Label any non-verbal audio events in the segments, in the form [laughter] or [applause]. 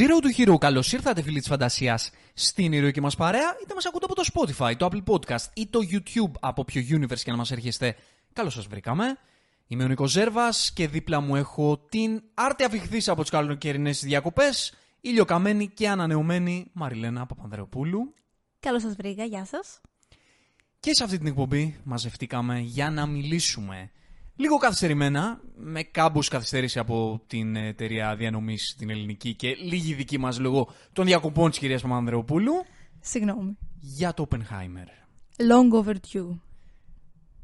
Zero to Hero, καλώς ήρθατε φίλοι της φαντασίας στην ηρωική μας παρέα. Είτε μας ακούτε από το Spotify, το Apple Podcast ή το YouTube από ποιο universe και να μας έρχεστε. Καλώς σας βρήκαμε. Είμαι ο Νικό Ζέρβας και δίπλα μου έχω την άρτια βυχθής από τις καλοκαιρινές διακοπές, ηλιοκαμένη και ανανεωμένη Μαριλένα Παπανδρεοπούλου. Καλώς σας βρήκα, γεια σας. Και σε αυτή την εκπομπή μαζευτήκαμε για να μιλήσουμε λίγο καθυστερημένα, με κάμπους καθυστέρηση από την εταιρεία διανομής την ελληνική και λίγη δική μας λόγω των διακοπών της κυρίας Παπανδρεοπούλου. Συγγνώμη. Για το Oppenheimer. Long overdue.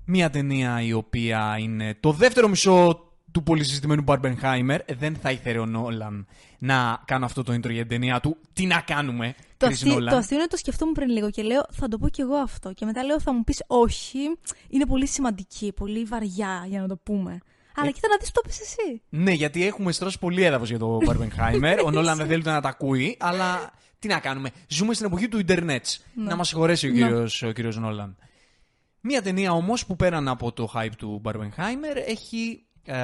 Μία ταινία η οποία είναι το δεύτερο μισό του πολυσυστημένου Barbenheimer. Δεν θα ήθελε ο Νόλαν να κάνω αυτό το intro για την ταινία του. Τι να κάνουμε, Το, Chris αστείο, Nolan. το αστείο είναι το σκεφτόμουν πριν λίγο και λέω θα το πω κι εγώ αυτό. Και μετά λέω θα μου πεις όχι, είναι πολύ σημαντική, πολύ βαριά για να το πούμε. Αλλά κοίτα να δεις το πεις εσύ. Ναι, γιατί έχουμε στρώσει πολύ έδαφος για το [laughs] Barbenheimer. ο Νόλαν δεν θέλει ούτε να τα ακούει, αλλά τι να κάνουμε. Ζούμε στην εποχή του Ιντερνετ. Να μας συγχωρέσει ο Ναι. κύριος, ο κύριος Νόλαν. Μία ταινία όμως που πέραν από το hype του Barbenheimer έχει. Ε,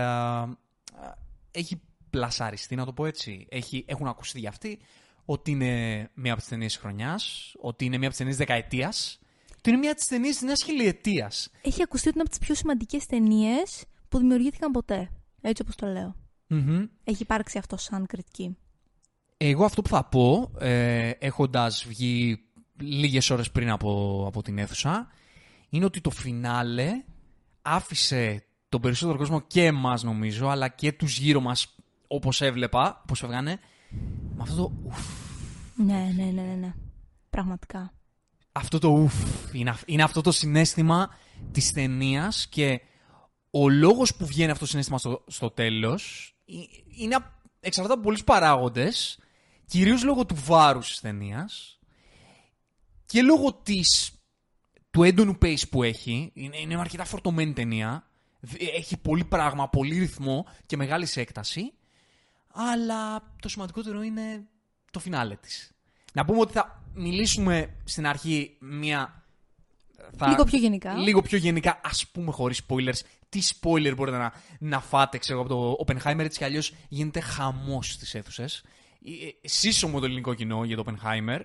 έχει πλασαριστεί, να το πω έτσι. Έχει, έχουν ακουστεί για αυτή ότι είναι μία από τις ταινίες χρονιάς, ότι είναι μία από τις ταινίες δεκαετίας, ότι είναι μία από τις ταινίες της νέας χιλιετίας. Έχει ακουστεί ότι είναι από τις πιο σημαντικές ταινίες που δημιουργήθηκαν ποτέ. Έτσι όπως το λέω. Έχει υπάρξει αυτό σαν κριτική. Εγώ αυτό που θα πω, ε, έχοντας βγει λίγες ώρες πριν από, από την αίθουσα, είναι ότι το φινάλε άφησε τον περισσότερο κόσμο και εμάς νομίζω, αλλά και τους γύρω μας όπως έβλεπα, όπως φεύγανε, με αυτό το ουφ. Ναι, ναι, ναι, ναι, ναι. Πραγματικά. Αυτό το ουφ είναι, αυ- είναι αυτό το συνέστημα της ταινίας και ο λόγος που βγαίνει αυτό το συνέστημα στο, στο τέλος ε, είναι απ- εξαρτάται από πολλούς παράγοντες κυρίως λόγω του βάρους της ταινίας και λόγω της, του έντονου pace που έχει είναι, είναι μια αρκετά φορτωμένη ταινία Δ- έχει πολύ πράγμα, πολύ ρυθμό και μεγάλης σε έκταση αλλά το σημαντικότερο είναι το φινάλε της. Να πούμε ότι θα μιλήσουμε στην αρχή μια... Θα... Λίγο πιο γενικά. Λίγο πιο γενικά, ας πούμε χωρίς spoilers. Τι spoiler μπορείτε να, να φάτε, ξέρω, από το Oppenheimer, έτσι κι αλλιώς γίνεται χαμός στις αίθουσες. Ε, ε, Σύσσωμο το ελληνικό κοινό για το Oppenheimer.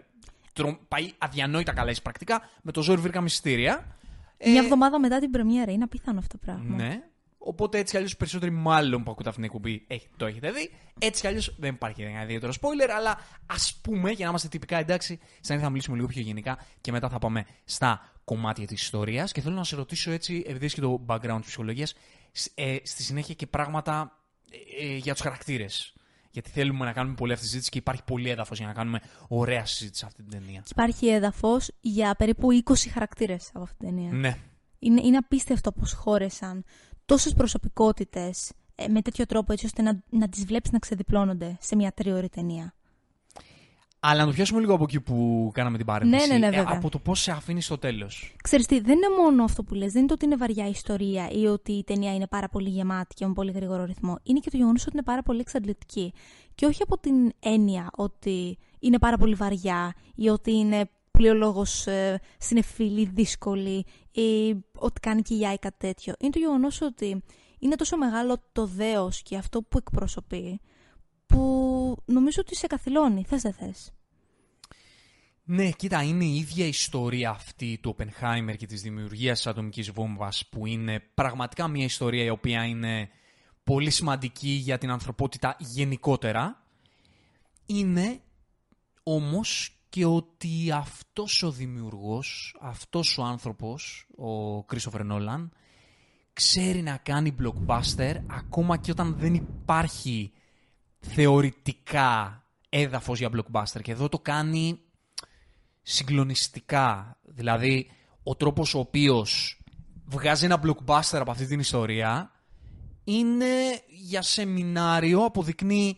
Τρο- Πάει αδιανόητα καλά πρακτικά. Με το ζόρι βρήκαμε εισιτήρια. Ε, Μια εβδομάδα μετά την πρεμιέρα. Είναι απίθανο αυτό το πράγμα. ναι. Οπότε έτσι κι αλλιώς περισσότεροι μάλλον που ακούτε αυτήν την εκπομπή έχει, το έχετε δει. Έτσι κι αλλιώς δεν υπάρχει ένα ιδιαίτερο spoiler, αλλά ας πούμε, για να είμαστε τυπικά εντάξει, σαν θα μιλήσουμε λίγο πιο γενικά και μετά θα πάμε στα κομμάτια της ιστορίας. Και θέλω να σε ρωτήσω έτσι, επειδή έχεις και το background της ψυχολογίας, ε, στη συνέχεια και πράγματα ε, ε, για τους χαρακτήρες. Γιατί θέλουμε να κάνουμε πολύ αυτή τη συζήτηση και υπάρχει πολύ έδαφος για να κάνουμε ωραία συζήτηση σε αυτή την ταινία. Και υπάρχει έδαφος για περίπου 20 χαρακτήρες από αυτή την ταινία. Ναι. Είναι, είναι απίστευτο πώς χώρεσαν τόσες προσωπικότητες με τέτοιο τρόπο έτσι ώστε να, να τις βλέπεις να ξεδιπλώνονται σε μια τριώρη ταινία. Αλλά να το πιάσουμε λίγο από εκεί που κάναμε την παρένθεση. Ναι, ναι, ναι, Ε, βέβαια. από το πώς σε αφήνει στο τέλος. Ξέρεις τι, δεν είναι μόνο αυτό που λες, δεν είναι το ότι είναι βαριά ιστορία ή ότι η ταινία είναι πάρα πολύ γεμάτη και με πολύ γρήγορο ρυθμό. Είναι και το γεγονός ότι είναι πάρα πολύ εξαντλητική. Και όχι από την έννοια ότι είναι πάρα πολύ βαριά ή ότι είναι πλειολόγο ε, συνεφίλη, δύσκολη ή ότι κάνει και η κάτι τέτοιο. Είναι το γεγονός ότι είναι τόσο μεγάλο το δέος και αυτό που εκπροσωπεί που νομίζω ότι σε καθυλώνει. Θες δεν θες; Ναι, κοίτα, είναι η ίδια ιστορία αυτή του Oppenheimer και της δημιουργίας της ατομικής βόμβας που είναι πραγματικά μια ιστορία η οποία είναι πολύ σημαντική για την ανθρωπότητα γενικότερα. Είναι όμως και ότι αυτός ο δημιουργός, αυτός ο άνθρωπος, ο Christopher Nolan, ξέρει να κάνει blockbuster ακόμα και όταν δεν υπάρχει θεωρητικά έδαφος για blockbuster. Και εδώ το κάνει συγκλονιστικά. Δηλαδή, ο τρόπος ο οποίος βγάζει ένα blockbuster από αυτή την ιστορία είναι για σεμινάριο, αποδεικνύει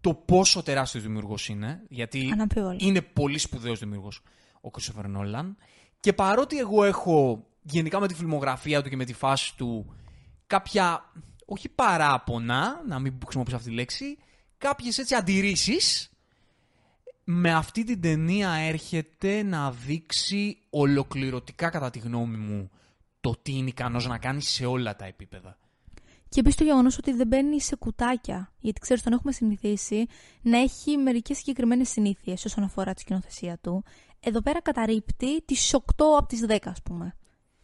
το πόσο τεράστιος δημιουργός είναι, γιατί Αναμφίβολα. είναι πολύ σπουδαίος δημιουργός ο Christopher Nolan και παρότι εγώ έχω γενικά με τη φιλμογραφία του και με τη φάση του κάποια, όχι παράπονα, να μην χρησιμοποιήσω αυτή τη λέξη, κάποιες έτσι αντιρρήσεις, με αυτή την ταινία έρχεται να δείξει ολοκληρωτικά κατά τη γνώμη μου το τι είναι ικανός να κάνει σε όλα τα επίπεδα. Και επίσης το γεγονός ότι δεν μπαίνει σε κουτάκια. Γιατί ξέρεις, τον έχουμε συνηθίσει να έχει μερικές συγκεκριμένες συνήθειες όσον αφορά τη σκηνοθεσία του. Εδώ πέρα καταρρύπτει τις 8 από τις 10, ας πούμε.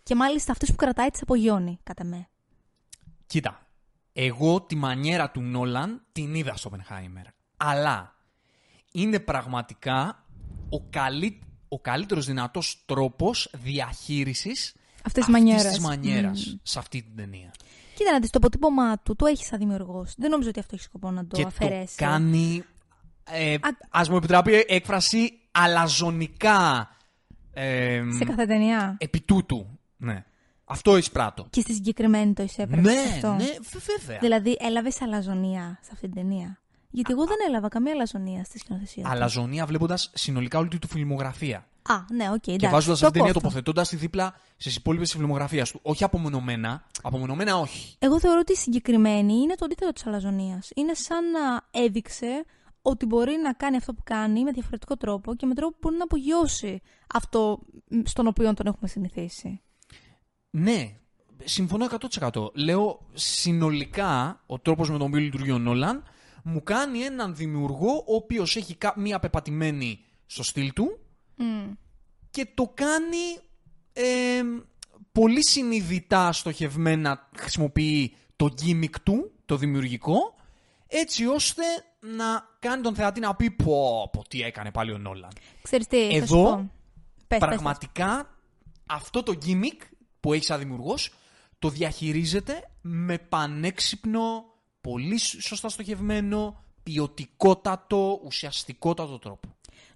Και μάλιστα αυτές που κρατάει τις απογειώνει, κατά με. Κοίτα, εγώ τη μανιέρα του Νόλαν την είδα στο Πενχάιμερ. Αλλά είναι πραγματικά ο, καλύ... ο καλύτερος δυνατός τρόπος διαχείρισης Αυτές τις αυτής μανιέρες. της μανιέρας Μμμ. σε αυτή την ταινία. Κοίτα να δεις, το αποτύπωμά του το έχεις σαν δημιουργός. Δεν νομίζω ότι αυτό έχει σκοπό να το και αφαιρέσεις. το κάνει, ε, Α- ας μου επιτραπεί έκφραση, αλαζονικά ε, Σε κάθε ταινία. επί τούτου. Ναι. Αυτό εισπράττω. Και στη συγκεκριμένη το εισέπραξες Ναι, αυτό. ναι, βε- βέβαια. Δηλαδή, έλαβες αλαζονία σε αυτή την ταινία. Γιατί εγώ δεν έλαβα καμία αλαζονία στη σκηνοθεσία. του. Αλαζονία βλέποντας συνολικά όλη του φιλμογραφία. Α, ναι, οκ, εντάξει. Και βάζοντας το αυτή την ταινία, κόφτω. τοποθετώντας τη δίπλα στις υπόλοιπες φιλμογραφίας του. Όχι απομονωμένα. Απομονωμένα όχι. Εγώ θεωρώ ότι η συγκεκριμένη είναι το αντίθετο της αλαζονίας. Είναι σαν να έδειξε ότι μπορεί να κάνει αυτό που κάνει με διαφορετικό τρόπο και με τρόπο που μπορεί να απογειώσει αυτό μ, στον οποίο τον έχουμε συνηθίσει. Ναι, συμφωνώ 100%. Λέω συνολικά ο τρόπος με τον οποίο λειτουργεί ο Νόλαν μου κάνει έναν δημιουργό ο οποίος έχει κα- μία πεπατημένη στο στυλ του Μμ. και το κάνει ε, πολύ συνειδητά στοχευμένα χρησιμοποιεί το gimmick του, το δημιουργικό, έτσι ώστε να κάνει τον θεατή να πει πω, πω τι έκανε πάλι ο Νόλαν. Ξέρεις τι, θα σου Εδώ, πω. Πες, πες, Πραγματικά αυτό το gimmick που έχει σαν δημιουργός το διαχειρίζεται με πανέξυπνο, πολύ σωστά στοχευμένο, ποιοτικότατο, ουσιαστικότατο τρόπο.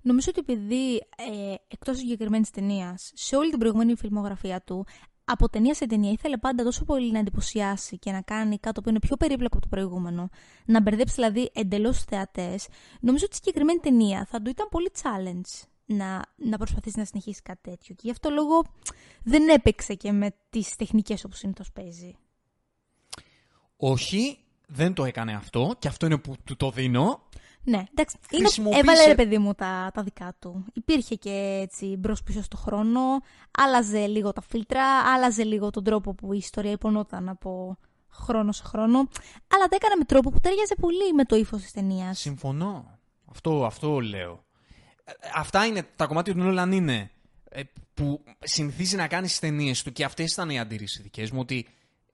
Νομίζω ότι επειδή ε, εκτός συγκεκριμένης ταινίας, σε όλη την προηγούμενη φιλμογραφία του, από ταινία σε ταινία ήθελε πάντα τόσο πολύ να εντυπωσιάσει και να κάνει κάτι που είναι πιο περίπλοκο από το προηγούμενο, να μπερδέψει δηλαδή εντελώς τους θεατές, νομίζω ότι η συγκεκριμένη ταινία θα του ήταν πολύ challenge να, να προσπαθήσει να συνεχίσει κάτι τέτοιο. Και γι' αυτό λόγο δεν έπαιξε και με τις τεχνικές όπως συνήθως παίζει. Όχι, δεν το έκανε αυτό και αυτό είναι που του το δίνω. Ναι, εντάξει. Είναι, Χρησιμοποίησε- έβαλε ρε παιδί μου τα, τα δικά του. Υπήρχε και έτσι μπρος πίσω στο χρόνο. Άλλαζε λίγο τα φίλτρα, άλλαζε λίγο τον τρόπο που η ιστορία υπονόταν από χρόνο σε χρόνο. Αλλά τα έκανε με τρόπο που τέριαζε πολύ με το ύφος της ταινίας. Συμφωνώ. Αυτό, αυτό λέω. Ε, Αυτά είναι, τα κομμάτια του Νόλαν είναι ε, που συνηθίζει να κάνεις στις ταινίες του και αυτές ήταν οι αντίρρησεις δικές μου. Ότι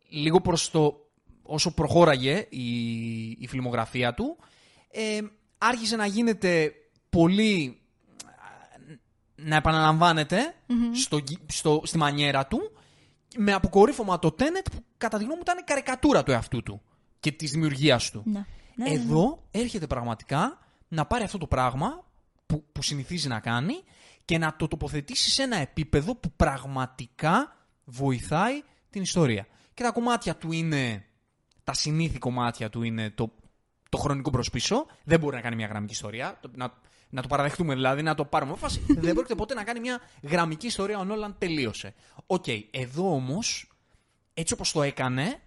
λίγο προς το. όσο προχώραγε η, η φιλμογραφία του, ε, άρχισε να γίνεται πολύ. ε, να επαναλαμβάνεται στο, γυ- στο, στη μανιέρα του με αποκορύφωμα το Tenet που κατά τη γνώμη μου ήταν καρικατούρα του εαυτού του και της δημιουργίας του. Ναι. Ναι, ναι, ναι. Εδώ έρχεται πραγματικά να πάρει αυτό το πράγμα που, που συνηθίζει να κάνει και να το τοποθετήσει σε ένα επίπεδο που πραγματικά βοηθάει την ιστορία. Και τα κομμάτια του είναι, τα συνήθη κομμάτια του είναι το, το χρονικό προς πίσω. Δεν μπορεί να κάνει μια γραμμική ιστορία. Το- Να, να το παραδεχτούμε δηλαδή, να το πάρουμε φάση. [laughs] Δεν πρόκειται ποτέ να κάνει μια γραμμική ιστορία. Ο Νόλαν τελείωσε. Οκ, εδώ όμως, έτσι όπως το έκανε,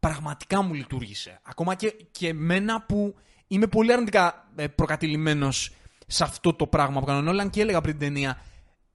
πραγματικά μου λειτουργήσε. Ακόμα και, και εμένα που είμαι πολύ αρνητικά ε, προκατηλημένος σε αυτό το πράγμα που κάνει ο Νόλαν και έλεγα πριν την ταινία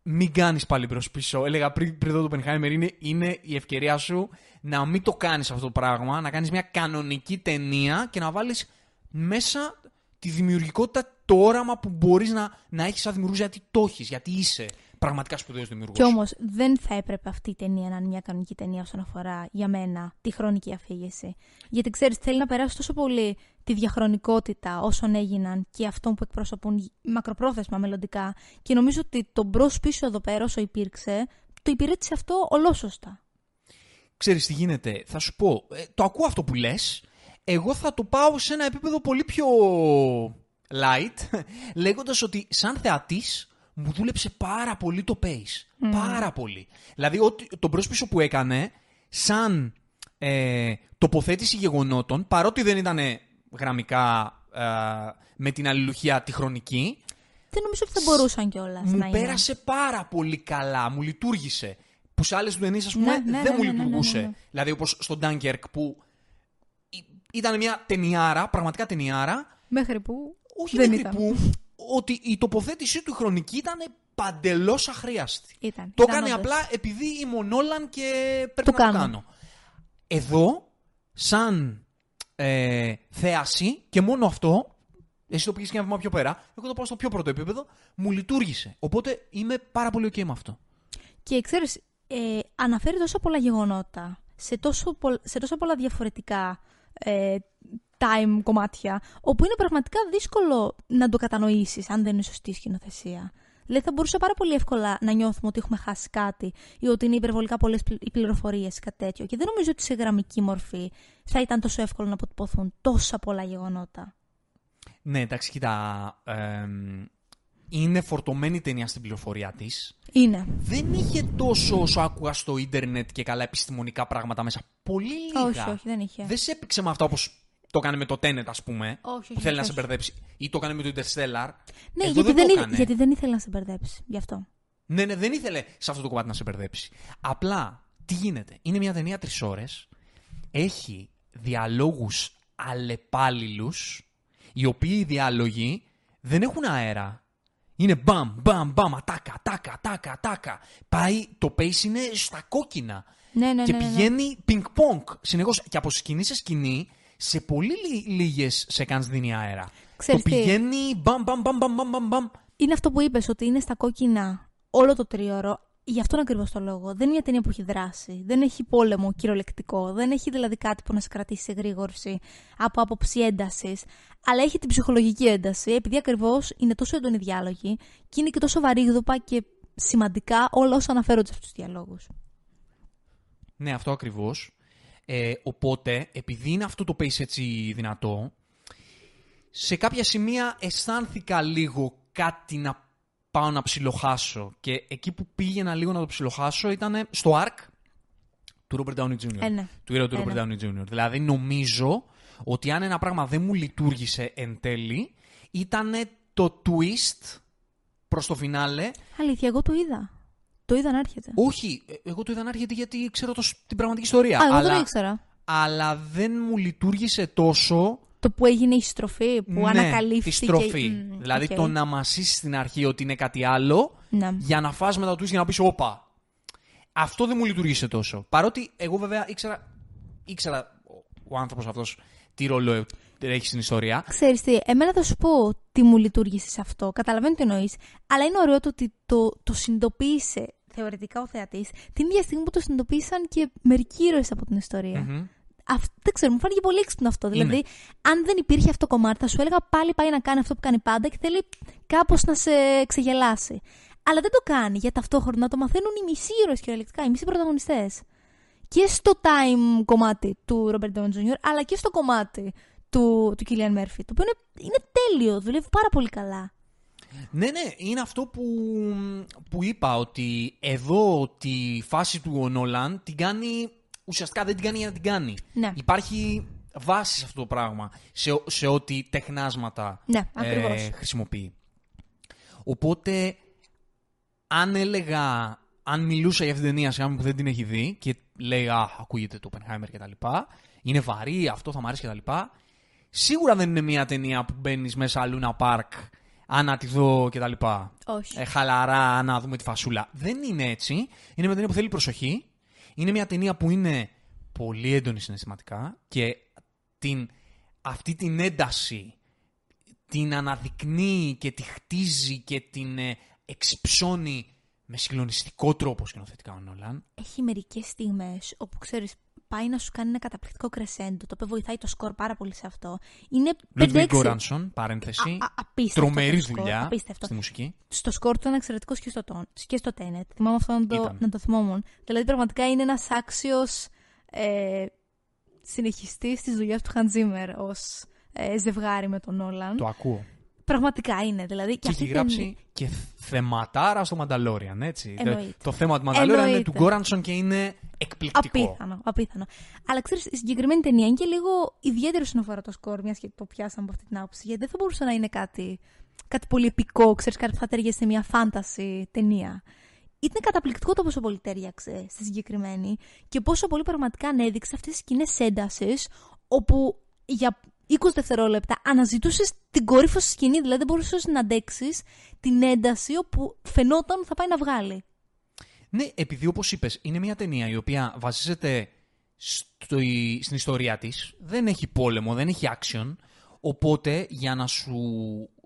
μην κάνεις πάλι προς πίσω. Έλεγα πριν, πριν δω το Οπενχάιμερ είναι, είναι η ευκαιρία σου να μην το κάνεις αυτό το πράγμα, να κάνεις μια κανονική ταινία και να βάλεις μέσα τη δημιουργικότητα, το όραμα που μπορείς να, να έχεις σαν δημιουργός γιατί το έχεις, γιατί είσαι πραγματικά σπουδαίος δημιουργός. Κι όμως δεν θα έπρεπε αυτή η ταινία να είναι μια κανονική ταινία όσον αφορά για μένα τη χρονική αφήγηση. Γιατί ξέρεις, θέλει να περάσει τόσο πολύ τη διαχρονικότητα όσων έγιναν και αυτών που εκπροσωπούν μακροπρόθεσμα μελλοντικά. Και νομίζω ότι το μπρος πίσω εδώ πέρα όσο υπήρξε, το υπηρέτησε αυτό ολόσωστα. Ξέρεις τι γίνεται, θα σου πω, ε, το ακούω αυτό που λες, εγώ θα το πάω σε ένα επίπεδο πολύ πιο light, [laughs] λέγοντας ότι σαν θεατής μου δούλεψε πάρα πολύ το pace. Πάρα πολύ. Δηλαδή, ότι, το μπρος πίσω που έκανε, σαν ε, τοποθέτηση γεγονότων, παρότι δεν ήταν γραμμικά ε, με την αλληλουχία τη χρονική, Δεν νομίζω ότι θα μπορούσαν κιόλας μου να είναι. πέρασε πάρα πολύ καλά, μου λειτουργήσε. Που σε άλλες του ταινίε, ας πούμε, Ναι, ναι, δεν ναι, μου ναι, ναι, λειτουργούσε. ναι, ναι. Δηλαδή, όπως στο Dunkirk που ή- ήταν μια ταινιάρα, πραγματικά ταινιάρα, Μέχρι που. όχι δεν μέχρι ήταν. που ότι η τοποθέτησή του χρονική ήταν παντελώς αχρίαστη. Ήταν. Το ήταν έκανε όντως. απλά επειδή είμαι ο Νόλαν και πρέπει Το να το κάνω. κάνω. Εδώ σαν ε, θέαση και μόνο αυτό, εσύ το πήγες και ένα βήμα πιο πέρα, εγώ το πάω στο πιο πρώτο επίπεδο, μου λειτουργήσε. Οπότε είμαι πάρα πολύ ok με αυτό. Και ξέρεις, ε, αναφέρει τόσο πολλά γεγονότα σε τόσο, πο- σε τόσο πολλά διαφορετικά ε, time κομμάτια, όπου είναι πραγματικά δύσκολο να το κατανοήσεις αν δεν είναι σωστή η σκηνοθεσία. Δηλαδή θα μπορούσε πάρα πολύ εύκολα να νιώθουμε ότι έχουμε χάσει κάτι ή ότι είναι υπερβολικά πολλές πλη- οι πληροφορίες ή κάτι τέτοιο. Και δεν νομίζω ότι σε γραμμική μορφή θα ήταν τόσο εύκολο να αποτυπωθούν τόσα πολλά γεγονότα. Ναι, εντάξει, κοίτα. εμ, είναι φορτωμένη η ταινία στην πληροφορία της. Είναι. Δεν είχε τόσο όσο άκουγα στο ίντερνετ και καλά επιστημονικά πράγματα μέσα. Πολύ λίγα. Όχι, όχι, δεν είχε. Δεν σε έπαιξε με αυτά όπως το έκανε με το Tenet, ας πούμε. Όχι, όχι, που θέλει να όχι. σε μπερδέψει. Ή το έκανε με το Interstellar. Ναι, Εδώ γιατί, δεν δεν το ήθ- έκανε. γιατί δεν ήθελε να σε μπερδέψει. Γι' αυτό. Ναι, ναι, δεν ήθελε σε αυτό το κομμάτι να σε μπερδέψει. Απλά, τι γίνεται; Είναι μια ταινία τρεις ώρες. Έχει διαλόγους αλλεπάλληλους, οι οποίοι οι διάλογοι δεν έχουν αέρα. Είναι μπαμ, μπαμ, μπαμ, ατάκα, τάκα, τάκα, τάκα. Πάει, το pace είναι στα κόκκινα. Ναι, ναι, και ναι, ναι, ναι. πηγαίνει ping-pong συνεχώς. Και από σκηνή σε σκηνή, σε πολύ λίγες seconds δίνει αέρα. Ξέρεις το τι; πηγαίνει μπαμ, μπαμ, μπαμ, μπαμ, μπαμ, μπαμ, μπαμ. είναι αυτό που είπες, ότι είναι στα κόκκινα όλο το τρίωρο. Γι' αυτόν ακριβώς το λόγο. Δεν είναι μια ταινία που έχει δράση. Δεν έχει πόλεμο κυριολεκτικό. Δεν έχει δηλαδή κάτι που να σε κρατήσει σε γρήγορση από άποψη έντασης. Αλλά έχει την ψυχολογική ένταση, επειδή ακριβώς είναι τόσο έντονοι διάλογοι και είναι και τόσο βαρύγδουπα και σημαντικά όλα όσα αναφέρονται σε αυτούς τους διαλόγους. Ναι, αυτό ακριβώς. Ε, οπότε, επειδή είναι αυτό το pace έτσι δυνατό, σε κάποια σημεία αισθάνθηκα λίγο κάτι να πάω να ψιλοχάσω. Και εκεί που πήγαινα λίγο να το ψιλοχάσω ήταν στο arc του Robert Downey Jr. Ε, ναι. Του ήρωα του Ε, Robert ναι. Downey Jr. Δηλαδή, νομίζω ότι αν ένα πράγμα δεν μου λειτουργήσε εν τέλει, ήταν το twist προς το φινάλε Αλήθεια, εγώ το είδα. Το είδα να έρχεται. όχι, ε, εγώ το είδα να έρχεται γιατί ξέρω το, σ- την πραγματική ιστορία. Α, εγώ αλλά, δεν το ήξερα. αλλά δεν μου λειτουργήσε τόσο. Το που έγινε η στροφή, που ναι, ανακαλύφθηκε. τη στροφή. Μμ, δηλαδή οκ. το να μασίσει στην αρχή ότι είναι κάτι άλλο Ναι. για να φας μετά το twist για να πεις όπα. Αυτό δεν μου λειτουργήσε τόσο. Παρότι εγώ βέβαια ήξερα, ήξερα ο άνθρωπος αυτός τι ρόλο έχει στην ιστορία. Ξέρεις τι, εμένα θα σου πω τι μου λειτουργήσε σε αυτό. Καταλαβαίνω τι εννοείς. Αλλά είναι ωραίο το ότι το, το συνειδητοποίησε θεωρητικά ο θεατής την ίδια στιγμή που το συνειδητοποίησαν και μερικοί ήρωες από την ιστορία. Μμμ. Αυτό, δεν ξέρω, μου φάνηκε πολύ έξυπνο αυτό. Είναι. Δηλαδή, αν δεν υπήρχε αυτό το κομμάτι, θα σου έλεγα πάλι πάει να κάνει αυτό που κάνει πάντα και θέλει κάπως να σε ξεγελάσει. Αλλά δεν το κάνει για ταυτόχρονα το μαθαίνουν οι μισοί ήρωες κυριολεκτικά, οι μισοί πρωταγωνιστές. Και στο time κομμάτι του Robert Downey Jr., αλλά και στο κομμάτι του, του Killian Murphy. Το οποίο είναι, είναι τέλειο, δουλεύει πάρα πολύ καλά. Ναι, ναι, είναι αυτό που, που είπα ότι εδώ τη φάση του ο Νόλαν την κάνει, ουσιαστικά δεν την κάνει για να την κάνει. Ναι. Υπάρχει βάση σε αυτό το πράγμα, σε, ό- σε ό,τι τεχνάσματα Ναι, ακριβώς. χρησιμοποιεί. Οπότε, αν έλεγα, αν μιλούσα για αυτήν την ταινία σε κάποιον που δεν την έχει δει και λέει «Α, ακούγεται το Oppenheimer και τα λοιπά, είναι βαρύ, αυτό θα μου αρέσει και τα λοιπά», σίγουρα δεν είναι μια ταινία που μπαίνεις μέσα Luna Park, αν να τη δω και τα λοιπά. Όχι. Ε, χαλαρά να δούμε τη φασούλα. Δεν είναι έτσι. Είναι μια ταινία που θέλει προσοχή. Είναι μια ταινία που είναι πολύ έντονη συναισθηματικά και την, αυτή την ένταση την αναδεικνύει και τη χτίζει και την ε, εξυψώνει με συγκλονιστικό τρόπο σκηνοθετικά ο Νόλαν. Έχει μερικές στιγμές όπου ξέρεις, πάει να σου κάνει ένα καταπληκτικό κρεσέντο, το οποίο βοηθάει το σκορ πάρα πολύ σε αυτό. Είναι 5-6. Λούντβιγκ Γκόρανσον, παρένθεση. Α, α, απίστευτο Τρομερή το σκορ, δουλειά απίστευτο. στη μουσική. στο σκορ του είναι εξαιρετικός και στο, τόν, και στο Tenet. Θυμάμαι αυτό να το, Ήταν. να το θυμόμουν. Δηλαδή, πραγματικά είναι ένας άξιος ε, συνεχιστής της δουλειάς του Χαντζίμερ ως ε, ζευγάρι με τον Όλαν. Το ακούω. Πραγματικά είναι. Δηλαδή, και Και αυτή έχει την- γράψει και θεματάρα στο Μανταλόριαν, έτσι. Εννοείται. Το θέμα του Μανταλόριαν είναι Εννοείται. του Γκόρανσον και είναι εκπληκτικό. Απίθανο, απίθανο. Αλλά ξέρεις, η συγκεκριμένη ταινία είναι και λίγο ιδιαίτερη όσον αφορά το σκορ, μιας και το πιάσαμε από αυτή την άποψη. Γιατί δεν θα μπορούσε να είναι κάτι, κάτι πολύ επικό, ξέρεις, κάτι που θα ταιριάζει σε μια φάνταση ταινία. Ήταν καταπληκτικό το πόσο πολύ τέριαξε στη συγκεκριμένη και πόσο πολύ πραγματικά ανέδειξε αυτές τις σκηνές έντασης, όπου για 20 δευτερόλεπτα αναζητούσες την κορύφωση σκηνή, δηλαδή δεν μπορούσες να αντέξεις την ένταση όπου φαινόταν ότι θα πάει να βγάλει. Ναι, επειδή όπως είπες, είναι μια ταινία η οποία βασίζεται στο, στην ιστορία της. Δεν έχει πόλεμο, δεν έχει action. Οπότε για να σου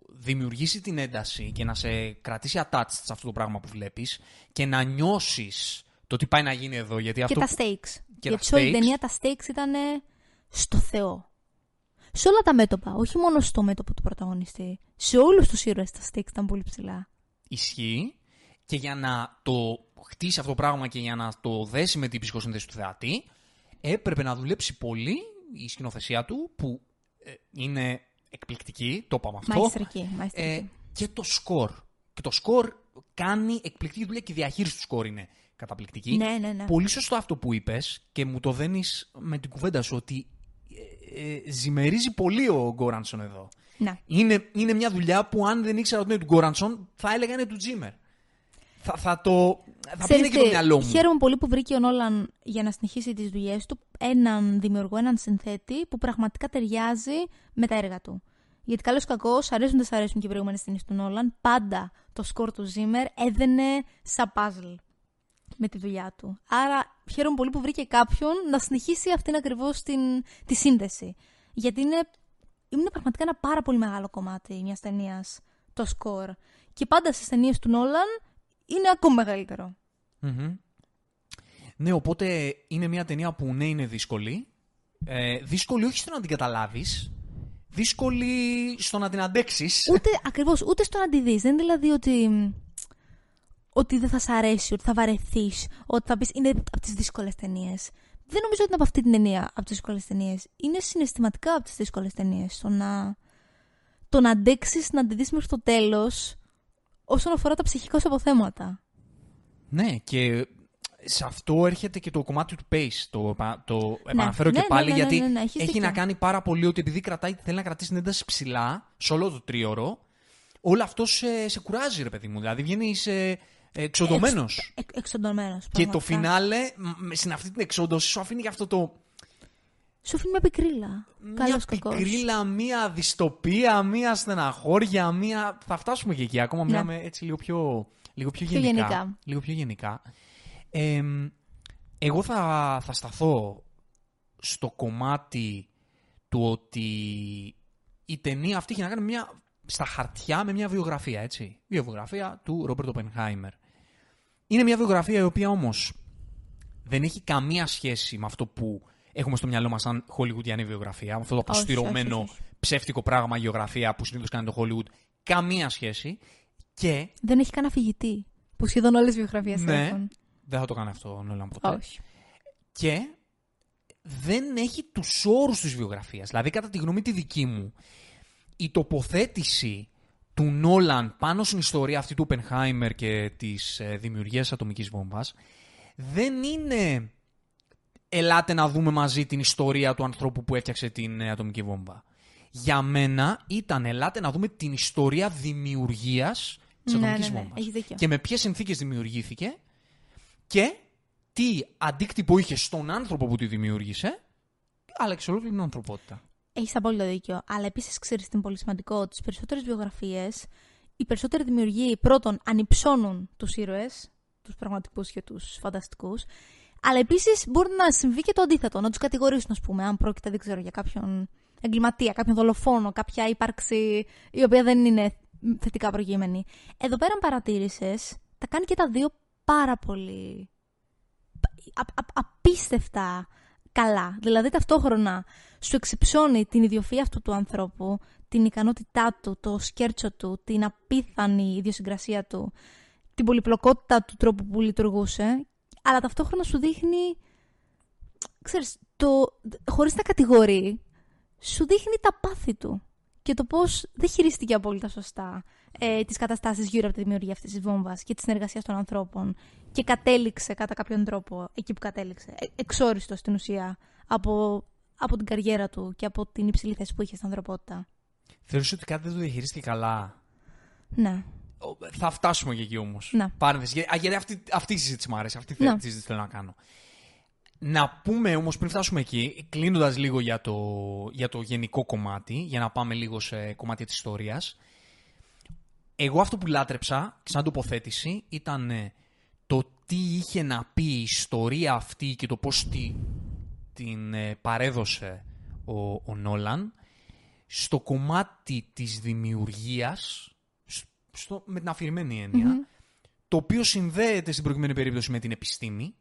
δημιουργήσει την ένταση και να σε κρατήσει attached σε αυτό το πράγμα που βλέπεις και να νιώσεις το τι πάει να γίνει εδώ. Γιατί Και αυτό τα που- stakes. και Γιατί τα σε όλη την stakes. ταινία τα stakes ήταν στο Θεό. Σε όλα τα μέτωπα, όχι μόνο στο μέτωπο του πρωταγωνιστή. Σε όλους τους ήρωες τα stakes ήταν πολύ ψηλά. ισχύει και για να το χτίσει αυτό το πράγμα και για να το δέσει με την ψυχοσύνθεση του θεατή έπρεπε να δουλέψει πολύ η σκηνοθεσία του που ε, είναι εκπληκτική, το είπαμε αυτό. Μαϊστρική, μαϊστρική. Ε, και το σκορ. Και το σκορ κάνει εκπληκτική δουλειά και η διαχείριση του σκορ είναι καταπληκτική. Ναι, ναι, ναι. Πολύ σωστό αυτό που είπες και μου το δένεις με την κουβέντα σου ότι ε, ε, ζημερίζει πολύ ο Γκόρανσον εδώ. Να. Είναι, είναι μια δουλειά που αν δεν ήξερα ότι είναι του Γκόρανσον θα έλεγα είναι του Τζίμερ. Θα, θα το. Θα Ξέρεις πήγαινε και το τι, μυαλό μου. Χαίρομαι πολύ που βρήκε ο Νόλαν για να συνεχίσει τις δουλειές του έναν δημιουργό, έναν συνθέτη που πραγματικά ταιριάζει με τα έργα του. Γιατί καλώς κακός, αρέσουν δεν σ' αρέσουν και οι προηγούμενες ταινίες του Νόλαν, πάντα το σκορ του Ζήμερ έδαινε σαν puzzle με τη δουλειά του. Άρα χαίρομαι πολύ που βρήκε κάποιον να συνεχίσει αυτήν ακριβώς την, τη σύνδεση. Γιατί είναι, είναι πραγματικά ένα πάρα πολύ μεγάλο κομμάτι μιας ταινίας το σκορ. Και πάντα στις ταινίες του Νόλαν είναι ακόμα μεγαλύτερο. Μμμ. Ναι, οπότε είναι μια ταινία που ναι είναι δύσκολη. Ε, δύσκολη όχι στο να την καταλάβεις. Δύσκολη στο να την αντέξεις. Ούτε ακριβώς, ούτε στο να τη δεις. Δεν είναι δηλαδή ότι. Ότι δεν θα σ' αρέσει, ότι θα βαρεθείς, ότι θα πεις είναι από τις δύσκολες ταινίες. Δεν νομίζω ότι είναι από αυτή την ταινία από τις δύσκολες ταινίες. Είναι συναισθηματικά από τις δύσκολες ταινίες. Το να, το να αντέξεις να τη δεις μέχρι το τέλος όσον αφορά τα ψυχικά σου αποθέματα. Ναι, και σε αυτό έρχεται και το κομμάτι του pace. Το, επα- το επαναφέρω ναι, και ναι, πάλι ναι, ναι, γιατί ναι, ναι, έχεις έχει δίκιο. να κάνει πάρα πολύ ότι επειδή κρατάει, θέλει να κρατήσει την ένταση ψηλά σε όλο το τρίωρο, όλο αυτό σε, σε κουράζει, ρε παιδί μου. Δηλαδή βγαίνει εξοντωμένος. Εξ, εξοντωμένος, Και το πραγματικά. φινάλε, μ, στην αυτή την εξόντωση, σου αφήνει και αυτό το. Σου αφήνει μια πικρίλα. Μια Καλός κακός. πικρίλα, μια δυστοπία, μια στεναχώρια, μια. Θα φτάσουμε και εκεί. Ακόμα Ναι. μιλάμε έτσι λίγο πιο, λίγο πιο, Πιο γενικά, γενικά. Λίγο πιο γενικά. Ε, εγώ θα, θα σταθώ στο κομμάτι του ότι η ταινία αυτή έχει να κάνει μια, στα χαρτιά με μια βιογραφία, έτσι. Βιογραφία του Ρόμπερτ Οπενχάιμερ. Είναι μια βιογραφία η οποία όμως δεν έχει καμία σχέση με αυτό που έχουμε στο μυαλό μας σαν Hollywoodiανή βιογραφία, με αυτό το Όχι, αποστηρωμένο όχι, όχι. ψεύτικο πράγμα γεωγραφία που συνήθως κάνει το Hollywood. Καμία σχέση. Και Δεν έχει καν αφηγητή. Που σχεδόν όλες οι βιογραφίες Ναι. έχουν. δεν θα το κάνει αυτό ο Νόλαν ποτέ. Όχι. Και δεν έχει τους όρους της βιογραφίας. Δηλαδή, κατά τη γνώμη τη δική μου, η τοποθέτηση του Νόλαν πάνω στην ιστορία αυτή του Οπενχάιμερ και της ε, δημιουργίας ατομικής βόμβας δεν είναι ελάτε να δούμε μαζί την ιστορία του ανθρώπου που έφτιαξε την ε, ατομική βόμβα. Για μένα ήταν ελάτε να δούμε την ιστορία δημιουργίας της Ναι, ατομικής ναι, ναι, βόμβας. έχεις δίκιο. Και με ποιες συνθήκες δημιουργήθηκε και τι αντίκτυπο είχε στον άνθρωπο που τη δημιούργησε, αλλά και σε όλη την ανθρωπότητα. Έχεις απόλυτο δίκιο. Αλλά επίσης ξέρεις τι είναι πολύ σημαντικό. ότι Στις περισσότερες βιογραφίες, οι περισσότεροι δημιουργοί πρώτον ανυψώνουν τους ήρωες, τους πραγματικούς και τους φανταστικούς. Αλλά επίσης μπορεί να συμβεί και το αντίθετο. Να τους κατηγορήσουν, ας πούμε, αν πρόκειται, δεν ξέρω, για κάποιον εγκληματία, κάποιον δολοφόνο, κάποια ύπαρξη η οποία δεν είναι θετικά προγείμενη. Εδώ πέρα, αν παρατήρησε, τα κάνει και τα δύο πάρα πολύ α- α- απίστευτα καλά. Δηλαδή ταυτόχρονα σου εξυψώνει την ιδιοφυΐα αυτού του ανθρώπου, την ικανότητά του, το σκέρτσο του, την απίθανη ιδιοσυγκρασία του, την πολυπλοκότητα του τρόπου που λειτουργούσε, αλλά ταυτόχρονα σου δείχνει, ξέρεις, το, χωρίς να κατηγορεί, σου δείχνει τα πάθη του και το πώς δεν χειρίστηκε απόλυτα σωστά ε, τις καταστάσεις γύρω από τη δημιουργία αυτής της βόμβας και τη συνεργασία των ανθρώπων και κατέληξε κατά κάποιον τρόπο εκεί που κατέληξε, ε, εξόριστο στην ουσία από, από την καριέρα του και από την υψηλή θέση που είχε στην ανθρωπότητα. Θεωρείς ότι κάτι δεν το διαχειρίστηκε καλά; Ναι. Ο, Θα φτάσουμε και εκεί όμως. Να. Πάρενθεση. Γιατί, α, γιατί αυτή, αυτή η συζήτηση μου αρέσει. Αυτή Να. τη συζήτηση θέλω να κάνω. Να πούμε όμως πριν φτάσουμε εκεί, κλείνοντας λίγο για το, για το γενικό κομμάτι, για να πάμε λίγο σε κομμάτια της ιστορίας. Εγώ αυτό που λάτρεψα, σαν τοποθέτηση, ήταν ε, το τι είχε να πει η ιστορία αυτή και το πώς τη την ε, παρέδωσε ο, ο Νόλαν στο κομμάτι της δημιουργίας, στο, με την αφηρημένη έννοια, το οποίο συνδέεται στην προηγούμενη περίπτωση με την επιστήμη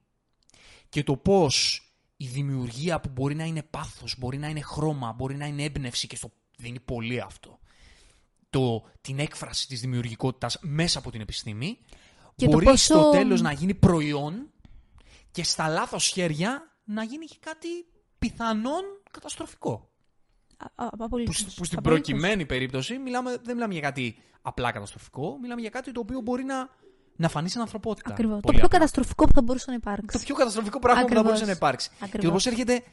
και το πώς η δημιουργία που μπορεί να είναι πάθος, μπορεί να είναι χρώμα, μπορεί να είναι έμπνευση και στο δίνει πολύ αυτό. Το, την έκφραση της δημιουργικότητας μέσα από την επιστήμη Και το μπορεί πόσο- στο τέλος να γίνει προϊόν και στα λάθος χέρια να γίνει και κάτι πιθανόν καταστροφικό. Α- α- απολύτως. Που, που στην Απολύτως. προκειμένη περίπτωση μιλάμε, δεν μιλάμε για κάτι απλά καταστροφικό, μιλάμε για κάτι το οποίο μπορεί να, να φανεί στην ανθρωπότητα. Ακριβώς. Το Πολύ πιο απλά. καταστροφικό που θα μπορούσε να υπάρξει. Το πιο καταστροφικό πράγμα που θα Ακριβώς. μπορούσε να υπάρξει. Ακριβώς. Και το πώ έρχεται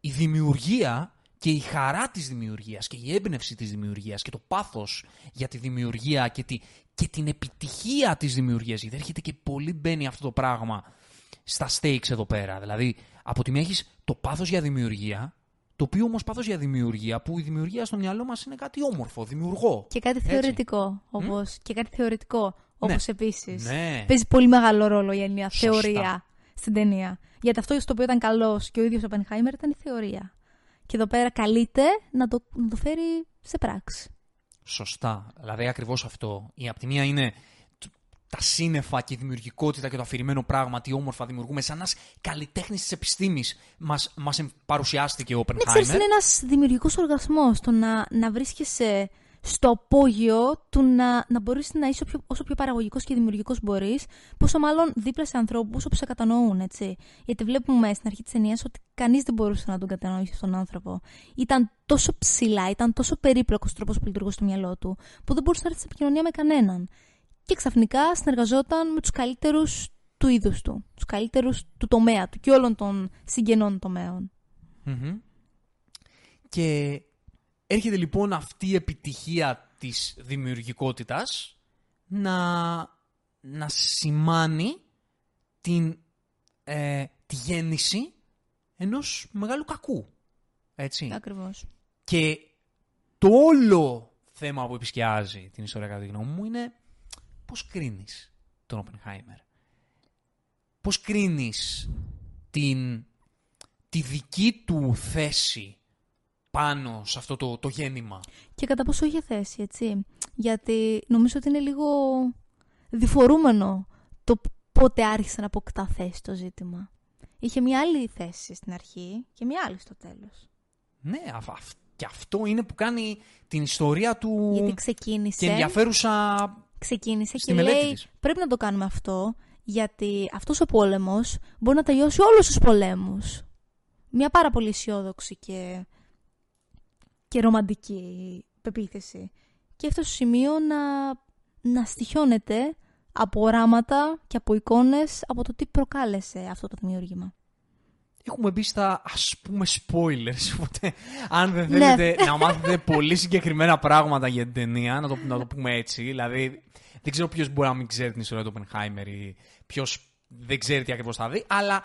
η δημιουργία και η χαρά της δημιουργίας και η έμπνευση της δημιουργίας και το πάθος για τη δημιουργία και, τη, και την επιτυχία της δημιουργίας. Γιατί έρχεται και πολύ μπαίνει αυτό το πράγμα στα stakes εδώ πέρα. Δηλαδή, από τη μία έχεις το πάθος για δημιουργία, το οποίο όμως πάθος για δημιουργία, που η δημιουργία στο μυαλό μας είναι κάτι όμορφο, δημιουργώ. Και κάτι Έτσι. θεωρητικό. Όπως, Και κάτι θεωρητικό. Ναι. Όπως επίσης. Ναι. Παίζει πολύ μεγάλο ρόλο η έννοια Σωστά. θεωρία στην ταινία. Γιατί αυτό στο οποίο ήταν καλός και ο ίδιος ο Πενχάιμερ ήταν η θεωρία. Και εδώ πέρα καλείται να το, να το φέρει σε πράξη. Σωστά. Δηλαδή ακριβώς αυτό. Η απ' τη μία είναι τ- τα σύννεφα και η δημιουργικότητα και το αφηρημένο πράγμα, τι όμορφα δημιουργούμε, σαν ένας καλλιτέχνης της επιστήμης μας μας εμ- παρουσιάστηκε ο Ναι, Όπενχάιμερ. ξέρεις, είναι ένας δημιουργικός οργασμός το να, να βρίσκεσαι στο απόγειο του να, να μπορείς να είσαι πιο, όσο πιο παραγωγικός και δημιουργικός μπορείς, πόσο μάλλον δίπλα σε ανθρώπους όπου σε κατανοούν, έτσι. Γιατί βλέπουμε στην αρχή της ταινίας ότι κανείς δεν μπορούσε να τον κατανοήσει αυτόν τον άνθρωπο. Ήταν τόσο ψηλά, ήταν τόσο περίπλοκος τρόπος που λειτουργούσε στο μυαλό του, που δεν μπορούσε να έρθει σε επικοινωνία με κανέναν. Και ξαφνικά συνεργαζόταν με τους καλύτερους του είδους του, τους καλύτερους του τομέα του και όλων των συγγενών τομέων. Μμμ. Και έρχεται λοιπόν αυτή η επιτυχία της δημιουργικότητας να, να σημάνει την, ε, τη γέννηση ενός μεγάλου κακού. Έτσι. Ακριβώς. Και το όλο θέμα που επισκιάζει την ιστορία κατά τη γνώμη μου είναι πώς κρίνεις τον Οπενχάιμερ. Πώς κρίνεις την, τη δική του θέση πάνω σε αυτό το, το γέννημα. Και κατά πόσο είχε θέση, έτσι. Γιατί νομίζω ότι είναι λίγο διφορούμενο το πότε άρχισε να αποκτά θέση το ζήτημα. Είχε μια άλλη θέση στην αρχή και μια άλλη στο τέλος. Ναι, αυ- αυ- και αυτό είναι που κάνει την ιστορία του Γιατί ξεκίνησε, και ενδιαφέρουσα ξεκίνησε στη και μελέτη λέει της. πρέπει να το κάνουμε αυτό γιατί αυτός ο πόλεμος μπορεί να τελειώσει όλους τους πολέμους. Μια πάρα πολύ αισιόδοξη και, και ρομαντική πεποίθηση. Και αυτό στο σημείο να, να στοιχιώνεται από οράματα και από εικόνες από το τι προκάλεσε αυτό το δημιούργημα. Έχουμε μπει στα ας πούμε spoilers. Οπότε, αν δεν Ναι. θέλετε να μάθετε πολύ συγκεκριμένα πράγματα για την ταινία, να το, να το πούμε έτσι. Δηλαδή, δεν ξέρω ποιος μπορεί να μην ξέρει την ιστορία του Oppenheimer ή ποιος δεν ξέρει τι ακριβώς θα δει. Αλλά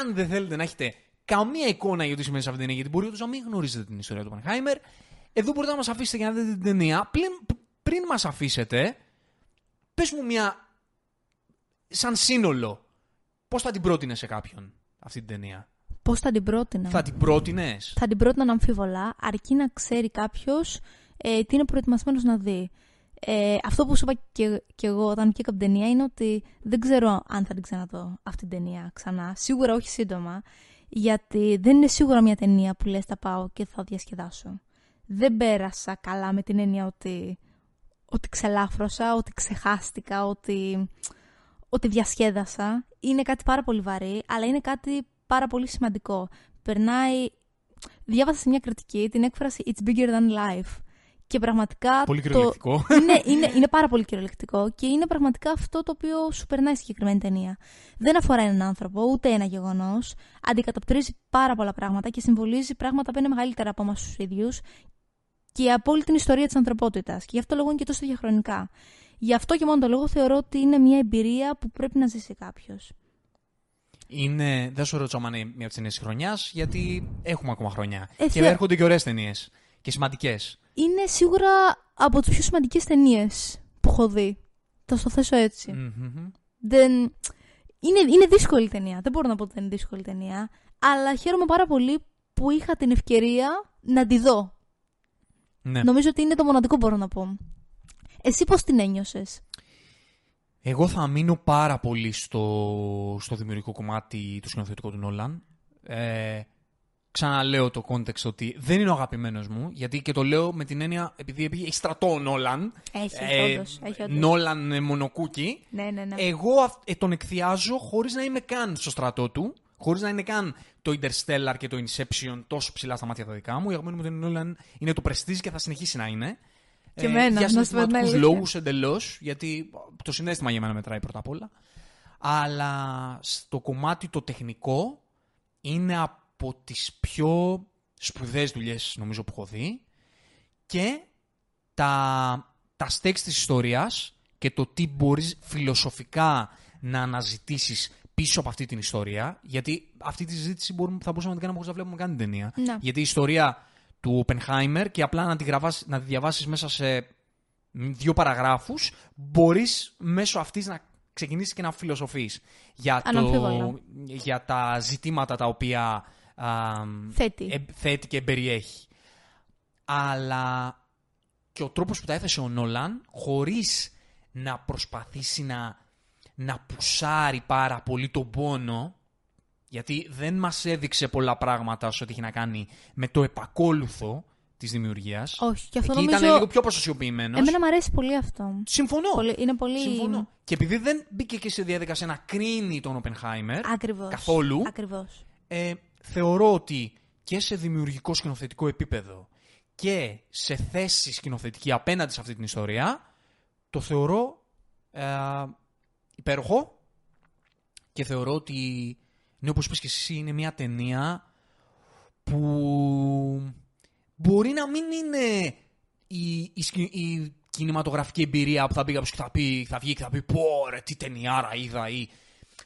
αν δεν θέλετε να έχετε καμία εικόνα για το τι σημαίνει σε αυτή την ταινία, γιατί μπορεί όντως να μην γνωρίζετε την ιστορία του Oppenheimer, εδώ μπορείτε να μας αφήσετε για να δείτε την ταινία. Πριν, πριν μας αφήσετε, πες μου μια. σαν σύνολο, πώς θα την πρότεινες σε κάποιον αυτή την ταινία; Πώς θα την πρότεινα; Θα την πρότεινες; θα την πρότεινα αμφίβολα, αρκεί να ξέρει κάποιος ε, τι είναι προετοιμασμένος να δει. Ε, αυτό που σου είπα και, και εγώ όταν βγήκα από την ταινία είναι ότι δεν ξέρω αν θα την ξαναδώ αυτή την ταινία ξανά. Σίγουρα όχι σύντομα, γιατί δεν είναι σίγουρα μια ταινία που λες θα πάω και θα διασκεδάσω. Δεν πέρασα καλά με την έννοια ότι, ότι ξελάφρωσα, ότι ξεχάστηκα, ότι, ότι διασκέδασα. Είναι κάτι πάρα πολύ βαρύ, αλλά είναι κάτι πάρα πολύ σημαντικό. Περνάει διάβασα σε μια κριτική την έκφραση It's bigger than life. Και πραγματικά. Πολύ το- κυριολεκτικό. είναι, είναι, είναι πάρα πολύ κυριολεκτικό και είναι πραγματικά αυτό το οποίο σου περνάει στη συγκεκριμένη ταινία. Δεν αφορά έναν άνθρωπο, ούτε ένα γεγονός. Αντικατοπτρίζει πάρα πολλά πράγματα και συμβολίζει πράγματα που είναι μεγαλύτερα από εμάς τους ίδιους και από όλη την ιστορία της ανθρωπότητας. Και γι' αυτό λόγο είναι και τόσο διαχρονικά. Γι' αυτό και μόνο το λόγο θεωρώ ότι είναι μια εμπειρία που πρέπει να ζήσει κάποιος. Είναι, δεν σου ρωτήσω αν είναι μια από τι ταινίε της χρονιάς, γιατί έχουμε ακόμα χρονιά. Ε, και θε- έρχονται και ωραίες ταινίες. Και σημαντικές. Είναι σίγουρα από τις πιο σημαντικές ταινίες που έχω δει. Θα στο θέσω έτσι. δεν... Είναι, είναι δύσκολη ταινία. Δεν μπορώ να πω ότι δεν είναι δύσκολη ταινία. Αλλά χαίρομαι πάρα πολύ που είχα την ευκαιρία να τη δω. Ναι. Νομίζω ότι είναι το μοναδικό που μπορώ να πω. Εσύ πώς την ένιωσες; Εγώ θα μείνω πάρα πολύ στο, στο δημιουργικό κομμάτι του σκηνοθετικού του Νόλαν. Ε, ξαναλέω το context ότι δεν είναι ο αγαπημένος μου, γιατί και το λέω με την έννοια επειδή έχει στρατό ο Νόλαν. Έχει, Ε, όντως, έχει όντως. Νόλαν ε, μονοκούκι. Ναι, ναι, ναι. Εγώ αυ- ε, τον εκθιάζω χωρίς να είμαι καν στο στρατό του. Χωρίς να είναι καν το Interstellar και το Inception τόσο ψηλά στα μάτια τα δικά μου. Η αγαπημένη μου ταινία Νόλαν είναι το Prestige και θα συνεχίσει να είναι. Και εμένα, για να σου πω την συναισθηματικού αλήθεια. λόγους εντελώς, γιατί το συνέστημα για μένα μετράει πρώτα απ' όλα. Αλλά στο κομμάτι το τεχνικό είναι από τις πιο σπουδαίες δουλειές νομίζω που έχω δει και τα, τα stakes της ιστορίας και το τι μπορείς φιλοσοφικά να αναζητήσεις πίσω από αυτή την ιστορία γιατί αυτή τη συζήτηση μπορούμε, θα μπορούσαμε να την κάνουμε χωρίς να βλέπουμε καν την ταινία Ναι. γιατί η ιστορία του Oppenheimer και απλά να τη, γραβάσεις, να τη διαβάσεις μέσα σε δύο παραγράφους μπορείς μέσω αυτής να ξεκινήσεις και να φιλοσοφείς για, το, Αναμφίβολα. για τα ζητήματα τα οποία α, Θέτει. ε, θέτει και περιέχει. Αλλά και ο τρόπος που τα έθεσε ο Νόλαν, χωρίς να προσπαθήσει να, να πουσάρει πάρα πολύ τον πόνο, γιατί δεν μας έδειξε πολλά πράγματα όσο έχει να κάνει με το επακόλουθο της δημιουργίας. Όχι, και αυτό Εκεί νομίζω... ήταν λίγο πιο ποσοσιοποιημένος. Εμένα μου αρέσει πολύ αυτό. Συμφωνώ. Πολύ, είναι πολύ... Συμφωνώ. Και επειδή δεν μπήκε και σε διαδικασία να κρίνει τον Οπενχάιμερ, Ακριβώς. Καθόλου. Ακριβώς. ε, θεωρώ ότι και σε δημιουργικό σκηνοθετικό επίπεδο και σε θέση σκηνοθετική απέναντι σε αυτή την ιστορία, το θεωρώ ε, υπέροχο και θεωρώ ότι, ναι, όπως είπες και εσύ, είναι μια ταινία που μπορεί να μην είναι η, η, σκη- η κινηματογραφική εμπειρία που θα μπει κάποιος και θα, πει, θα βγει και θα πει πω ρε τι ταινιάρα είδα ή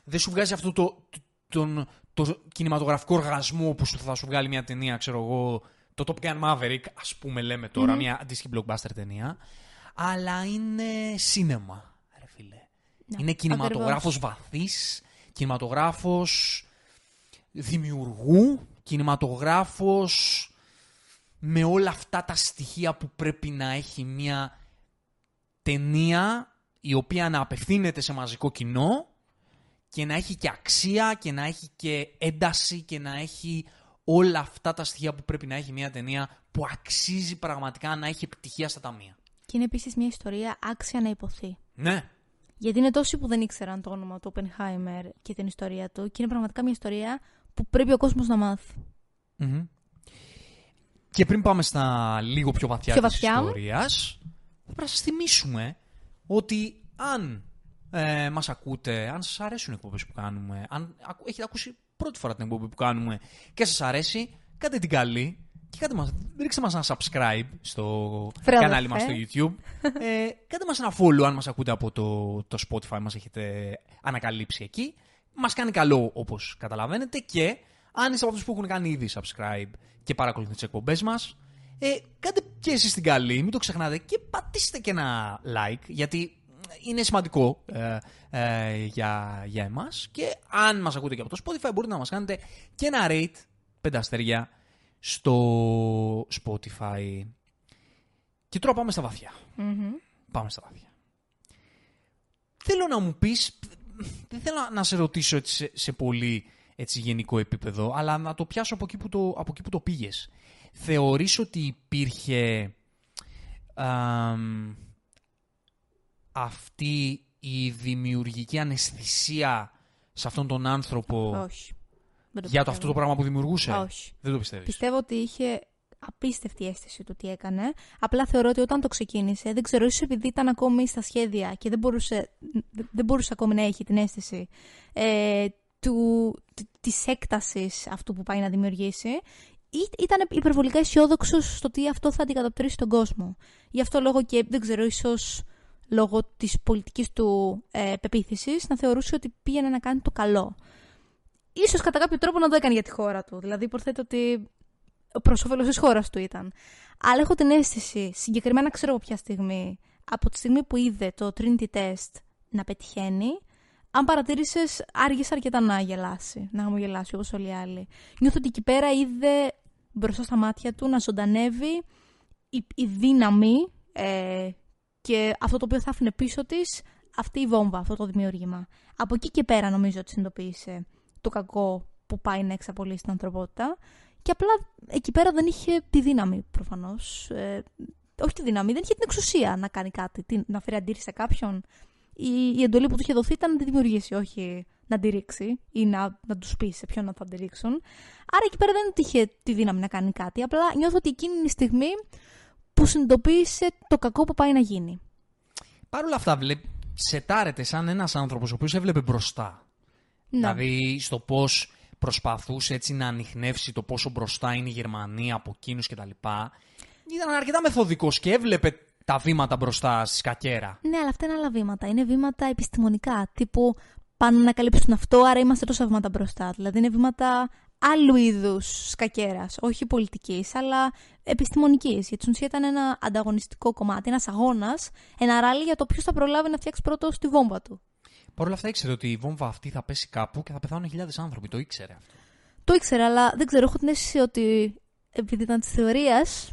δεν σου βγάζει αυτό το, το, τον, το κινηματογραφικό οργασμό που σου, θα σου βγάλει μια ταινία, ξέρω εγώ, το Top Gun Maverick, ας πούμε λέμε τώρα, μια αντίστοιχη blockbuster ταινία, αλλά είναι σίνεμα, ρε φίλε. Ναι, είναι κινηματογράφος βαθύς, κινηματογράφος δημιουργού, κινηματογράφος με όλα αυτά τα στοιχεία που πρέπει να έχει μια ταινία η οποία να απευθύνεται σε μαζικό κοινό και να έχει και αξία και να έχει και ένταση και να έχει όλα αυτά τα στοιχεία που πρέπει να έχει μια ταινία που αξίζει πραγματικά να έχει επιτυχία στα ταμεία. Και είναι επίσης μια ιστορία άξια να υποθεί. Ναι. Γιατί είναι τόσοι που δεν ήξεραν το όνομα του Oppenheimer και την ιστορία του και είναι πραγματικά μια ιστορία που πρέπει ο κόσμος να μάθει. Μμμ. Και πριν πάμε στα λίγο πιο βαθιά Πιο της βαθιά. ιστορίας, θα πρέπει να σας θυμίσουμε ότι αν ε, μας ακούτε, αν σας αρέσουν οι εκπομπές που κάνουμε, αν ακου- έχετε ακούσει πρώτη φορά την εκπομπή που κάνουμε και σας αρέσει, κάντε την καλή και κάντε μας, ρίξτε μας ένα subscribe στο Βρε, κανάλι μας αδερφέ. στο YouTube. [laughs] ε, κάντε μας ένα follow αν μας ακούτε από το, το Spotify, μας έχετε ανακαλύψει εκεί. Μας κάνει καλό όπως καταλαβαίνετε και αν είστε από αυτούς που έχουν κάνει ήδη subscribe και παρακολουθούν τις εκπομπές μας, ε, κάντε και εσείς την καλή, μην το ξεχνάτε και πατήστε και ένα like γιατί είναι σημαντικό ε, ε, για, για εμάς και αν μας ακούτε και από το Spotify μπορείτε να μας κάνετε και ένα rate πέντε αστέρια στο Spotify. Και τώρα πάμε στα βαθιά. Μμμ. Πάμε στα βαθιά. Θέλω να μου πεις, δεν θέλω να σε ρωτήσω έτσι σε, σε πολύ έτσι, γενικό επίπεδο, αλλά να το πιάσω από εκεί που το, από εκεί που το πήγες. Θεωρείς ότι υπήρχε αμ, αυτή η δημιουργική αναισθησία σε αυτόν τον άνθρωπο Όχι. Δεν για πιστεύω. το αυτό το πράγμα που δημιουργούσε; Όχι. Δεν το πιστεύεις; Πιστεύω ότι είχε απίστευτη αίσθηση του τι έκανε. Απλά θεωρώ ότι όταν το ξεκίνησε, δεν ξέρω, ίσως επειδή ήταν ακόμη στα σχέδια και δεν μπορούσε, δεν μπορούσε ακόμη να έχει την αίσθηση ε, του, τ- της έκτασης αυτού που πάει να δημιουργήσει, ή- ήταν υπερβολικά αισιόδοξος στο ότι αυτό θα αντικατοπτρίσει τον κόσμο. Γι' αυτό λόγο και δεν ξέρω, ίσως λόγω της πολιτικής του ε, πεποίθησης, να θεωρούσε ότι πήγαινε να κάνει το καλό. Ίσως κατά κάποιο τρόπο να το έκανε για τη χώρα του. Δηλαδή, υποθέτω ότι προς όφελος της χώρας του ήταν. Αλλά έχω την αίσθηση, συγκεκριμένα ξέρω από ποια στιγμή, από τη στιγμή που είδε το Trinity Test να πετυχαίνει, αν παρατήρησες, άργησε αρκετά να γελάσει, να χαμογελάσει όπως όλοι οι άλλοι. Νιώθω ότι εκεί πέρα είδε μπροστά στα μάτια του να ζωντανεύει η, η δύναμη ε, και αυτό το οποίο θα άφηνε πίσω της αυτή η βόμβα, αυτό το δημιούργημα. Από εκεί και πέρα νομίζω ότι συνειδητοποίησε το κακό που πάει να εξαπολύσει την ανθρωπότητα. Και απλά εκεί πέρα δεν είχε τη δύναμη προφανώς. Ε, όχι τη δύναμη, δεν είχε την εξουσία να κάνει κάτι, να φέρει αντίρρηση σε κάποιον. Η, η εντολή που του είχε δοθεί ήταν να τη δημιουργήσει, όχι να τη ρίξει ή να, να τους πει σε ποιον να θα τη ρίξουν. Άρα εκεί πέρα δεν είχε τη δύναμη να κάνει κάτι. Απλά νιώθω ότι εκείνη είναι η στιγμή που συνειδητοποίησε το κακό που πάει να γίνει. Παρ' όλα αυτά, βλέ... σετάρεται σαν ένας άνθρωπος ο οποίος έβλεπε μπροστά. Ναι. Δηλαδή στο πώς προσπαθούσε έτσι να ανοιχνεύσει το πόσο μπροστά είναι η Γερμανία από εκείνους κτλ. Ήταν αρκετά μεθοδικός και έβλεπε τα βήματα μπροστά στη σκακέρα. Ναι, αλλά αυτά είναι άλλα βήματα. Είναι βήματα επιστημονικά. Τύπου πάνε να καλύψουν αυτό, άρα είμαστε τόσα βήματα μπροστά. Δηλαδή είναι βήματα άλλου είδους σκακέρας. Όχι πολιτικής, αλλά επιστημονικής. Γιατί στην ουσία ήταν ένα ανταγωνιστικό κομμάτι, ένας αγώνας, ένα ράλι για το ποιος θα προλάβει να φτιάξει πρώτο τη βόμβα του. Παρ' όλα αυτά ήξερε ότι η βόμβα αυτή θα πέσει κάπου και θα πεθάνουν χιλιάδες άνθρωποι. Το ήξερε αυτό. Το ήξερε, αλλά δεν ξέρω. Έχω την αίσθηση ότι επειδή ήταν της θεωρίας,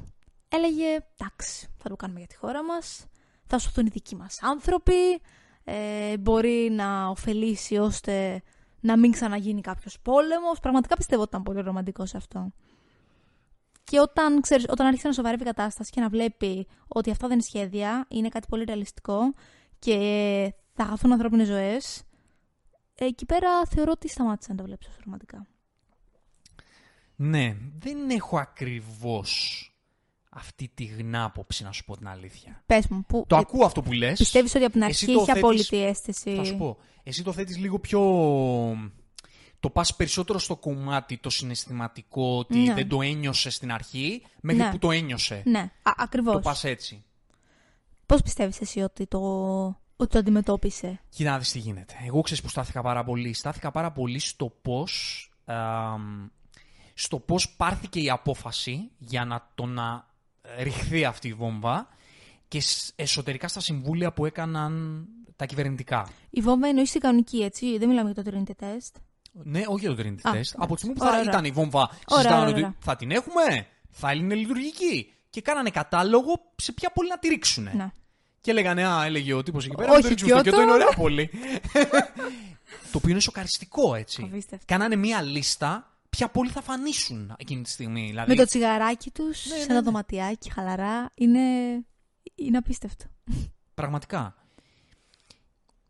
έλεγε εντάξει, θα το κάνουμε για τη χώρα μας. Θα σωθούν οι δικοί μας άνθρωποι. Ε, μπορεί να ωφελήσει ώστε να μην ξαναγίνει κάποιος πόλεμος. Πραγματικά πιστεύω ότι ήταν πολύ ρομαντικό σε αυτό. Και όταν, ξέρεις, όταν άρχισε να σοβαρεύει η κατάσταση και να βλέπει ότι αυτά δεν είναι σχέδια, είναι κάτι πολύ ρεαλιστικό και θα χαθούν ανθρώπινες ζωές, εκεί πέρα θεωρώ ότι σταμάτησε να το βλέπεις ρομαντικά. Ναι, δεν έχω ακριβώς αυτή τη γνάποψη, να σου πω την αλήθεια. Πες μου, που... Το ακούω αυτό που λες. Πιστεύεις ότι από την αρχή είχε απόλυτη αίσθηση; Θα σου πω. Εσύ το θέτεις λίγο πιο... Το πας περισσότερο στο κομμάτι το συναισθηματικό, ότι ναι. δεν το ένιωσε στην αρχή, μέχρι ναι. που το ένιωσε. Ναι, Α, ακριβώς. Το πας έτσι. Πώς πιστεύεις εσύ ότι το, ότι το αντιμετώπισε; Κοίτα να δεις τι γίνεται. Εγώ ξέρεις που στάθηκα πάρα πολύ. Στάθηκα πάρα πολύ στο πώς... στο πώς πάρθηκε η απόφαση για να το να ρηχθεί αυτή η βόμβα και εσωτερικά στα συμβούλια που έκαναν τα κυβερνητικά. Η βόμβα εννοείς η κανονική, έτσι; Δεν μιλάμε για το Trinity Test. Ναι, όχι για το Trinity Test. Από τη στιγμή που θα ήταν η βόμβα, συζητάγανε ότι θα την έχουμε, θα είναι λειτουργική. Και κάνανε κατάλογο σε ποια πόλη να τη ρίξουν. Να. Και λέγανε, Α, έλεγε ο τύπος εκεί πέρα, όχι, το ρίξουμε στο Κιώτο, είναι ωραία πόλη. [laughs] το οποίο είναι σοκαριστικό, έτσι. Κάνανε μία λίστα ποια πόλη θα φανήσουν εκείνη τη στιγμή. Δηλαδή... Με το τσιγαράκι τους, ναι, σε ναι, ένα ναι. δωματιάκι, χαλαρά. Είναι, είναι απίστευτο. Πραγματικά.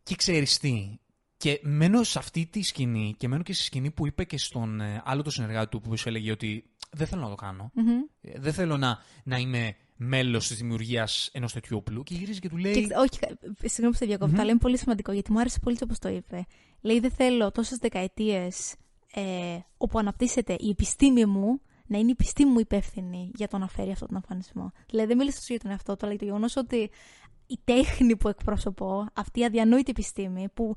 Και ξέρεις τι. Και μένω σε αυτή τη σκηνή και μένω και στη σκηνή που είπε και στον ε, άλλο το συνεργάτη του που σου έλεγε ότι δεν θέλω να το κάνω. Mm-hmm. Δεν θέλω να, να είμαι μέλος της δημιουργίας ενός τέτοιου όπλου. Και γυρίζει και του λέει. Και, όχι, συγγνώμη που σε διακόπτω, mm-hmm. αλλά είναι πολύ σημαντικό γιατί μου άρεσε πολύ όπω το είπε. Λέει: Δεν θέλω τόσες δεκαετίες ε, όπου αναπτύσσεται η επιστήμη μου να είναι η επιστήμη μου υπεύθυνη για το να φέρει αυτόν τον εμφανισμό. Δηλαδή, δεν μίλησα για τον εαυτό του, αλλά για το γεγονός ότι η τέχνη που εκπροσωπώ, αυτή η αδιανόητη επιστήμη, που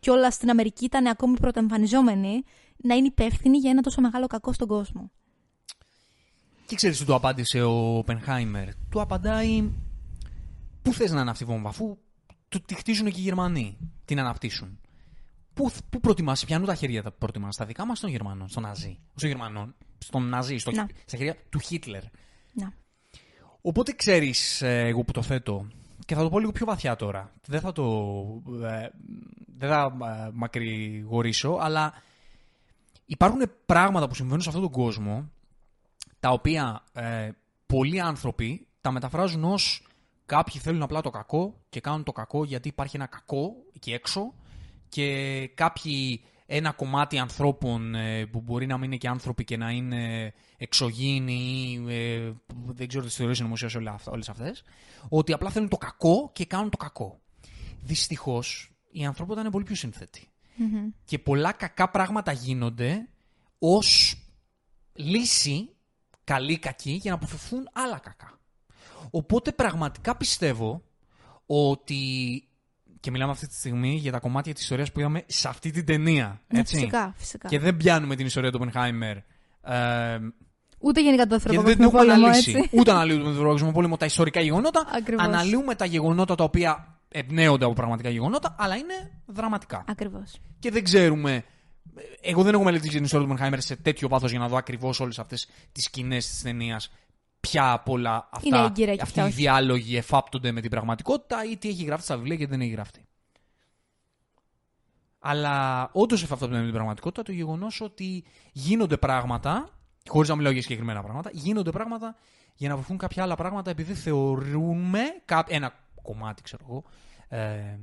κιόλας στην Αμερική ήταν ακόμη πρωτοεμφανιζόμενη, να είναι υπεύθυνη για ένα τόσο μεγάλο κακό στον κόσμο. Και ξέρεις τι του απάντησε ο Πενχάιμερ. Του απαντάει. Πού θες να είναι αυτή η βόμβα, αφού του τη χτίζουν και οι Γερμανοί. Την αναπτύσσουν. Πού, πού προτιμάς, πιάνουν τα χέρια τα προτιμάς, στα δικά μας στον Γερμανό, στον Ναζί; Στον Γερμανό, στον Ναζί, στο, στα χέρια του Χίτλερ. Να. Οπότε ξέρεις ε, εγώ που το θέτω, και θα το πω λίγο πιο βαθιά τώρα, δεν θα το ε, δεν θα ε, μακρηγορήσω, αλλά υπάρχουν πράγματα που συμβαίνουν σε αυτόν τον κόσμο, τα οποία ε, πολλοί άνθρωποι τα μεταφράζουν ως κάποιοι θέλουν απλά το κακό και κάνουν το κακό γιατί υπάρχει ένα κακό εκεί έξω και κάποιοι ένα κομμάτι ανθρώπων ε, που μπορεί να μην είναι και άνθρωποι και να είναι εξωγήινοι ή ε, δεν ξέρω τις θεωρίες νομοσίας όλες αυτές, ότι απλά θέλουν το κακό και κάνουν το κακό. Δυστυχώς η ανθρωπότητα είναι πολύ πιο συνθετη Και πολλά κακά πράγματα γίνονται ως λύση καλή-κακή για να αποφευθούν άλλα κακά. Οπότε πραγματικά πιστεύω ότι και μιλάμε αυτή τη στιγμή για τα κομμάτια της ιστορίας που είδαμε σε αυτή την ταινία. Ναι, φυσικά, φυσικά. Και δεν πιάνουμε την ιστορία του Οπενχάιμερ. Ε, Ούτε γενικά το δεύτερο παγκόσμιο πόλεμο. Έτσι. Ούτε αναλύουμε τον δεύτερο παγκόσμιο πόλεμο, τα ιστορικά γεγονότα. Ακριβώς. Αναλύουμε τα γεγονότα τα οποία εμπνέονται από πραγματικά γεγονότα, αλλά είναι δραματικά. Ακριβώς. Και δεν ξέρουμε. Εγώ δεν έχω μελετήσει την ιστορία του Μενχάιμερ σε τέτοιο βάθο για να δω ακριβώς όλες αυτές τις σκηνές της ταινίας. Ποια από όλα Είναι αυτά έγκυρα και αυτοί ποια οι όχι. διάλογοι εφάπτονται με την πραγματικότητα ή τι έχει γραφτεί στα βιβλία και δεν έχει γραφτεί. Αλλά όντως εφάπτονται με την πραγματικότητα το γεγονός ότι γίνονται πράγματα, χωρίς να μιλάω για συγκεκριμένα πράγματα, γίνονται πράγματα για να βρεθούν κάποια άλλα πράγματα επειδή θεωρούμε. κά- Ένα κομμάτι, ξέρω εγώ. Ε,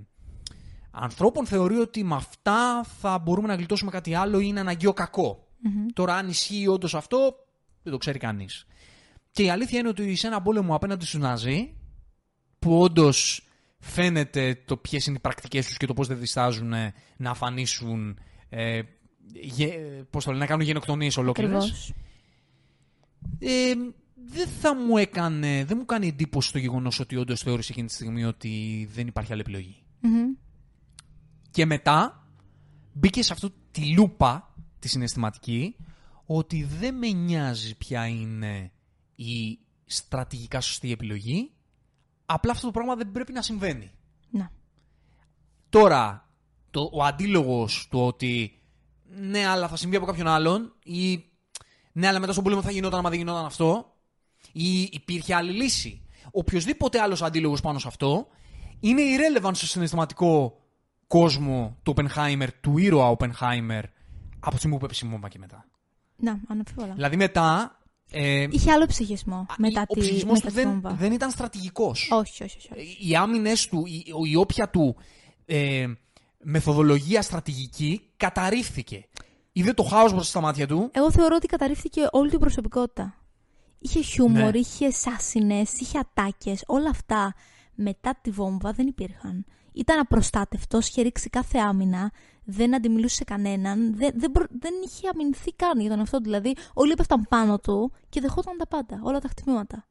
ανθρώπων θεωρεί ότι με αυτά θα μπορούμε να γλιτώσουμε κάτι άλλο ή είναι αναγκαίο κακό. Τώρα, αν ισχύει όντως αυτό, δεν το ξέρει κανείς. Και η αλήθεια είναι ότι σε ένα πόλεμο απέναντι στους Ναζί, που όντως φαίνεται το ποιες είναι οι πρακτικές τους και το πώς δεν διστάζουν ε, να αφανίσουν. Ε, γε, πώς το λένε, να κάνουν γενοκτονίες ολόκληρες. Ακριβώς. Ε, δεν θα μου έκανε, δεν μου κάνει εντύπωση το γεγονός ότι όντως θεώρησε εκείνη τη στιγμή ότι δεν υπάρχει άλλη επιλογή. Και μετά μπήκε σε αυτό τη λούπα τη συναισθηματική ότι δεν με νοιάζει ποια είναι η στρατηγικά σωστή επιλογή. Απλά αυτό το πράγμα δεν πρέπει να συμβαίνει. Να. Τώρα, το, ο αντίλογος του ότι ναι, αλλά θα συμβεί από κάποιον άλλον ή ναι, αλλά μετά στον πόλεμο θα γινόταν άμα δεν γινόταν αυτό ή υπήρχε άλλη λύση. Οποιοδήποτε άλλος αντίλογος πάνω σε αυτό είναι irrelevant στο συναισθηματικό κόσμο του Oppenheimer, του ήρωα Oppenheimer από τη στιγμή που έπεσε η βόμβα και μετά. Να, αναμφίβολα. Δηλαδή μετά... Ε, Είχε άλλο ψυχισμό μετά ο τη, ψυχισμός μετά του τη δεν, βόμβα. δεν ήταν στρατηγικός Όχι, όχι, όχι. όχι. οι άμυνες του, η, η όποια του ε, μεθοδολογία στρατηγική καταρρίφθηκε. Είδε το χάος μπροστά στα μάτια του. Εγώ θεωρώ ότι καταρρίφθηκε όλη την προσωπικότητα. Είχε χιούμορ, Ναι. είχε σάσινες, είχε ατάκες. Όλα αυτά μετά τη βόμβα δεν υπήρχαν. Ήταν απροστάτευτος, είχε ρίξει κάθε άμυνα, δεν αντιμιλούσε σε κανέναν, δεν, δεν, προ- δεν είχε αμυνθεί καν για τον αυτό. Δηλαδή, όλοι έπεφταν πάνω του και δεχόταν τα πάντα, όλα τα χτυπήματα.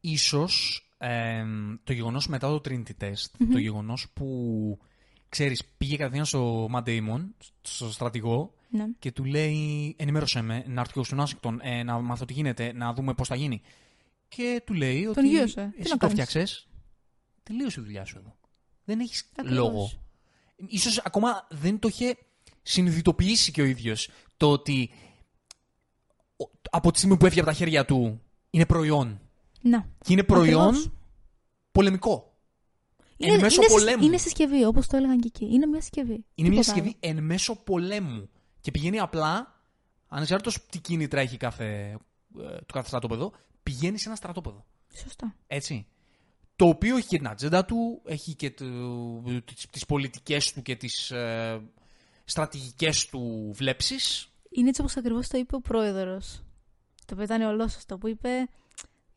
Ίσως ε, το γεγονός μετά το Trinity Test, το γεγονός που, ξέρεις, πήγε κατευθείαν στο Matt Damon, στο στρατηγό, Ναι. και του λέει ενημέρωσέ με, να έρθει και εγώ στον Άσικτον, ε, να μάθω τι γίνεται, να δούμε πώς θα γίνει. Και του λέει ότι γύρωσε. Τι εσύ να το κάνεις;» φτιάξες, τελείωσε η δουλειά σου εδώ. Δεν έχεις Ακριβώς. λόγο. Ίσως ακόμα δεν το είχε συνειδητοποιήσει και ο ίδιος το ότι ο- από τη στιγμή που έφυγε από τα χέρια του είναι προϊόν. Να. Και είναι προϊόν Ακριβώς. πολεμικό. Είναι, εν μέσω είναι, συ- πολέμου. είναι συσκευή, όπως το έλεγαν και εκεί. Είναι μια συσκευή. Είναι μια Τίποτα συσκευή εν μέσω πολέμου. Και πηγαίνει απλά, ανεξάρτητος τι κίνητρα έχει κάθε, ε, το κάθε στρατόπεδο, πηγαίνει σε ένα στρατόπεδο. άλλο. Σωστά. Έτσι. Το οποίο έχει και την ατζέντα του, έχει και το, τις, τις πολιτικές του και τις ε, στρατηγικές του βλέψεις. Είναι έτσι όπως ακριβώς το είπε ο πρόεδρος. Το οποίο ήταν ολόσωστο που είπε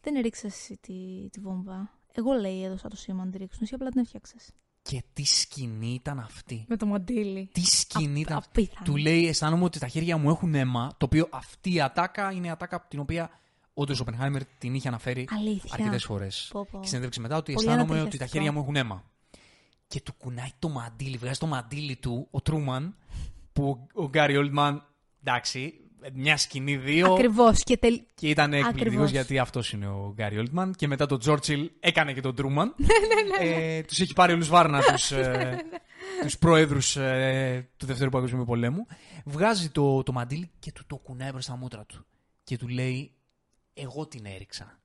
δεν έριξες εσύ τη, τη βόμβα. Εγώ λέει έδωσα το σήμα να τη ρίξουν, εσύ απλά την έφτιαξες. Και τι σκηνή ήταν αυτή. Με το μαντίλι. Τι σκηνή ήταν αυτή. Απίθανο. Του λέει, αισθάνομαι ότι τα χέρια μου έχουν αίμα, το οποίο αυτή η ατάκα είναι η ατάκα από την οποία όντως ο Οπενχάιμερ την είχε αναφέρει Αλήθεια. αρκετές φορές. Πω, πω. Και συνέντευξη μετά ότι Πολύ αισθάνομαι ότι τα ανατριχιαστικό. χέρια μου έχουν αίμα. Και του κουνάει το μαντίλι, βγάζει το μαντίλι του, ο Τρούμαν, που ο Γκάρι Όλτμαν, εντάξει, μια σκηνή, δύο. Ακριβώς. Και τελ... Και ήταν εκπληκτικός Ακριβώς. γιατί αυτός είναι ο Γκάρι Όλτμαν. Και μετά τον Τζόρτσιλ έκανε και τον Τρούμαν. [laughs] Ναι, ε, τους έχει πάρει όλους βάρνα τους [laughs] ε, τους προέδρου ε, του Δευτέρου Παγκοσμίου Πολέμου. Βγάζει το, το μαντίλι και του το κουνάει προ τα μούτρα του. Και του λέει: Εγώ την έριξα.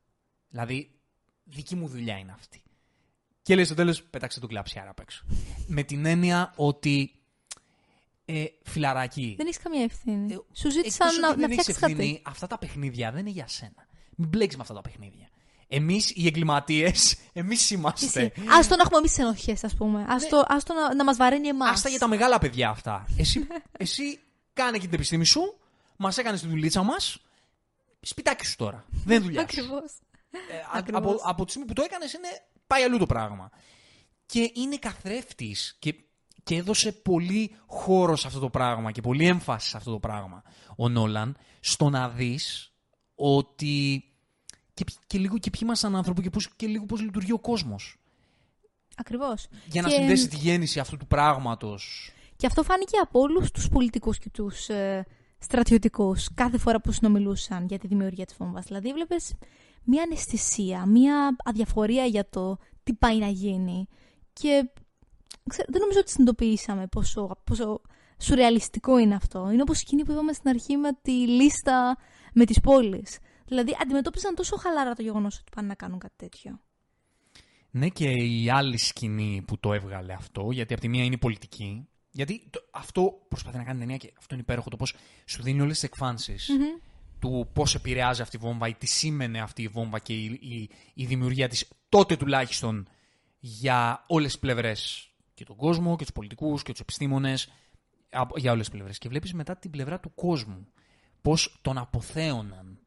Δηλαδή, δική μου δουλειά είναι αυτή. Και λέει στο τέλος: Πέταξε τον κλαψιάρα απ' έξω. [laughs] Με την έννοια ότι. Ε, φιλαράκι. δεν έχεις καμία ευθύνη. Ε, Σου ζήτησαν εκτός να, ότι να δεν έχεις φτιάξεις κάτι. ευθύνη, Αυτά τα παιχνίδια δεν είναι για σένα. Μην μπλέξεις με αυτά τα παιχνίδια. Εμείς οι εγκληματίες, [laughs] εμείς είμαστε. Εσύ. Άστο να έχουμε εμείς τις ενοχές, ας πούμε. Άστο, άστο να, να μας βαραίνει εμάς. Άστα για τα μεγάλα παιδιά αυτά. [laughs] Εσύ, εσύ κάνε και την επιστήμη σου, μας έκανες τη δουλίτσα μας. Σπιτάκι σου τώρα. Δεν είναι δουλειάς. σου. Ακριβώς. Ε, α- Ακριβώς. από, από τη στιγμή που το έκανες, είναι πάει αλλού το πράγμα. Και είναι καθρέφτης και, και έδωσε πολύ χώρο σε αυτό το πράγμα και πολύ έμφαση σε αυτό το πράγμα ο Νόλαν στο να δεις ότι. Και, ποι- και λίγο και ποιοι είμαστε σαν άνθρωποι και, πώς, και λίγο πώς λειτουργεί ο κόσμος. Ακριβώς. Για να Και- συνδέσει τη γέννηση αυτού του πράγματος. Και αυτό φάνηκε από όλους τους πολιτικούς και τους ε, στρατιωτικούς κάθε φορά που συνομιλούσαν για τη δημιουργία της βόμβας. Δηλαδή, έβλεπε μία αναισθησία, μία αδιαφορία για το τι πάει να γίνει. Και ξέρω, δεν νομίζω ότι συνειδητοποιήσαμε πόσο, πόσο σουρεαλιστικό είναι αυτό. Είναι όπως εκείνη που είπαμε στην αρχή με τη λίστα με τις πόλεις. Δηλαδή αντιμετώπισαν τόσο χαλαρά το γεγονός ότι πάνε να κάνουν κάτι τέτοιο. Ναι και η άλλη σκηνή που το έβγαλε αυτό, γιατί από τη μία είναι η πολιτική, γιατί το, αυτό προσπαθεί να κάνει ταινία και αυτό είναι υπέροχο, το πώς σου δίνει όλες τις εκφανσεις του πώς επηρεάζει αυτή η βόμβα ή τι σήμαινε αυτή η βόμβα και η, η, η δημιουργία της τότε τουλάχιστον για όλες τις πλευρές και τον κόσμο και τους πολιτικούς και τους επιστήμονες για όλες τις πλευρές. Και βλέπεις μετά την πλευρά του κόσμου πώς τον αποθέωναν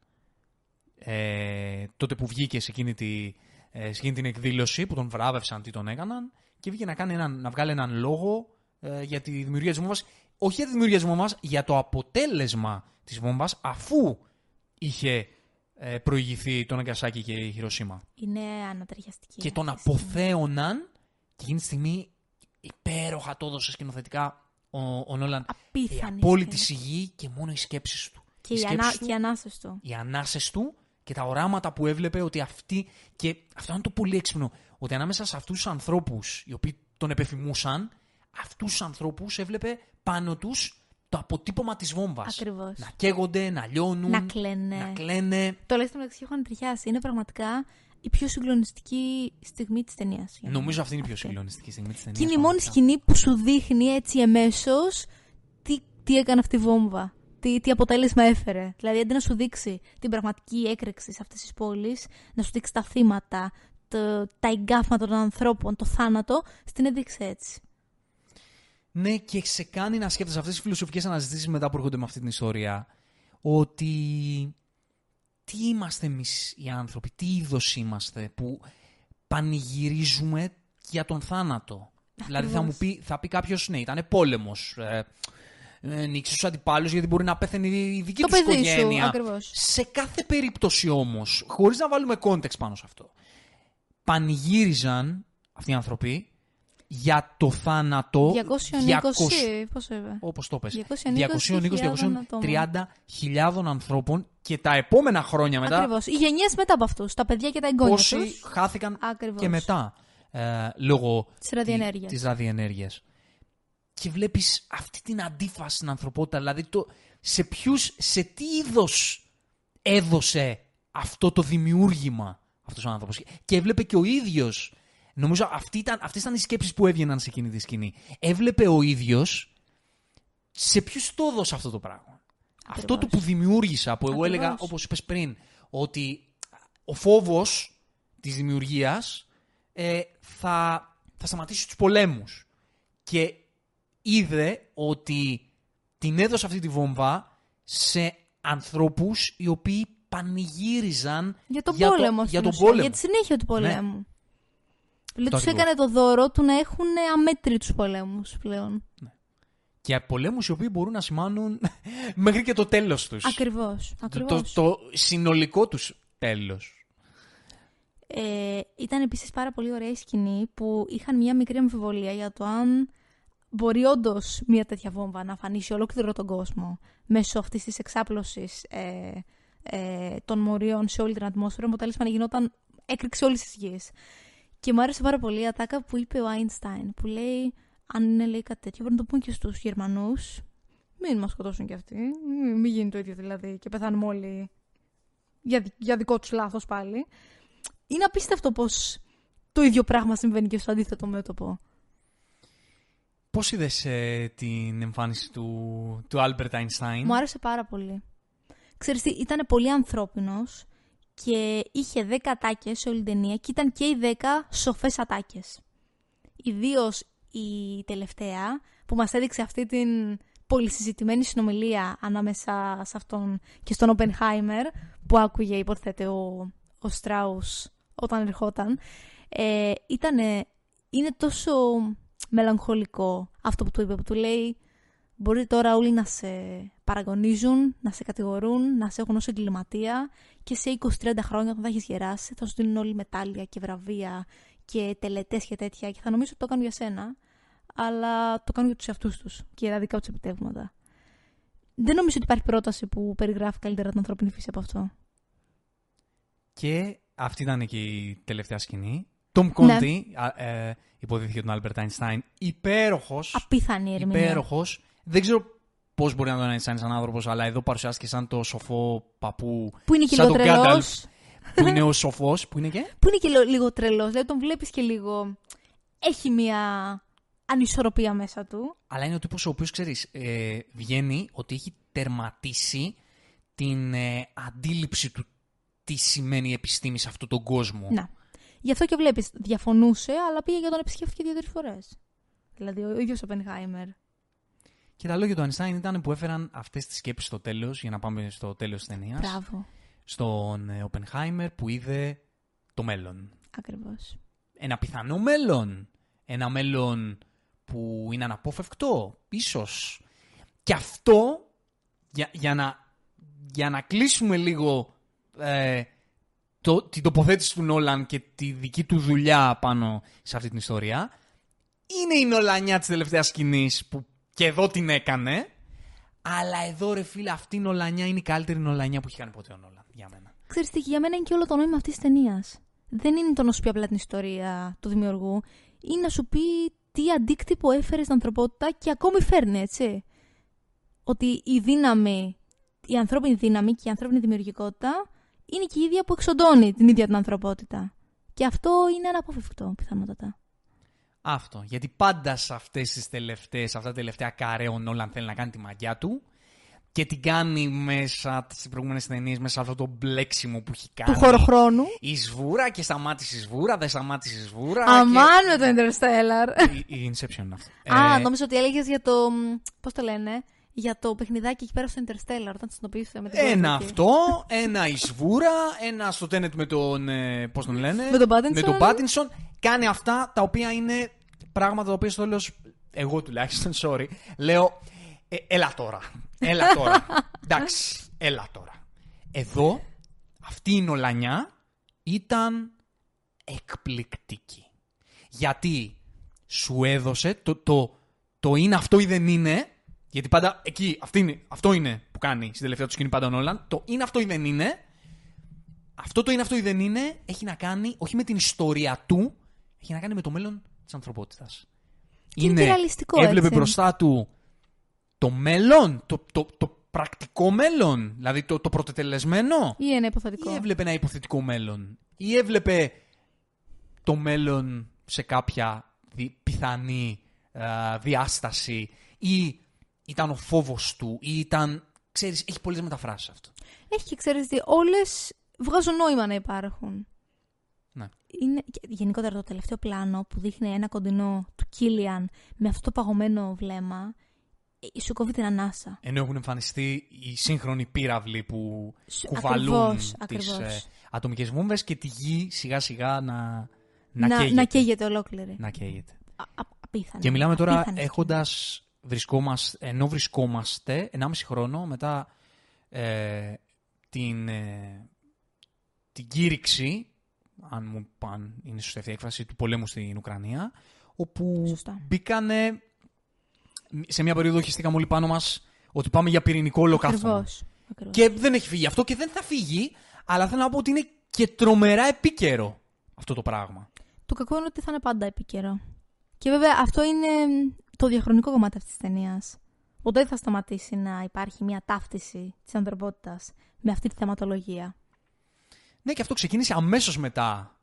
ε, τότε που βγήκε σε εκείνη, τη, ε, σε εκείνη την εκδήλωση που τον βράβευσαν τι τον έκαναν και βγήκε να, κάνει έναν, να βγάλει έναν λόγο ε, για τη δημιουργία της βόμβας όχι για τη δημιουργία της βόμβας, για το αποτέλεσμα της βόμβας αφού είχε ε, προηγηθεί το Ναγκασάκι και η Χειροσύμα. Είναι ανατριχιαστική. Και τον αποθέωναν και εκείνη τη στιγμή υπέροχα το έδωσε σκηνοθετικά ο, ο Νόλαν. Απίθανη Η απόλυτη σκηνή. σιγή και μόνο οι σκέψεις του. Και οι, σκέψεις ανά, του, και οι ανάσες του. οι ανάσες του και τα οράματα που έβλεπε ότι αυτοί. Και αυτό είναι το πολύ έξυπνο. Ότι ανάμεσα σε αυτούς τους ανθρώπους οι οποίοι τον επεφημούσαν, αυτούς τους ανθρώπους έβλεπε πάνω τους το αποτύπωμα της βόμβας. Ακριβώς. Να καίγονται, να λιώνουν. Να κλαίνε. Να κλαίνε. Το λέει στο μεταξύ έχω ανατριχιάσει. Είναι πραγματικά η πιο συγκλονιστική στιγμή της ταινίας. Νομίζω αυτή είναι η πιο συγκλονιστική στιγμή της ταινίας. Και είναι η μόνη σκηνή που σου δείχνει έτσι εμέσως τι, τι έκανε αυτή η βόμβα. Τι, τι αποτέλεσμα έφερε. Δηλαδή, αντί να σου δείξει την πραγματική έκρηξη σε αυτές τις πόλεις, να σου δείξει τα θύματα, το, τα εγκάφματα των ανθρώπων, το θάνατο, στην έδειξε έτσι. Ναι, και σε κάνει να σκέφτεσαι αυτές τις φιλοσοφικές αναζητήσεις μετά που έρχονται με αυτή την ιστορία. Ότι. Τι είμαστε εμείς οι άνθρωποι, τι είδος είμαστε που πανηγυρίζουμε για τον θάνατο. Δηλαδή θα μου πει, θα πει κάποιος, ναι, ήταν πόλεμος. Ε, ε, νίκησε τους αντιπάλους γιατί μπορεί να πέθανε η δική Το του παιδί σου, οικογένεια. ακριβώς. Σε κάθε περίπτωση όμως, χωρίς να βάλουμε context πάνω σε αυτό, πανηγύριζαν αυτοί οι άνθρωποι για το θάνατο 220, πώς είπε. Όπως το πες. 220.000 220-230.000 ανθρώπων και τα επόμενα χρόνια μετά Ακριβώς. Οι γενιές μετά από αυτούς, τα παιδιά και τα εγγόνια πόσοι τους. χάθηκαν Ακριβώς. και μετά ε, λόγω Της ραδιενέργειας. της ραδιενέργειας. Και βλέπεις αυτή την αντίφαση στην ανθρωπότητα, δηλαδή το, σε ποιους, σε τι είδος έδωσε αυτό το δημιούργημα αυτός ο άνθρωπος. Και έβλεπε και ο ίδιος, νομίζω αυτή ήταν, αυτές ήταν οι σκέψεις που έβγαιναν σε εκείνη τη σκηνή. Έβλεπε ο ίδιος σε ποιους το έδωσε αυτό το πράγμα. Αυτό το που δημιούργησα, που εγώ Ακριβώς. έλεγα, όπως είπες πριν, ότι ο φόβος της δημιουργίας ε, θα, θα σταματήσει τους πολέμους. Και είδε ότι την έδωσε αυτή τη βόμβα σε ανθρώπους οι οποίοι πανηγύριζαν Για τον για πόλεμο, το, στην για τον ουσία, πόλεμο. Για τη συνέχεια του πολέμου. Δηλαδή Αυτό τους ακριβώς. έκανε το δώρο του να έχουν αμέτρητους πολέμους πλέον. Και πολέμους οι οποίοι μπορούν να σημάνουν [laughs] μέχρι και το τέλος τους. Ακριβώς. Το, ακριβώς. το, το συνολικό τους τέλος. Ε, ήταν επίσης πάρα πολύ ωραία η σκηνή που είχαν μια μικρή αμφιβολία για το αν μπορεί όντως μια τέτοια βόμβα να αφανίσει ολόκληρο τον κόσμο μέσω αυτής της εξάπλωσης ε, ε, των μορίων σε όλη την ατμόσφαιρα, με αποτέλεσμα να γινόταν έκρηξη όλης της γης. Και μου άρεσε πάρα πολύ η ατάκα που είπε ο Άινστάιν, που λέει, αν είναι λέει κάτι τέτοιο, πρέπει να το πούν και στους Γερμανούς, μην μας σκοτώσουν κι αυτοί, μην, μην γίνει το ίδιο δηλαδή και πεθάνουμε όλοι για, δι- για δικό τους λάθος πάλι. Είναι απίστευτο πως το ίδιο πράγμα συμβαίνει και στο αντίθετο μέτωπο. Πώς είδες ε, την εμφάνιση του, του Albert Einstein? Μου άρεσε πάρα πολύ. Ξέρεις τι, ήταν πολύ ανθρώπινος και είχε 10 ατάκες σε όλη την ταινία και ήταν και οι 10 σοφές ατάκες. Ιδίως η τελευταία που μας έδειξε αυτή την πολυσυζητημένη συνομιλία ανάμεσα σε αυτόν και στον Οπενχάιμερ που άκουγε υποθέτε ο, ο Στράους όταν ερχόταν. Ε, ήτανε, είναι τόσο μελαγχολικό αυτό που του είπε, που του λέει Μπορεί τώρα όλοι να σε παραγωνίζουν, να σε κατηγορούν, να σε έχουν ως εγκληματία και σε 20-30 χρόνια όταν θα έχεις γεράσει θα σου δίνουν όλοι μετάλλια και βραβεία και τελετές και τέτοια και θα νομίζω ότι το κάνουν για σένα αλλά το κάνουν για τους εαυτούς τους και για τα δικά τους επιτεύγματα. Δεν νομίζω ότι υπάρχει πρόταση που περιγράφει καλύτερα την ανθρώπινη φύση από αυτό. Και αυτή ήταν και η τελευταία σκηνή Τόμ Κόντι, ε, υποδείχθηκε τον Άλμπερτ Αϊνστάιν, υπέροχος. Απίθανη ερμηνεία. Υπέροχος. Δεν ξέρω πώς μπορεί να τον Αϊνστάιν σαν άνθρωπος, αλλά εδώ παρουσιάστηκε σαν το σοφό παππού. Που είναι και σαν λίγο τον τρελός. Γκάνταλφ, Που είναι ο σοφός. Που είναι και; [laughs] Που είναι και λι- λίγο τρελός. Δηλαδή τον βλέπεις και λίγο. Έχει μια ανισορροπία μέσα του. Αλλά είναι ο τύπος ο οποίος ξέρεις, ε, βγαίνει ότι έχει τερματίσει την ε, αντίληψη του τι σημαίνει η επιστήμη σε αυτόν τον κόσμο. Να. Γι' αυτό και βλέπεις, διαφωνούσε, αλλά πήγε και τον επισκέφθηκε δύο-τρεις φορές. Δηλαδή ο ίδιο ο Πενχάιμερ. Και τα λόγια του Αϊνστάιν ήταν που έφεραν αυτές τις σκέψεις στο τέλος, για να πάμε στο τέλος της ταινίας. Μπράβο. Στον ε, Οπενχάιμερ που είδε το μέλλον. Ακριβώς. Ένα πιθανό μέλλον. Ένα μέλλον που είναι αναπόφευκτο, ίσως. Και αυτό, για, για, να, για να κλείσουμε λίγο ε, το, την τοποθέτηση του Νόλαν και τη δική του δουλειά πάνω σε αυτή την ιστορία, είναι η Νολανιά της τελευταίας σκηνής που και εδώ την έκανε, αλλά εδώ ρε φίλε αυτή η Νολανιά είναι η καλύτερη Νολανιά που έχει κάνει ποτέ ο Νόλαν, για μένα. Ξέρεις τι, για μένα είναι και όλο το νόημα αυτής της ταινίας. Δεν είναι το να σου πει απλά την ιστορία του δημιουργού, είναι να σου πει τι αντίκτυπο έφερε στην ανθρωπότητα και ακόμη φέρνει, έτσι. Ότι η δύναμη, η ανθρώπινη δύναμη και η ανθρώπινη δημιουργικότητα είναι και η ίδια που εξοντώνει την ίδια την ανθρωπότητα. Και αυτό είναι αναπόφευκτο, πιθανότατα. Αυτό. Γιατί πάντα σε αυτές τις τελευταίες, αυτά τα τελευταία καρέ ο Νόλαν θέλει να κάνει τη μαγιά του και την κάνει μέσα στι προηγούμενες ταινίες, μέσα σε αυτό το μπλέξιμο που έχει κάνει. Του χωροχρόνου. Η σβούρα και σταμάτησε η σβούρα, δεν σταμάτησε η σβούρα. Αμάν με το Interstellar. Και... Η, η Inception είναι αυτό. Α, Ε, νόμιζα ότι έλεγες για το. Πώς το λένε, για το παιχνιδάκι εκεί πέρα στο Interstellar, όταν συνοποιήθηκε με την Ένα κόρη εκεί. αυτό, ένα η σβούρα, ένα στο Tenet με τον. Ε, Πώς τον λένε. Με τον Pattinson. Με τον Pattinson. Κάνει αυτά τα οποία είναι πράγματα τα οποία στο τέλο. Εγώ τουλάχιστον, [laughs] sorry, λέω. Ε, έλα τώρα. Έλα τώρα. [laughs] Εντάξει, έλα τώρα. Εδώ, αυτή η Νολανιά ήταν εκπληκτική. Γιατί σου έδωσε το, το, το είναι αυτό ή δεν είναι, γιατί πάντα εκεί αυτή είναι, αυτό είναι που κάνει στην τελευταία του σκηνή πάντα ο Νόλαν, το είναι αυτό ή δεν είναι, αυτό το είναι αυτό ή δεν είναι έχει να κάνει όχι με την ιστορία του, έχει να κάνει με το μέλλον της ανθρωπότητας. είναι και ρεαλιστικό, έβλεπε έτσι. μπροστά του το μέλλον, το, το, το πρακτικό μέλλον, δηλαδή το, το πρωτετελεσμένο, Ή ένα υποθετικό. ή έβλεπε ένα υποθετικό μέλλον, ή έβλεπε το μέλλον σε κάποια δι- πιθανή α, διάσταση, ή ήταν ο φόβος του, ή ήταν, ξέρεις, έχει πολλές μεταφράσεις αυτό. Έχει και ξέρεις τι, όλες βγάζουν νόημα να υπάρχουν. Ναι. Είναι, και γενικότερα το τελευταίο πλάνο που δείχνει ένα κοντινό του Κίλιαν με αυτό το παγωμένο βλέμμα, ε, σου κόβει την ανάσα. Ενώ έχουν εμφανιστεί οι σύγχρονοι πύραυλοι που Σου- κουβαλούν ακριβώς, τις ακριβώς. ε, ατομικές βόμβες και τη γη σιγά σιγά να, να, να, καίγεται. να καίγεται ολόκληρη. Να καίγεται. Α, α, απίθανο. Και μιλάμε τώρα Απίθανη έχοντας βρισκόμαστε, ενώ βρισκόμαστε 1,5 χρόνο μετά ε, την, ε, την κήρυξη, αν μου παν είναι σωστή αυτή η έκφραση, του πολέμου στην Ουκρανία, όπου Σωστά. μπήκανε σε μια περίοδο χεστήκαμε όλοι πάνω μας ότι πάμε για πυρηνικό ολοκαύτωμα. Ακριβώς. Ακριβώς. Και δεν έχει φύγει αυτό και δεν θα φύγει, αλλά θέλω να πω ότι είναι και τρομερά επίκαιρο αυτό το πράγμα. Το κακό είναι ότι θα είναι πάντα επίκαιρο. Και βέβαια αυτό είναι το διαχρονικό κομμάτι αυτής της ταινίας. Ποτέ δεν θα σταματήσει να υπάρχει μια ταύτιση της ανθρωπότητας με αυτή τη θεματολογία. Ναι, και αυτό ξεκίνησε αμέσως μετά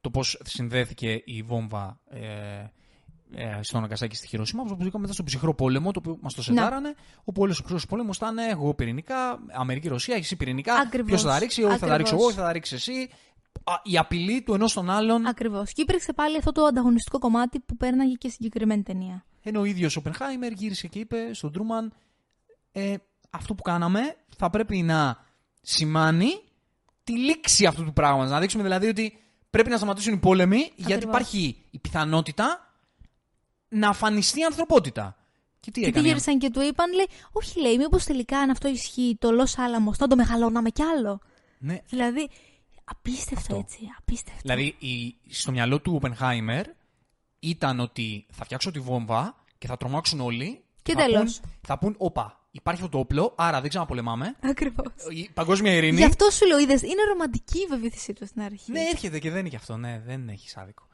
το πώς συνδέθηκε η βόμβα ε, ε, στο Ναγκασάκι στη Χειροσύμα, όπως είπαμε μετά στον ψυχρό πόλεμο, το οποίο μας το σετάρανε. Όπου όλος ο ψυχρός πόλεμος ήταν εγώ πυρηνικά, Αμερική-Ρωσία, εσύ πυρηνικά. Ακριβώς. Ποιος θα τα ρίξει, όχι θα τα ρίξω εγώ, Ακριβώς. όχι θα τα ρίξεις εσύ. Α, η απειλή του ενός τον άλλον. Ακριβώς. Και υπήρξε πάλι αυτό το ανταγωνιστικό κομμάτι που πέρναγε και στην συγκεκριμένη ταινία. Ενώ ο ίδιος ο Οπενχάιμερ γύρισε και είπε στον Τρούμαν, ε, αυτό που κάναμε θα πρέπει να σημάνει τη λήξη αυτού του πράγματος. Να δείξουμε δηλαδή ότι πρέπει να σταματήσουν οι πόλεμοι, γιατί Ακριβώς. υπάρχει η πιθανότητα να αφανιστεί η ανθρωπότητα. Και τι Και τι έκανε; γύρισαν και του είπαν, λέει, Όχι, λέει, μήπως τελικά αν αυτό ισχύει το Λος Άλαμος, να το μεγαλώναμε κι άλλο. Ναι, Δηλαδή, απίστευτο Αυτό. έτσι. Απίστευτο. δηλαδή η, στο μυαλό του Οπενχάιμερ ήταν ότι θα φτιάξω τη βόμβα και θα τρομάξουν όλοι. Και θα τέλος. Πούν, θα πούν, όπα, υπάρχει αυτό το όπλο, άρα δεν ξαναπολεμάμε. Ακριβώς. Η παγκόσμια ειρήνη. Γι' αυτό σου λέω, είδες, είναι ρομαντική η βεβαιωθήσή του στην αρχή. Ναι, έρχεται και δεν είναι και αυτό. Ναι, δεν έχεις άδικο.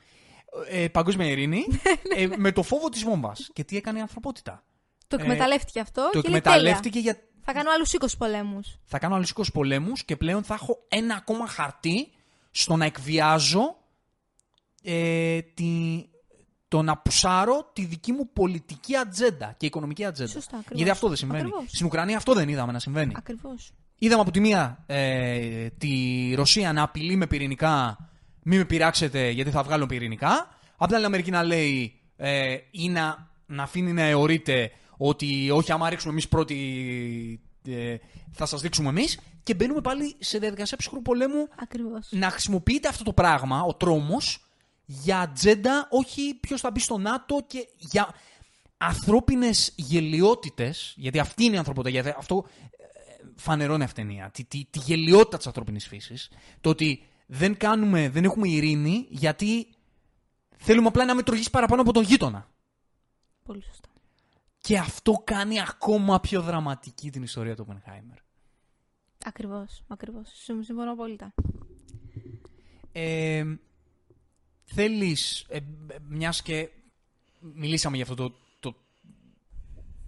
Ε, παγκόσμια ειρήνη [laughs] Ναι, ε, με το φόβο της βόμβας. Και τι έκανε η ανθρωπότητα. το εκμεταλλεύτηκε αυτό. Το και λέει, εκμεταλλεύτηκε για. «Τέλεια, Θα κάνω άλλους 20 πολέμους. Θα κάνω άλλους 20 πολέμους και πλέον θα έχω ένα ακόμα χαρτί στο να εκβιάζω ε, τη, το να πουσάρω τη δική μου πολιτική ατζέντα και οικονομική ατζέντα. Σωστά, ακριβώς. Γιατί αυτό δεν συμβαίνει. Ακριβώς. Στην Ουκρανία αυτό δεν είδαμε να συμβαίνει. Ακριβώς. Είδαμε από τη μία ε, τη Ρωσία να απειλεί με πυρηνικά, μην με πειράξετε γιατί θα βγάλω πυρηνικά. Απ' την άλλη Αμερική να λέει ε, ή να, να αφήνει να αιωρείται ότι όχι άμα ρίξουμε εμείς πρώτοι ε, θα σας δείξουμε εμείς και μπαίνουμε πάλι σε διαδικασία ψυχρού πολέμου Ακριβώς. να χρησιμοποιείται αυτό το πράγμα, ο τρόμος, για ατζέντα, όχι ποιος θα μπει στο ΝΑΤΟ και για ανθρώπινες γελιότητες, γιατί αυτή είναι η ανθρωπότητα, γιατί αυτό ε, φανερώνει αυτή η ταινία, τη, τη, τη γελιότητα της ανθρώπινης φύσης, το ότι δεν, κάνουμε, δεν έχουμε ειρήνη γιατί θέλουμε απλά να με τρογείς παραπάνω από τον γείτονα. Πολύ σωστά. Και αυτό κάνει ακόμα πιο δραματική την ιστορία του Οπενχάιμερ. Ακριβώς. Ακριβώς. Συμφωνώ απόλυτα. Ε, θέλεις, ε, ε, μιας και μιλήσαμε για αυτό το, το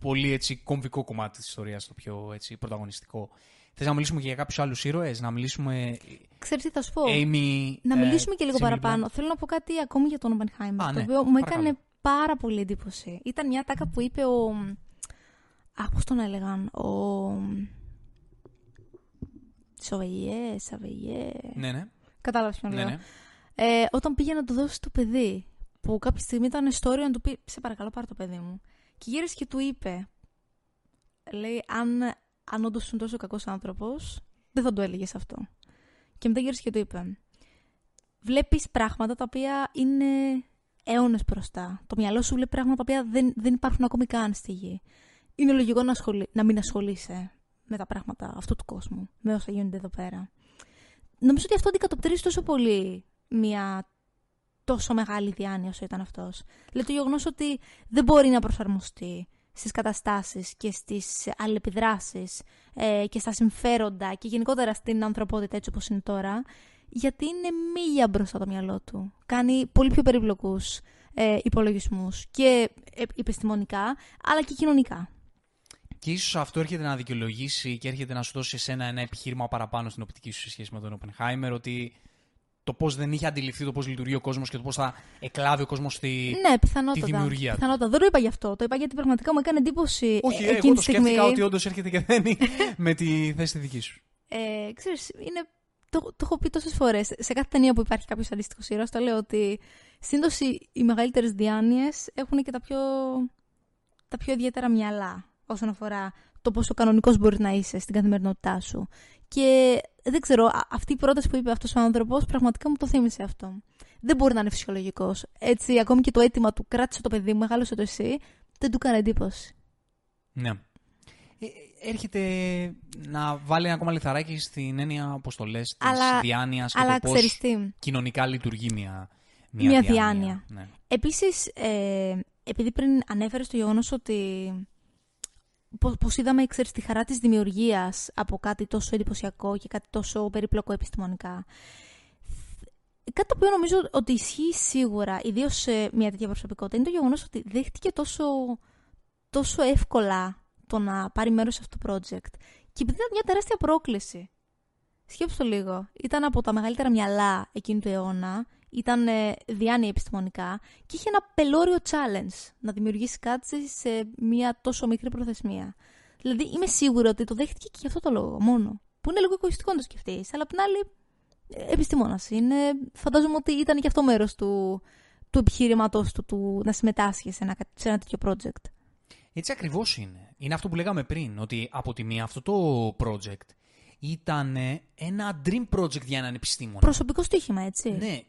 πολύ έτσι κομβικό κομμάτι της ιστορίας, το πιο έτσι πρωταγωνιστικό. Θες να μιλήσουμε και για κάποιους άλλους ήρωες, να μιλήσουμε Ξέρεις τι θα σου πω; Amy... Να ε, μιλήσουμε και λίγο Emily παραπάνω. Blunt. Θέλω να πω κάτι ακόμη για τον Οπενχάιμερ. Α, το ναι. οποίο μου Παρακαλώ. έκανε πάρα πολύ εντύπωση. Ήταν μια τάκα που είπε ο. Α, πώς τον έλεγαν. Ο. Σοβεγιέ, Σαβεγιέ. Ναι, ναι. Κατάλαβες ποιον ναι, λέω. ναι. Ε, όταν πήγε να του δώσει το παιδί. Που κάποια στιγμή ήταν story να του πει: Σε παρακαλώ, πάρε το παιδί μου. Και γύρισε και του είπε: Λέει, αν, αν όντως ήσουν τόσο κακός άνθρωπος, δεν θα το έλεγες αυτό. Και μετά γύρισε και του είπε: Βλέπεις πράγματα τα οποία είναι αιώνες μπροστά. Το μυαλό σου βλέπει πράγματα τα οποία δεν, δεν υπάρχουν ακόμη καν στη γη. Είναι λογικό να, ασχολεί, να μην ασχολείσαι με τα πράγματα αυτού του κόσμου, με όσα γίνονται εδώ πέρα. Νομίζω ότι αυτό αντικατοπτρίζει τόσο πολύ μια τόσο μεγάλη διάνοια όσο ήταν αυτός. Δηλαδή το γεγονός ότι δεν μπορεί να προσαρμοστεί στις καταστάσεις και στις αλληλεπιδράσεις ε, και στα συμφέροντα και γενικότερα στην ανθρωπότητα έτσι όπως είναι τώρα, γιατί είναι μίλια μπροστά το μυαλό του. Κάνει πολύ πιο περίπλοκους ε, υπολογισμούς και ε, επιστημονικά, αλλά και κοινωνικά. Και ίσως αυτό έρχεται να δικαιολογήσει και έρχεται να σου δώσει εσένα ένα επιχείρημα παραπάνω στην οπτική σου σε σχέση με τον Οπενχάιμερ, ότι το πώς δεν είχε αντιληφθεί το πώς λειτουργεί ο κόσμος και το πώς θα εκλάβει ο κόσμος στη. Ναι, πιθανότατα. τη δημιουργία του. πιθανότατα. Δεν το είπα γι' αυτό. Το είπα γιατί πραγματικά μου έκανε εντύπωση Όχι, ε, εγώ εκείνη το τη στιγμή. σκέφτηκα ότι όντως έρχεται και δένει [laughs] με τη θέση τη δική σου. Ε, ξέρεις, είναι, το, το έχω πει τόσες φορές. Σε κάθε ταινία που υπάρχει κάποιος αντίστοιχος ήρωας, το λέω ότι συνήθως οι, οι μεγαλύτερες διάνοιες έχουν και τα πιο, τα πιο ιδιαίτερα μυαλά όσον αφορά το πόσο κανονικός μπορείς να είσαι στην καθημερινότητά σου. Και δεν ξέρω, α- αυτή η πρόταση που είπε αυτός ο άνθρωπος πραγματικά μου το θύμισε αυτό. Δεν μπορεί να είναι φυσιολογικός. Έτσι, ακόμη και το αίτημα του κράτησε το παιδί μου, μεγάλωσε το εσύ, δεν του έκανε εντύπωση. Ναι. Ε, έρχεται να βάλει ένα ακόμα λιθαράκι στην έννοια, όπω το λε, της Αλλά- διάνοιας και Αλλά το πώς ξέρεις τι. κοινωνικά λειτουργεί μια, μια, Μια διάνοια. διάνοια. Ναι. Επίσης, ε, επειδή πριν ανέφερες το γεγονός ότι πώς, πώς είδαμε, ξέρεις, τη χαρά της δημιουργίας από κάτι τόσο εντυπωσιακό και κάτι τόσο περίπλοκο επιστημονικά. Κάτι το οποίο νομίζω ότι ισχύει σίγουρα, ιδίως σε μια τέτοια προσωπικότητα, είναι το γεγονός ότι δέχτηκε τόσο, τόσο εύκολα το να πάρει μέρος σε αυτό το project. Και επειδή ήταν μια τεράστια πρόκληση. Σκέψου το λίγο. Ήταν από τα μεγαλύτερα μυαλά εκείνου του αιώνα. Ήταν ε, διάνοια επιστημονικά. Και είχε ένα πελώριο challenge να δημιουργήσει κάτι σε μια τόσο μικρή προθεσμία. Δηλαδή είμαι σίγουρη ότι το δέχτηκε και για αυτό το λόγο μόνο. Που είναι λίγο εγωιστικό να το σκεφτείς. Αλλά απ' την άλλη, επιστήμονας είναι. Φαντάζομαι ότι ήταν και αυτό μέρος του, του επιχείρηματό του, του να συμμετάσχει σε ένα, σε ένα τέτοιο project. Έτσι ακριβώς είναι. Είναι αυτό που λέγαμε πριν, ότι από τη μία αυτό το project ήταν ένα dream project για έναν επιστήμονα. Προσωπικό στοίχημα, έτσι. Ναι,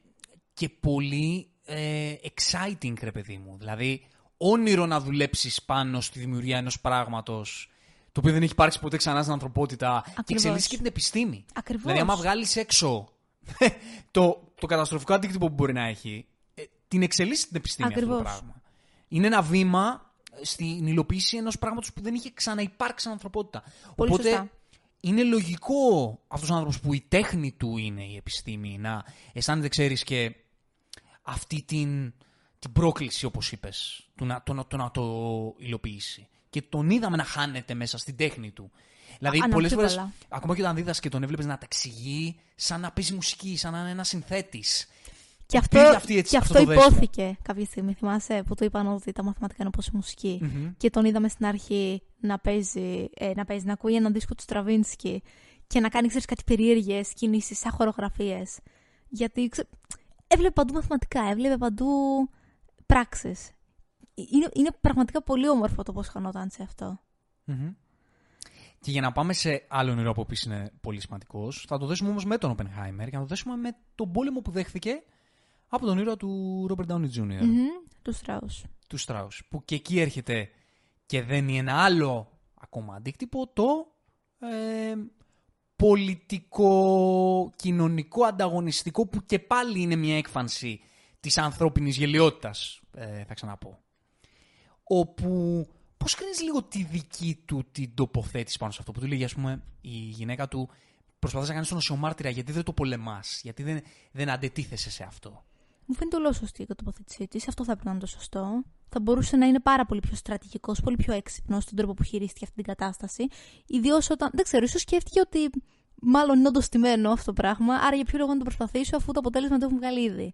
και πολύ ε, exciting, ρε παιδί μου. Δηλαδή, όνειρο να δουλέψεις πάνω στη δημιουργία ενός πράγματος το οποίο δεν έχει υπάρξει ποτέ ξανά στην ανθρωπότητα και Ακριβώς. εξελίσσει και την επιστήμη. Ακριβώς. Δηλαδή, άμα βγάλεις έξω [laughs] το, το καταστροφικό αντίκτυπο που μπορεί να έχει, ε, την εξελίσσει την επιστήμη αυτό Ακριβώς. το πράγμα. Είναι ένα βήμα στην υλοποίηση ενός πράγματος που δεν είχε ξαναυπάρξει στην ανθρωπότητα. Πολύ Οπότε σωστά. είναι λογικό αυτός ο άνθρωπος που η τέχνη του είναι η επιστήμη να αισθάνεται, ξέρεις, και αυτή την, την πρόκληση, όπως είπες, του να, το, να- το να το υλοποιήσει. Και τον είδαμε να χάνεται μέσα στην τέχνη του. Δηλαδή, πολλές αναμφίβολα. φορές, ακόμα και όταν δίδασκε, τον έβλεπες να τα εξηγεί σαν να παίζει μουσική, σαν να είναι ένας συνθέτης. Και αυτό, Υπήρχε αυτή, έτσι, και αυτό αυτό το δέσιμο. υπόθηκε κάποια στιγμή, θυμάσαι, που του είπαν ότι τα μαθηματικά είναι όπως η μουσικη Και τον είδαμε στην αρχή να παίζει, ε, να, παίζει, να ακούει έναν δίσκο του Στραβίνσκι και να κάνει, ξέρεις, κάτι περίεργες κινήσεις σαν χορογραφίες. Γιατί ξε... έβλεπε παντού μαθηματικά, έβλεπε παντού πράξεις. Είναι, είναι πραγματικά πολύ όμορφο το πώς χανόταν σε αυτό. Μμμ. Και για να πάμε σε άλλον ήρωα που επίση είναι πολύ σημαντικός, θα το δέσουμε όμως με τον Oppenheimer και να το δέσουμε με τον πόλεμο που δέχθηκε από τον ήρωα του Robert Downey Jr. Μμμ, Του Στράους. του Strauss. Που και εκεί έρχεται και δένει ένα άλλο ακόμα αντίκτυπο, το ε, πολιτικό, κοινωνικό, ανταγωνιστικό, που και πάλι είναι μια έκφανση της ανθρώπινης γελιότητας, ε, θα ξαναπώ. Όπου, πώς κρίνεις λίγο τη δική του την τοποθέτηση πάνω σε αυτό, που του λέγει, ας πούμε, η γυναίκα του, προσπαθείς να κάνεις τον οσιομάρτυρα, γιατί δεν το πολεμάς, γιατί δεν, δεν αντετίθεσαι σε αυτό. Μου φαίνεται όλο σωστή η τοποθέτησή της. Αυτό θα έπρεπε να είναι το σωστό. Θα μπορούσε να είναι πάρα πολύ πιο στρατηγικός, πολύ πιο έξυπνος στον τρόπο που χειρίστηκε αυτή την κατάσταση. Ιδίως όταν. Δεν ξέρω, ίσως σκέφτηκε ότι μάλλον είναι όντως τιμένο αυτό το πράγμα. Άρα για ποιο λόγο να το προσπαθήσω αφού το αποτέλεσμα το έχουν βγάλει ήδη.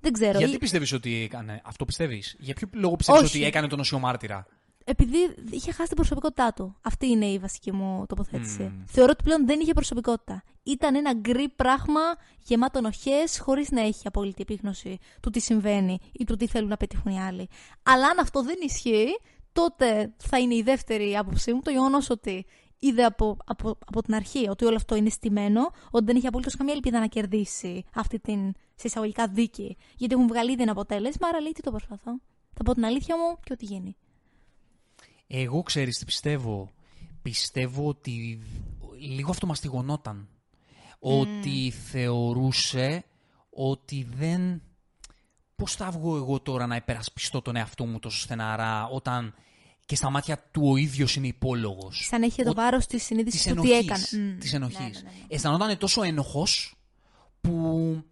Δεν ξέρω. Γιατί Ή- πιστεύεις ότι έκανε αυτό, πιστεύεις; Για ποιο λόγο πιστεύεις Όχι. ότι έκανε τον οσιομάρτυρα; Επειδή είχε χάσει την προσωπικότητά του. Αυτή είναι η βασική μου τοποθέτηση. Μμμ. Θεωρώ ότι πλέον δεν είχε προσωπικότητα. Ήταν ένα γκρι πράγμα γεμάτο ενοχέ, χωρίς να έχει απόλυτη επίγνωση του τι συμβαίνει ή του τι θέλουν να πετύχουν οι άλλοι. Αλλά αν αυτό δεν ισχύει, τότε θα είναι η δεύτερη άποψή μου το γεγονός ότι είδε από, από, από την αρχή ότι όλο αυτό είναι στημένο, ότι δεν έχει απολύτως καμία ελπίδα να κερδίσει αυτή την σε εισαγωγικά δίκη. Γιατί έχουν βγάλει ήδη ένα αποτέλεσμα, άρα λέει τι το προσπαθώ. Θα πω την αλήθεια μου και ό,τι γίνει. Εγώ ξέρεις τι πιστεύω. Πιστεύω ότι λίγο αυτό μαστιγωνόταν. Ότι θεωρούσε ότι δεν... Πώς θα βγω εγώ τώρα να υπερασπιστώ τον εαυτό μου τόσο στεναρά όταν και στα μάτια του ο ίδιος είναι υπόλογος; Σαν έχει το Ο- βάρος της συνείδησης της του τι έκανε. ενοχής. Μμ. Της ενοχής. Ναι, ναι, ναι, ναι. Αισθανόταν τόσο ένοχος που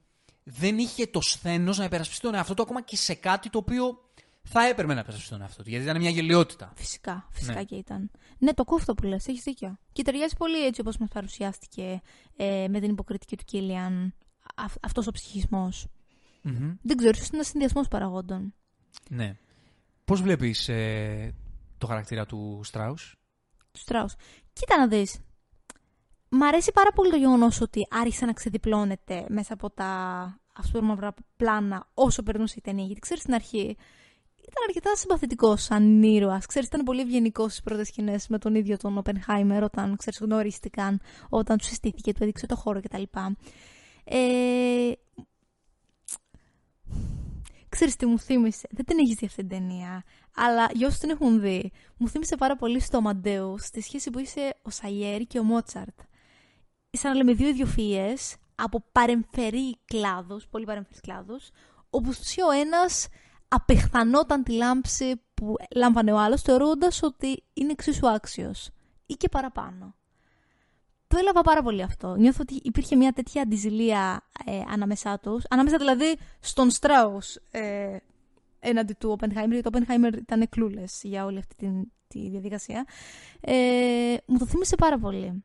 δεν είχε το σθένος να υπερασπιστεί τον εαυτό του ακόμα και σε κάτι το οποίο θα έπρεπε να υπερασπιστεί τον εαυτό του. Γιατί ήταν μια γελιότητα. Φυσικά, φυσικά Ναι. και ήταν. Ναι, το κόφτο που λες, έχεις δίκιο. Και ταιριάζει πολύ έτσι όπως μας παρουσιάστηκε ε, με την υποκριτική του Κίλιαν αυ- αυτός ο ψυχισμός. Μμμ. Δεν ξέρω, ίσως είναι ένας συνδυασμός παραγόντων. Ναι. Πώς βλέπεις ε, το χαρακτήρα του Στράους; Του Στράους. Κοίτα να δεις. Μ' αρέσει πάρα πολύ το γεγονός ότι άρχισε να ξεδιπλώνεται μέσα από τα ασπρόμαυρα πλάνα όσο περνούσε η ταινία. Γιατί ξέρεις στην αρχή ήταν αρκετά συμπαθητικός σαν ήρωας. Ξέρεις, ήταν πολύ ευγενικός στις πρώτες σκηνές με τον ίδιο τον Οπενχάιμερ όταν ξέρεις, γνωρίστηκαν, όταν τους συστήθηκε, του έδειξε το χώρο κτλ. Ε, Ξέρεις τι μου θύμισε, δεν την έχεις δει αυτή την ταινία, αλλά για όσους την έχουν δει, μου θύμισε πάρα πολύ στο Μαντέου, στη σχέση που είσαι ο Σαγιέρ και ο Μότσαρτ. Σαν να λέμε δύο ιδιοφυΐες από παρεμφερή κλάδους, πολύ παρεμφερείς κλάδους, όπου στους ο ένας απεχθανόταν τη λάμψη που λάμβανε ο άλλος, θεωρώντας ότι είναι εξίσου άξιος ή και παραπάνω. Το έλαβα πάρα πολύ αυτό. Νιώθω ότι υπήρχε μια τέτοια αντιζηλία ε, ανάμεσά τους. Ανάμεσα δηλαδή στον Στράους ε, έναντι του Oppenheimer, γιατί το Oppenheimer ήταν κλούλες για όλη αυτή τη, τη διαδικασία. Ε, μου το θύμισε πάρα πολύ.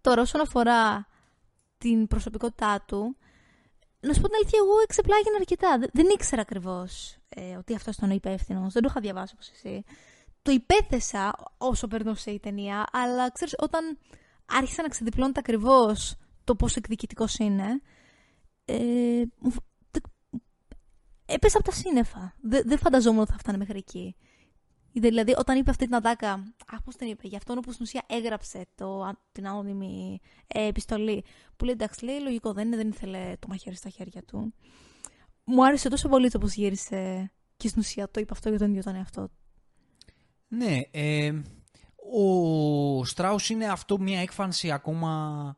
Τώρα, όσον αφορά την προσωπικότητά του, να σου πω την αλήθεια, εγώ εξεπλάγινα αρκετά. Δεν, δεν ήξερα ακριβώς ε, ότι αυτός ήταν ο υπεύθυνος. Δεν το είχα διαβάσει όπως εσύ. Το υπέθεσα όσο περνούσε η ταινία, αλλά ξέρεις, όταν άρχισα να ξεδιπλώνεται ακριβώς το πόσο εκδικητικός είναι, ε, μου φ- τε- έπεσα από τα σύννεφα. Δεν, δεν φανταζόμουν ότι θα φτάνε μέχρι εκεί. Δηλαδή, όταν είπε αυτή την ατάκα, αχ, πώς την είπε, για αυτόν που στην ουσία έγραψε το, την ανώνυμη ε, επιστολή, που λέει εντάξει, λέει λογικό, δεν είναι, δεν ήθελε το μαχαίρι στα χέρια του. Μου άρεσε τόσο πολύ το πώς γύρισε και στην ουσία το είπε αυτό για τον ίδιο τον εαυτό του. Ναι, ε, ο Στράους είναι αυτό μια έκφανση ακόμα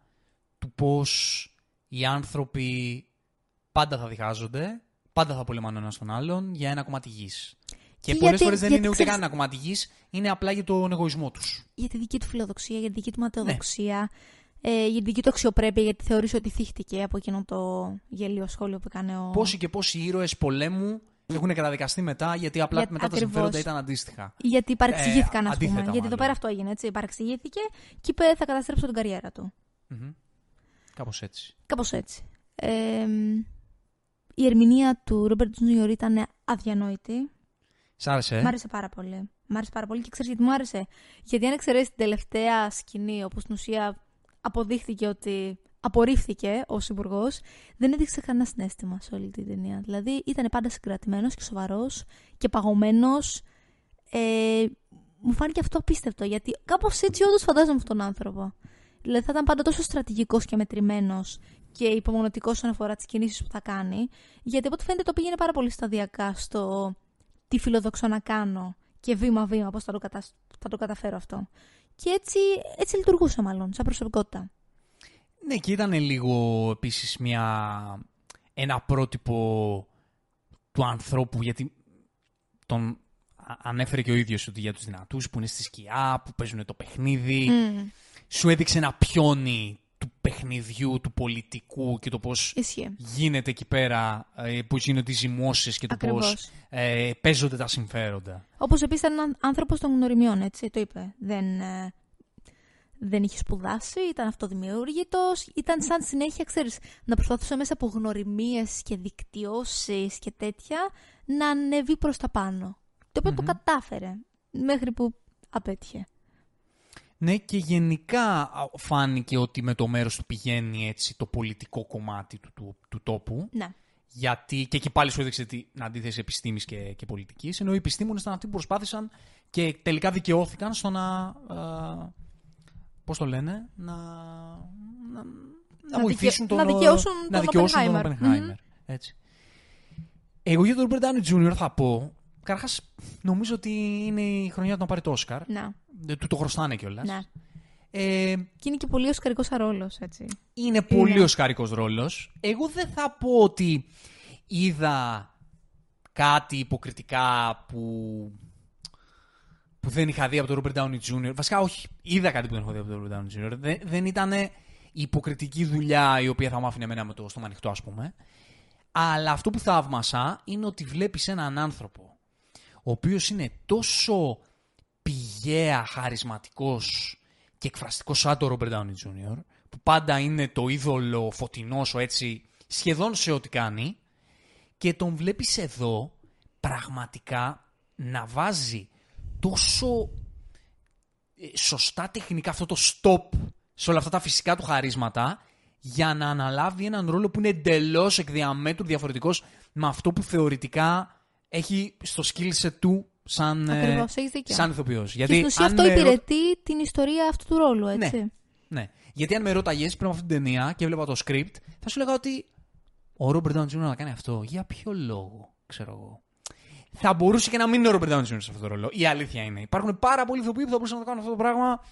του πώς οι άνθρωποι πάντα θα διχάζονται, πάντα θα πολεμάνε ο ένας τον άλλον για ένα κομμάτι γης. Και, Και πολλές γιατί- φορές δεν γιατί είναι ούτε ξέρεις- καν κομμάτι γης, είναι απλά για τον εγωισμό τους. Για τη δική του φιλοδοξία, για τη δική του ματαιοδοξία, Ναι. ε, για τη δική του αξιοπρέπεια, γιατί θεωρείς ότι θύχτηκε από εκείνο το γελίο σχόλιο που έκανε ο. Πόσοι και πόσοι ήρωες πολέμου έχουν καταδικαστεί μετά, γιατί απλά Για- μετά τα ακριβώς. συμφέροντα ήταν αντίστοιχα. Γιατί παρεξηγήθηκαν, Ε, α πούμε. αντίθετα, Γιατί εδώ μάλλον. πέρα αυτό έγινε, έτσι. Παρεξηγήθηκε και είπε θα καταστρέψω την καριέρα του. Κάπως έτσι. Κάπως έτσι. Ε, η ερμηνεία του Ρόμπερτ Τζούνιορ ήταν αδιανόητη. Σ' άρεσε. Μ' άρεσε πάρα πολύ. Μ' άρεσε πάρα πολύ και ξέρεις γιατί μου άρεσε; Γιατί αν εξαιρέσεις την τελευταία σκηνή, όπου στην ουσία αποδείχθηκε ότι απορρίφθηκε ως υπουργός, δεν έδειξε κανένα συνέστημα σε όλη την ταινία. Δηλαδή ήταν πάντα συγκρατημένος και σοβαρός και παγωμένος. Ε, μου φάνηκε αυτό απίστευτο, γιατί κάπως έτσι όντως φαντάζομαι αυτόν τον άνθρωπο. Δηλαδή θα ήταν πάντα τόσο στρατηγικός και μετρημένος και υπομονωτικός όσον αφορά τις κινήσεις που θα κάνει. Γιατί από ό,τι φαίνεται το πήγαινε πάρα πολύ σταδιακά στο τι φιλοδοξώ να κάνω και βήμα-βήμα πώς θα το, κατα... θα το καταφέρω αυτό. Και έτσι, έτσι λειτουργούσα μάλλον, σαν προσωπικότητα. Ναι, και ήταν λίγο επίσης μια... ένα πρότυπο του ανθρώπου, γιατί τον α- ανέφερε και ο ίδιος ότι για τους δυνατούς που είναι στη σκιά, που παίζουν το παιχνίδι. Mm. Σου έδειξε ένα πιόνι του παιχνιδιού, του πολιτικού και το πώς Ισχύει. γίνεται εκεί πέρα, ε, πώς γίνονται οι ζυμώσεις και το Ακριβώς. πώς ε, παίζονται τα συμφέροντα. Όπως επίσης ήταν ένα άνθρωπος των γνωριμιών, έτσι, το είπε. Δεν, ε, δεν είχε σπουδάσει, ήταν αυτοδημιούργητος, ήταν σαν συνέχεια, ξέρεις, να προσπαθούσε μέσα από γνωριμίες και δικτυώσεις και τέτοια να ανεβεί προς τα πάνω. Το οποιο το κατάφερε, μέχρι που απέτυχε. Ναι, και γενικά α, φάνηκε ότι με το μέρος του πηγαίνει έτσι το πολιτικό κομμάτι του, του, του τόπου. Ναι. Γιατί και εκεί πάλι σου έδειξε την αντίθεση επιστήμης και, και πολιτικής, ενώ οι επιστήμονες ήταν αυτοί που προσπάθησαν και τελικά δικαιώθηκαν στο να... ε, πώς το λένε, να, να, να, Να βοηθήσουν δικαι- τον, να δικαιώσουν να τον δικαιώσουν τον Oppenheimer. Oppenheimer. Έτσι. Εγώ για τον Robert Downey Jr. θα πω, καταρχάς νομίζω ότι είναι η χρονιά του να πάρει το Όσκαρ. Να, Ε, Του το χρωστάνε κιόλας. ναι. Ε, Και είναι και πολύ οσκαρικός αρόλος, έτσι. είναι πολύ Είναι. ο σκάρικος ρόλος. Εγώ δεν θα πω ότι είδα κάτι υποκριτικά που, που δεν είχα δει από τον Robert Downey Jr. Βασικά όχι, είδα κάτι που δεν έχω δει από τον Robert Downey Jr. Δεν, δεν ήταν η υποκριτική δουλειά η οποία θα μου άφηνε εμένα με το στόμα ανοιχτό ας πούμε. Αλλά αυτό που θαύμασα είναι ότι βλέπεις έναν άνθρωπο ο οποίος είναι τόσο πηγαία χαρισματικός και εκφραστικός σαν το Robert Downey Jr. που πάντα είναι το είδωλο φωτεινός, ο έτσι σχεδόν σε ό,τι κάνει και τον βλέπεις εδώ πραγματικά να βάζει τόσο ε, σωστά τεχνικά αυτό το stop σε όλα αυτά τα φυσικά του χαρίσματα για να αναλάβει έναν ρόλο που είναι εντελώς εκ διαμέτρου διαφορετικός με αυτό που θεωρητικά έχει στο skill set του σαν, ε, Ακριβώς, έχεις δίκιο. σαν ηθοποιός. και Γιατί στην ουσία αν αυτό με ρω- υπηρετεί την ιστορία αυτού του ρόλου, έτσι. Ναι. Ναι. Γιατί αν με ρώταγε πριν από αυτή την ταινία και έβλεπα το script, θα σου έλεγα ότι ο Robert Downey Jr. να κάνει αυτό. Για ποιο λόγο, ξέρω εγώ. Θα μπορούσε και να μην είναι ο Robert Downey Jr. σε αυτό το ρόλο. Η αλήθεια είναι. Υπάρχουν πάρα πολλοί ηθοποιοί που θα μπορούσαν να το κάνουν αυτό το πράγμα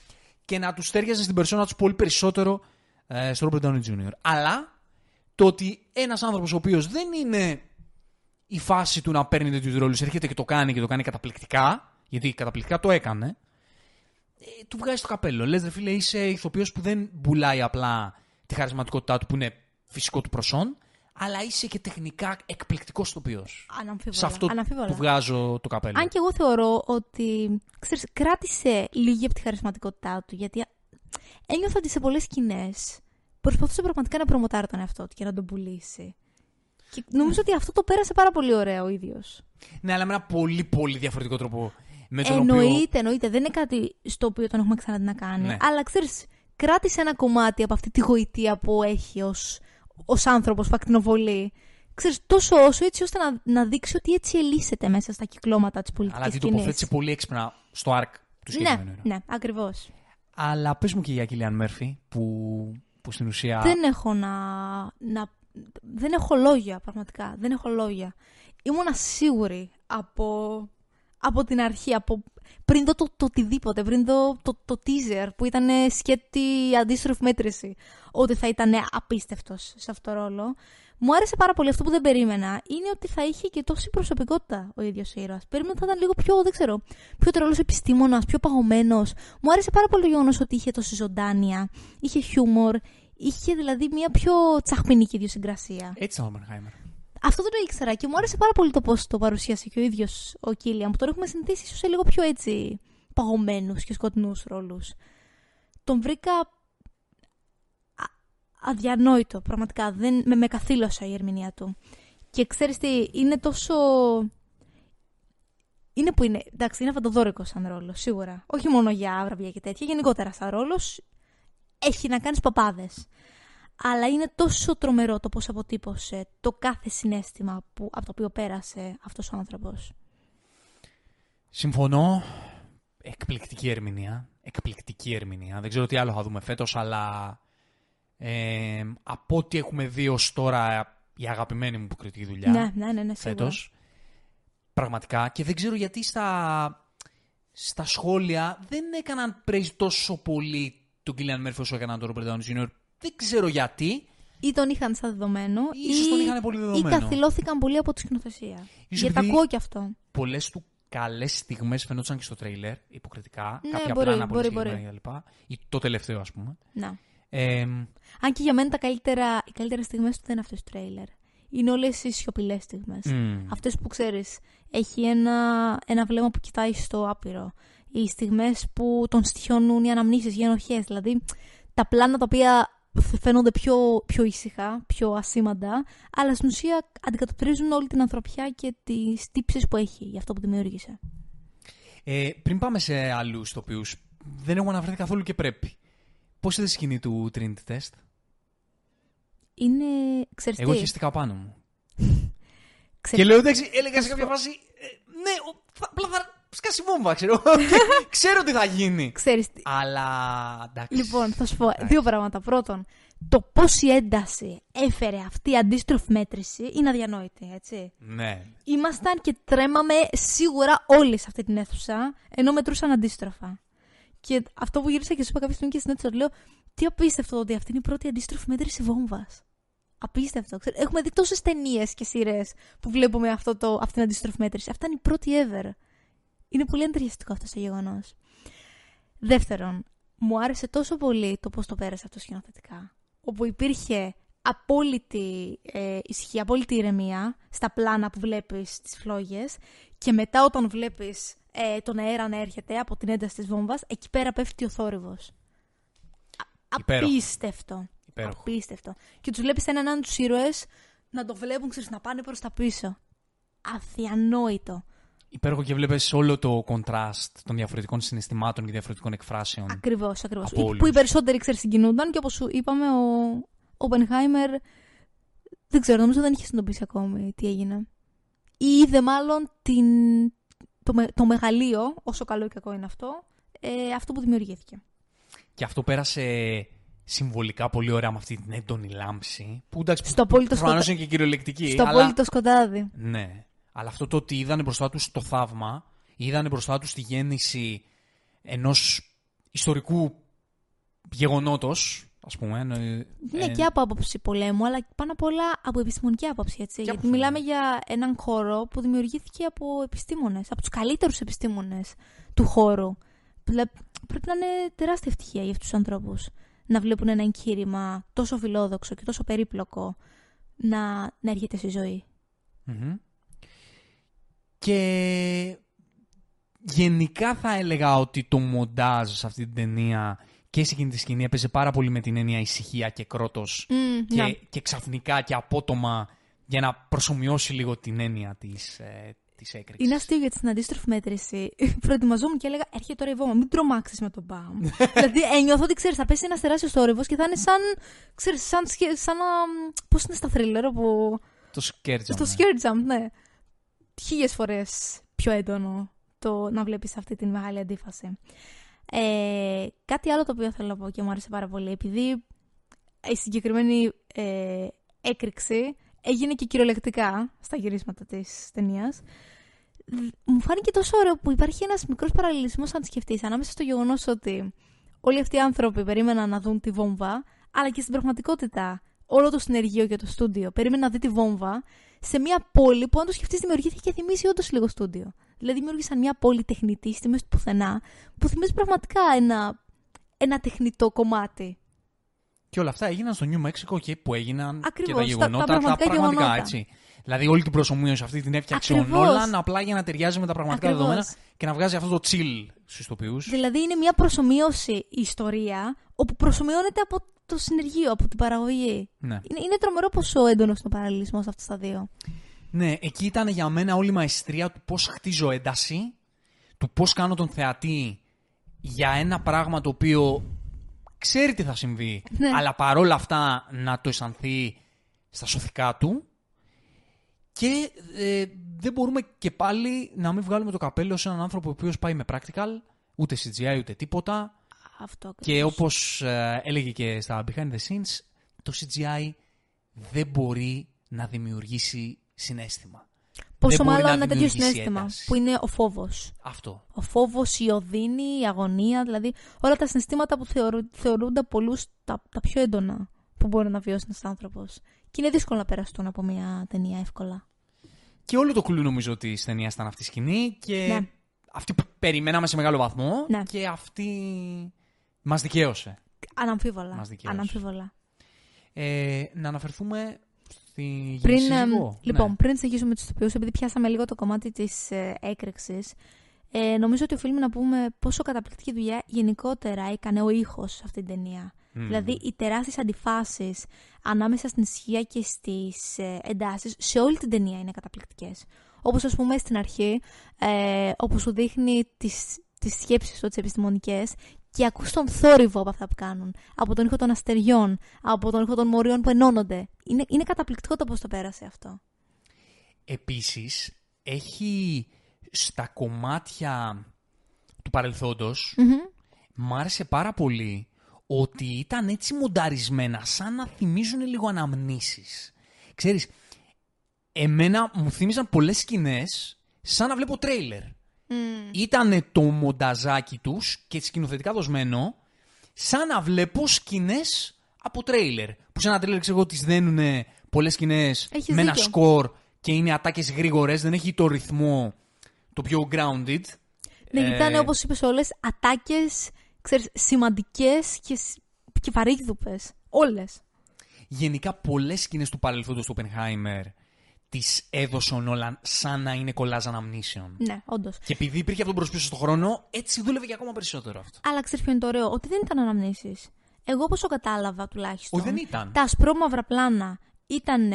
και να τους τέριαζε στην περσόνα τους πολύ περισσότερο ε, στο Robert Downey Jr. Αλλά το ότι ένας άνθρωπος ο οποίος δεν είναι η φάση του να παίρνει τέτοιους ρόλους, έρχεται και το κάνει και το κάνει καταπληκτικά, γιατί καταπληκτικά το έκανε, ε, του βγάζει το καπέλο. Λες ρε φίλε, είσαι ηθοποιός που δεν πουλάει απλά τη χαρισματικότητά του που είναι φυσικό του προσόν, αλλά είσαι και τεχνικά εκπληκτικός ηθοποιός. Αναμφίβολα. Σε αυτό Αναμφίβολα. του βγάζω το καπέλο. Αν και εγώ θεωρώ ότι ξέρεις, κράτησε λίγη από τη χαρισματικότητά του, γιατί ένιωθα ότι σε πολλές σκηνές προσπαθούσε πραγματικά να προμοτάρει τον εαυτό του και να τον πουλήσει. Και νομίζω ότι αυτό το πέρασε πάρα πολύ ωραίο ο ίδιος. Ναι, αλλά με ένα πολύ πολύ διαφορετικό τρόπο. Με τον οποίο... Εννοείται, εννοείται. Δεν είναι κάτι στο οποίο τον έχουμε ξαναδεί να κάνει. Ναι. Αλλά ξέρεις, κράτησε ένα κομμάτι από αυτή τη γοητεία που έχει ως, ως άνθρωπος που ακτινοβολεί. Ξέρεις, τόσο όσο έτσι ώστε να, να δείξει ότι έτσι ελίσσεται μέσα στα κυκλώματα της πολιτικής Αλλά την σκηνής. τοποθέτησε πολύ έξυπνα στο arc του συγκεκριμένου Ναι, ήρωα. ναι, ακριβώς. Αλλά πες μου και για Κιλιάν Μέρφυ, που, που στην ουσία... Δεν έχω να, να... Δεν έχω λόγια, πραγματικά. Δεν έχω λόγια. Ήμουνα σίγουρη από, από την αρχή, από πριν δω το, το, οτιδήποτε, πριν δω το, το teaser που ήταν σκέτη αντίστροφη μέτρηση, ότι θα ήταν απίστευτος σε αυτό το ρόλο. Μου άρεσε πάρα πολύ αυτό που δεν περίμενα. Είναι ότι θα είχε και τόση προσωπικότητα ο ίδιος ήρωας. Περίμενα ότι θα ήταν λίγο πιο, δεν ξέρω, πιο τρελός επιστήμονας, πιο παγωμένος. Μου άρεσε πάρα πολύ το γεγονός ότι είχε τόση ζωντάνια, είχε χιούμορ, είχε δηλαδή μια πιο τσαχπινική ιδιοσυγκρασία. Έτσι ήταν ο Μενχάιμερ. Αυτό δεν το ήξερα και μου άρεσε πάρα πολύ το πώς το παρουσίασε και ο ίδιος ο Κίλιαν, που τώρα έχουμε συνηθίσει ίσως σε λίγο πιο έτσι παγωμένους και σκοτεινούς ρόλους. Τον βρήκα αδιανόητο, πραγματικά. Δεν, με, με καθήλωσε η ερμηνεία του. Και ξέρεις τι, είναι τόσο... Είναι που είναι, εντάξει, είναι φαντοδόρικος σαν ρόλος, σίγουρα. Όχι μόνο για βραβεία και τέτοια, γενικότερα σαν ρόλος. Έχει να κάνει παπάδες. Αλλά είναι τόσο τρομερό το πώς αποτύπωσε το κάθε συνέστημα που, από το οποίο πέρασε αυτός ο άνθρωπος. Συμφωνώ. Εκπληκτική ερμηνεία. Εκπληκτική ερμηνεία. Δεν ξέρω τι άλλο θα δούμε φέτος, αλλά ε, από ό,τι έχουμε δει ως τώρα η αγαπημένη μου που κριτική δουλειά ναι, ναι, ναι, ναι, φέτος. Πραγματικά. Και δεν ξέρω γιατί στα, στα σχόλια δεν έκαναν praise τόσο πολύ τον Κίλιαν Μέρφυ όσο έκαναν τον Robert Downey Jr. Δεν ξέρω γιατί. Ή τον είχαν σαν δεδομένο. Ίσως ή, τον είχαν πολύ δεδομένο. Ή καθυλώθηκαν πολύ από τη σκηνοθεσία. Γιατί τα ακούω κι αυτό. Πολλές του καλές στιγμές φαινόταν και στο τρέιλερ, υποκριτικά. Ναι, κάποια μπορεί, πλάνα μπορεί, πολύ μπορεί. κλπ. Ή το τελευταίο, ας πούμε. Να. Ε, Αν και για μένα τα καλύτερα, οι καλύτερες στιγμές του δεν είναι αυτές του τρέιλερ. Είναι όλες οι σιωπηλές στιγμές. μ, Αυτές που ξέρεις, έχει ένα, ένα βλέμμα που κοιτάει στο άπειρο. Οι στιγμές που τον στοιχιώνουν οι αναμνήσεις για ενοχές. Δηλαδή, τα πλάνα τα οποία φαίνονται πιο, πιο ήσυχα, πιο ασήμαντα, αλλά στην ουσία αντικατοπτρίζουν όλη την ανθρωπιά και τις τύψεις που έχει για αυτό που δημιούργησε. ε, πριν πάμε σε άλλους τοπίου, δεν έχουμε αναφερθεί καθόλου και πρέπει. Πώς είδες η σκηνή του Trinity Test, Είναι. Ξέρεις Εγώ τι, χεστικά πάνω μου. [laughs] ξέρεις- Και λέω εντάξει, έλεγα σε κάποια φάση. ε, ναι, ο- θα, απλά θα σκάσει βόμβα, ξέρω. [laughs] ξέρω τι θα γίνει. ξέρεις τι, Αλλά εντάξει. Λοιπόν, θα σου πω Εντάξει. δύο πράγματα. Πρώτον, το πόση ένταση έφερε αυτή η αντίστροφη μέτρηση είναι αδιανόητη, έτσι. Ναι. Ήμασταν και τρέμαμε σίγουρα όλοι σε αυτή την αίθουσα, ενώ μετρούσαν αντίστροφα. Και αυτό που γύρισα και σου είπα κάποια στιγμή και στην αίθουσα, λέω, τι απίστευτο ότι αυτή είναι η πρώτη αντίστροφη μέτρηση βόμβας. Απίστευτο. Ξέρω, Έχουμε δει τόσες ταινίες και σειρές που βλέπουμε αυτό το, αυτή την αντίστροφη μέτρηση. Αυτά είναι η πρώτη ever. Είναι πολύ εντυπωσιαστικό αυτό το γεγονός. Δεύτερον, μου άρεσε τόσο πολύ το πώς το πέρασε αυτό σκηνοθετικά. Όπου υπήρχε απόλυτη ε, ισχύ, απόλυτη ηρεμία στα πλάνα που βλέπεις τις φλόγες και μετά όταν βλέπεις ε, τον αέρα να έρχεται από την ένταση της βόμβας, εκεί πέρα πέφτει ο θόρυβος. Α- Υπέροχο. Απίστευτο. Υπέροχο. Απίστευτο. Και τους βλέπεις έναν έναν τους ήρωες να το βλέπουν, ξέρεις, να πάνε προς τα πίσω. Αδιανόητο. Υπέροχο και βλέπεις όλο το contrast των διαφορετικών συναισθημάτων και διαφορετικών εκφράσεων. Ακριβώς, ακριβώς. Από Που όλους. οι περισσότεροι ξέρεις συγκινούνταν και όπως σου είπαμε, ο Οπενχάιμερ δεν ξέρω, νομίζω δεν είχε συνειδητοποιήσει ακόμη τι έγινε. Ή είδε μάλλον την, το, με- το μεγαλείο, όσο καλό ή κακό είναι αυτό, ε, αυτό που δημιουργήθηκε. Και αυτό πέρασε συμβολικά πολύ ωραία με αυτή την έντονη λάμψη. Που εντάξει, Στο απόλυτο προφανώς σκοτά- είναι και κυριολεκτική. Στο αλλά... απόλυτο σκοτάδι. Ναι. Αλλά αυτό το ότι είδανε μπροστά τους το θαύμα, είδανε μπροστά τους τη γέννηση ενός ιστορικού γεγονότος, ας πούμε. ε, Είναι ε, και από άποψη πολέμου, αλλά πάνω απ' όλα από επιστημονική άποψη. Έτσι. Και Γιατί από αυτό, μιλάμε ναι. για έναν χώρο που δημιουργήθηκε από επιστήμονες, από τους καλύτερους επιστήμονες του χώρου. Βλέ- Πρέπει να είναι τεράστια ευτυχία για αυτούς τους ανθρώπους να βλέπουν ένα εγχείρημα τόσο φιλόδοξο και τόσο περίπλοκο να, να έρχεται στη ζωή. μμμ. Και γενικά θα έλεγα ότι το μοντάζ σε αυτή την ταινία και σε εκείνη τη σκηνή έπαιζε πάρα πολύ με την έννοια ησυχία και κρότος και, ναι. και ξαφνικά και απότομα για να προσωμιώσει λίγο την έννοια της, ε, της έκρηξης. Είναι αστείο γιατί στην αντίστροφη μέτρηση [laughs] προετοιμαζόμουν και έλεγα Έρχεται τώρα η βόμβα, μην τρομάξεις με τον μπαμ. [laughs] δηλαδή ένιωθω ότι ξέρεις, θα πέσει ένας τεράστιος θόρυβο και θα είναι σαν. Ξέρεις, σαν, σχε- σαν να. Πώς είναι στα θρίλερ, όπου. Το scare jump, Στο ναι. scare jump, ναι. Χίλιες φορές πιο έντονο το να βλέπεις αυτή τη μεγάλη αντίφαση. Ε, κάτι άλλο το οποίο θέλω να πω και μου άρεσε πάρα πολύ, επειδή η συγκεκριμένη ε, έκρηξη έγινε και κυριολεκτικά στα γυρίσματα της ταινίας. μου φάνηκε τόσο ωραίο που υπάρχει ένας μικρός παραλληλισμός αν σκεφτείς ανάμεσα στο γεγονός ότι όλοι αυτοί οι άνθρωποι περίμεναν να δουν τη βόμβα αλλά και στην πραγματικότητα όλο το συνεργείο και το στούντιο περίμενε να δει τη βόμβα σε μια πόλη που αν το σκεφτείς δημιουργήθηκε και θυμίσει όντως λίγο στούντιο. Δηλαδή δημιούργησαν μια πόλη τεχνητής στη μέση του πουθενά που θυμίζει πραγματικά ένα, ένα τεχνητό κομμάτι. Και όλα αυτά έγιναν στο Νιου Μέξικο και που έγιναν Ακριβώς, και τα γεγονότα, τα πραγματικά γεγονότα. έτσι. Δηλαδή όλη την προσωμείωση αυτή την έφτιαξε Ακριβώς. ο Νόλαν απλά για να ταιριάζει με τα πραγματικά Ακριβώς. δεδομένα και να βγάζει αυτό το chill στους ηθοποιούς. Δηλαδή είναι μια προσωμείωση η ιστορία όπου προσωμιώνεται από το συνεργείο, από την παραγωγή. Ναι. Είναι, είναι τρομερό πόσο έντονος είναι ο παραλληλισμός αυτά στα δύο. Ναι, εκεί ήταν για μένα όλη η μαεστρία του πώς χτίζω ένταση, του πώς κάνω τον θεατή για ένα πράγμα το οποίο ξέρει τι θα συμβεί, Ναι. αλλά παρόλα αυτά να το αισθανθεί στα σωθικά του και ε, δεν μπορούμε και πάλι να μην βγάλουμε το καπέλο σε έναν άνθρωπο ο οποίος πάει με practical, ούτε CGI ούτε τίποτα Αυτό και ακριβώς. όπως ε, έλεγε και στα behind the scenes, το CGI δεν μπορεί να δημιουργήσει συνέστημα. Πόσο δεν μπορεί μάλλον να ένα τέτοιο δημιουργήσει συνέστημα ένταση. που είναι ο φόβος. Αυτό. Ο φόβος, η οδύνη, η αγωνία, δηλαδή όλα τα συναισθήματα που θεωρου- θεωρούνται από πολλούς τα, τα πιο έντονα που μπορεί να βιώσει ένας άνθρωπος. Και είναι δύσκολο να περαστούν από μια ταινία εύκολα. Και όλο το κλου νομίζω ότι η ταινία ήταν αυτή η σκηνή και Ναι. αυτή που περιμέναμε σε μεγάλο βαθμό Ναι. και αυτή μας δικαίωσε. Αναμφίβολα. Μας δικαίωσε. Αναμφίβολα. Ε, να αναφερθούμε στη Πριν, γενική εμ, σύζυγο. λοιπόν, Ναι. πριν συνεχίσουμε τους ηθοποιού, επειδή πιάσαμε λίγο το κομμάτι της ε, έκρηξης, ε, νομίζω ότι οφείλουμε να πούμε πόσο καταπληκτική δουλειά γενικότερα έκανε ο ήχος σε αυτή την ταινία. Μμμ. Δηλαδή, οι τεράστιες αντιφάσεις ανάμεσα στην ισχύα και στις ε, εντάσεις σε όλη την ταινία είναι καταπληκτικές. Όπως, ας πούμε, στην αρχή, ε, όπου σου δείχνει τις, τις σκέψεις του, τις επιστημονικές και ακούς τον θόρυβο από αυτά που κάνουν. Από τον ήχο των αστεριών, από τον ήχο των μορίων που ενώνονται. Είναι, είναι καταπληκτικό το πώς το πέρασε αυτό. Επίσης, έχει στα κομμάτια του παρελθόντος, Μμμ. μ' άρεσε πάρα πολύ ότι ήταν έτσι μονταρισμένα, σαν να θυμίζουν λίγο αναμνήσεις. Ξέρεις, εμένα μου θύμιζαν πολλές σκηνές σαν να βλέπω τρέιλερ. Ήτανε το μονταζάκι τους και σκηνοθετικά δοσμένο σαν να βλέπω σκηνές από τρέιλερ. Που σε ένα τρέιλερ ξέρω εγώ τις δένουνε πολλές σκηνές Έχεις με ένα δίκιο. σκορ και είναι ατάκες γρήγορες, δεν έχει το ρυθμό το πιο grounded. Ναι, Ε, ήταν όπως είπες όλες ατάκες, ξέρεις, σημαντικές και, σ- και βαρύγδουπες. Όλες. Γενικά πολλές σκηνές του παρελθόντος του Oppenheimer τις έδωσε ο Νόλαν σαν να είναι κολλάζ αναμνήσεων. Ναι, όντως. Και επειδή υπήρχε αυτό το προσπίσω στον χρόνο, έτσι δούλευε και ακόμα περισσότερο αυτό. Αλλά ξέρεις ποιο είναι το ωραίο, ότι δεν ήταν αναμνήσεις. Εγώ όπως το κατάλαβα τουλάχιστον. Όχι, δεν ήταν. Τα ασπρόμαυρα πλάνα ήταν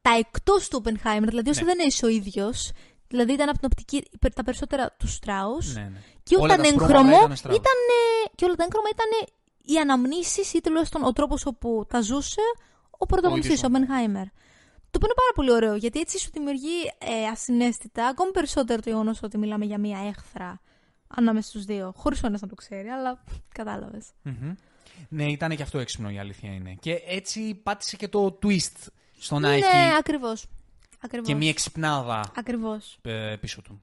τα εκτός του Oppenheimer, δηλαδή όσο Ναι. δεν είσαι ο ίδιος, δηλαδή ήταν από την οπτική, τα περισσότερα του Στράους. Ναι, ναι. Και Όλα όταν τα ασπρόμαυρα έγχρωμο ήταν Strauss. ήταν, και όλα τα έγχρωμα ήταν οι αναμνήσεις ή τουλάχιστον ο τρόπος όπου τα ζούσε ο πρωταγωνιστής, ο ίδιος ο- Oppenheimer. Το οποίο είναι πάρα πολύ ωραίο, γιατί έτσι σου δημιουργεί ε, ασυναίσθητα ακόμη περισσότερο το γεγονός ότι μιλάμε για μία έχθρα ανάμεσα στους δύο. Χωρίς ο ένας να το ξέρει, αλλά κατάλαβες. Μμμ. Ναι, ήταν και αυτό έξυπνο η αλήθεια είναι. Και έτσι πάτησε και το twist στο να ναι, έχει ακριβώς. Ακριβώς. και μία εξυπνάδα Ακριβώς. ε, πίσω του.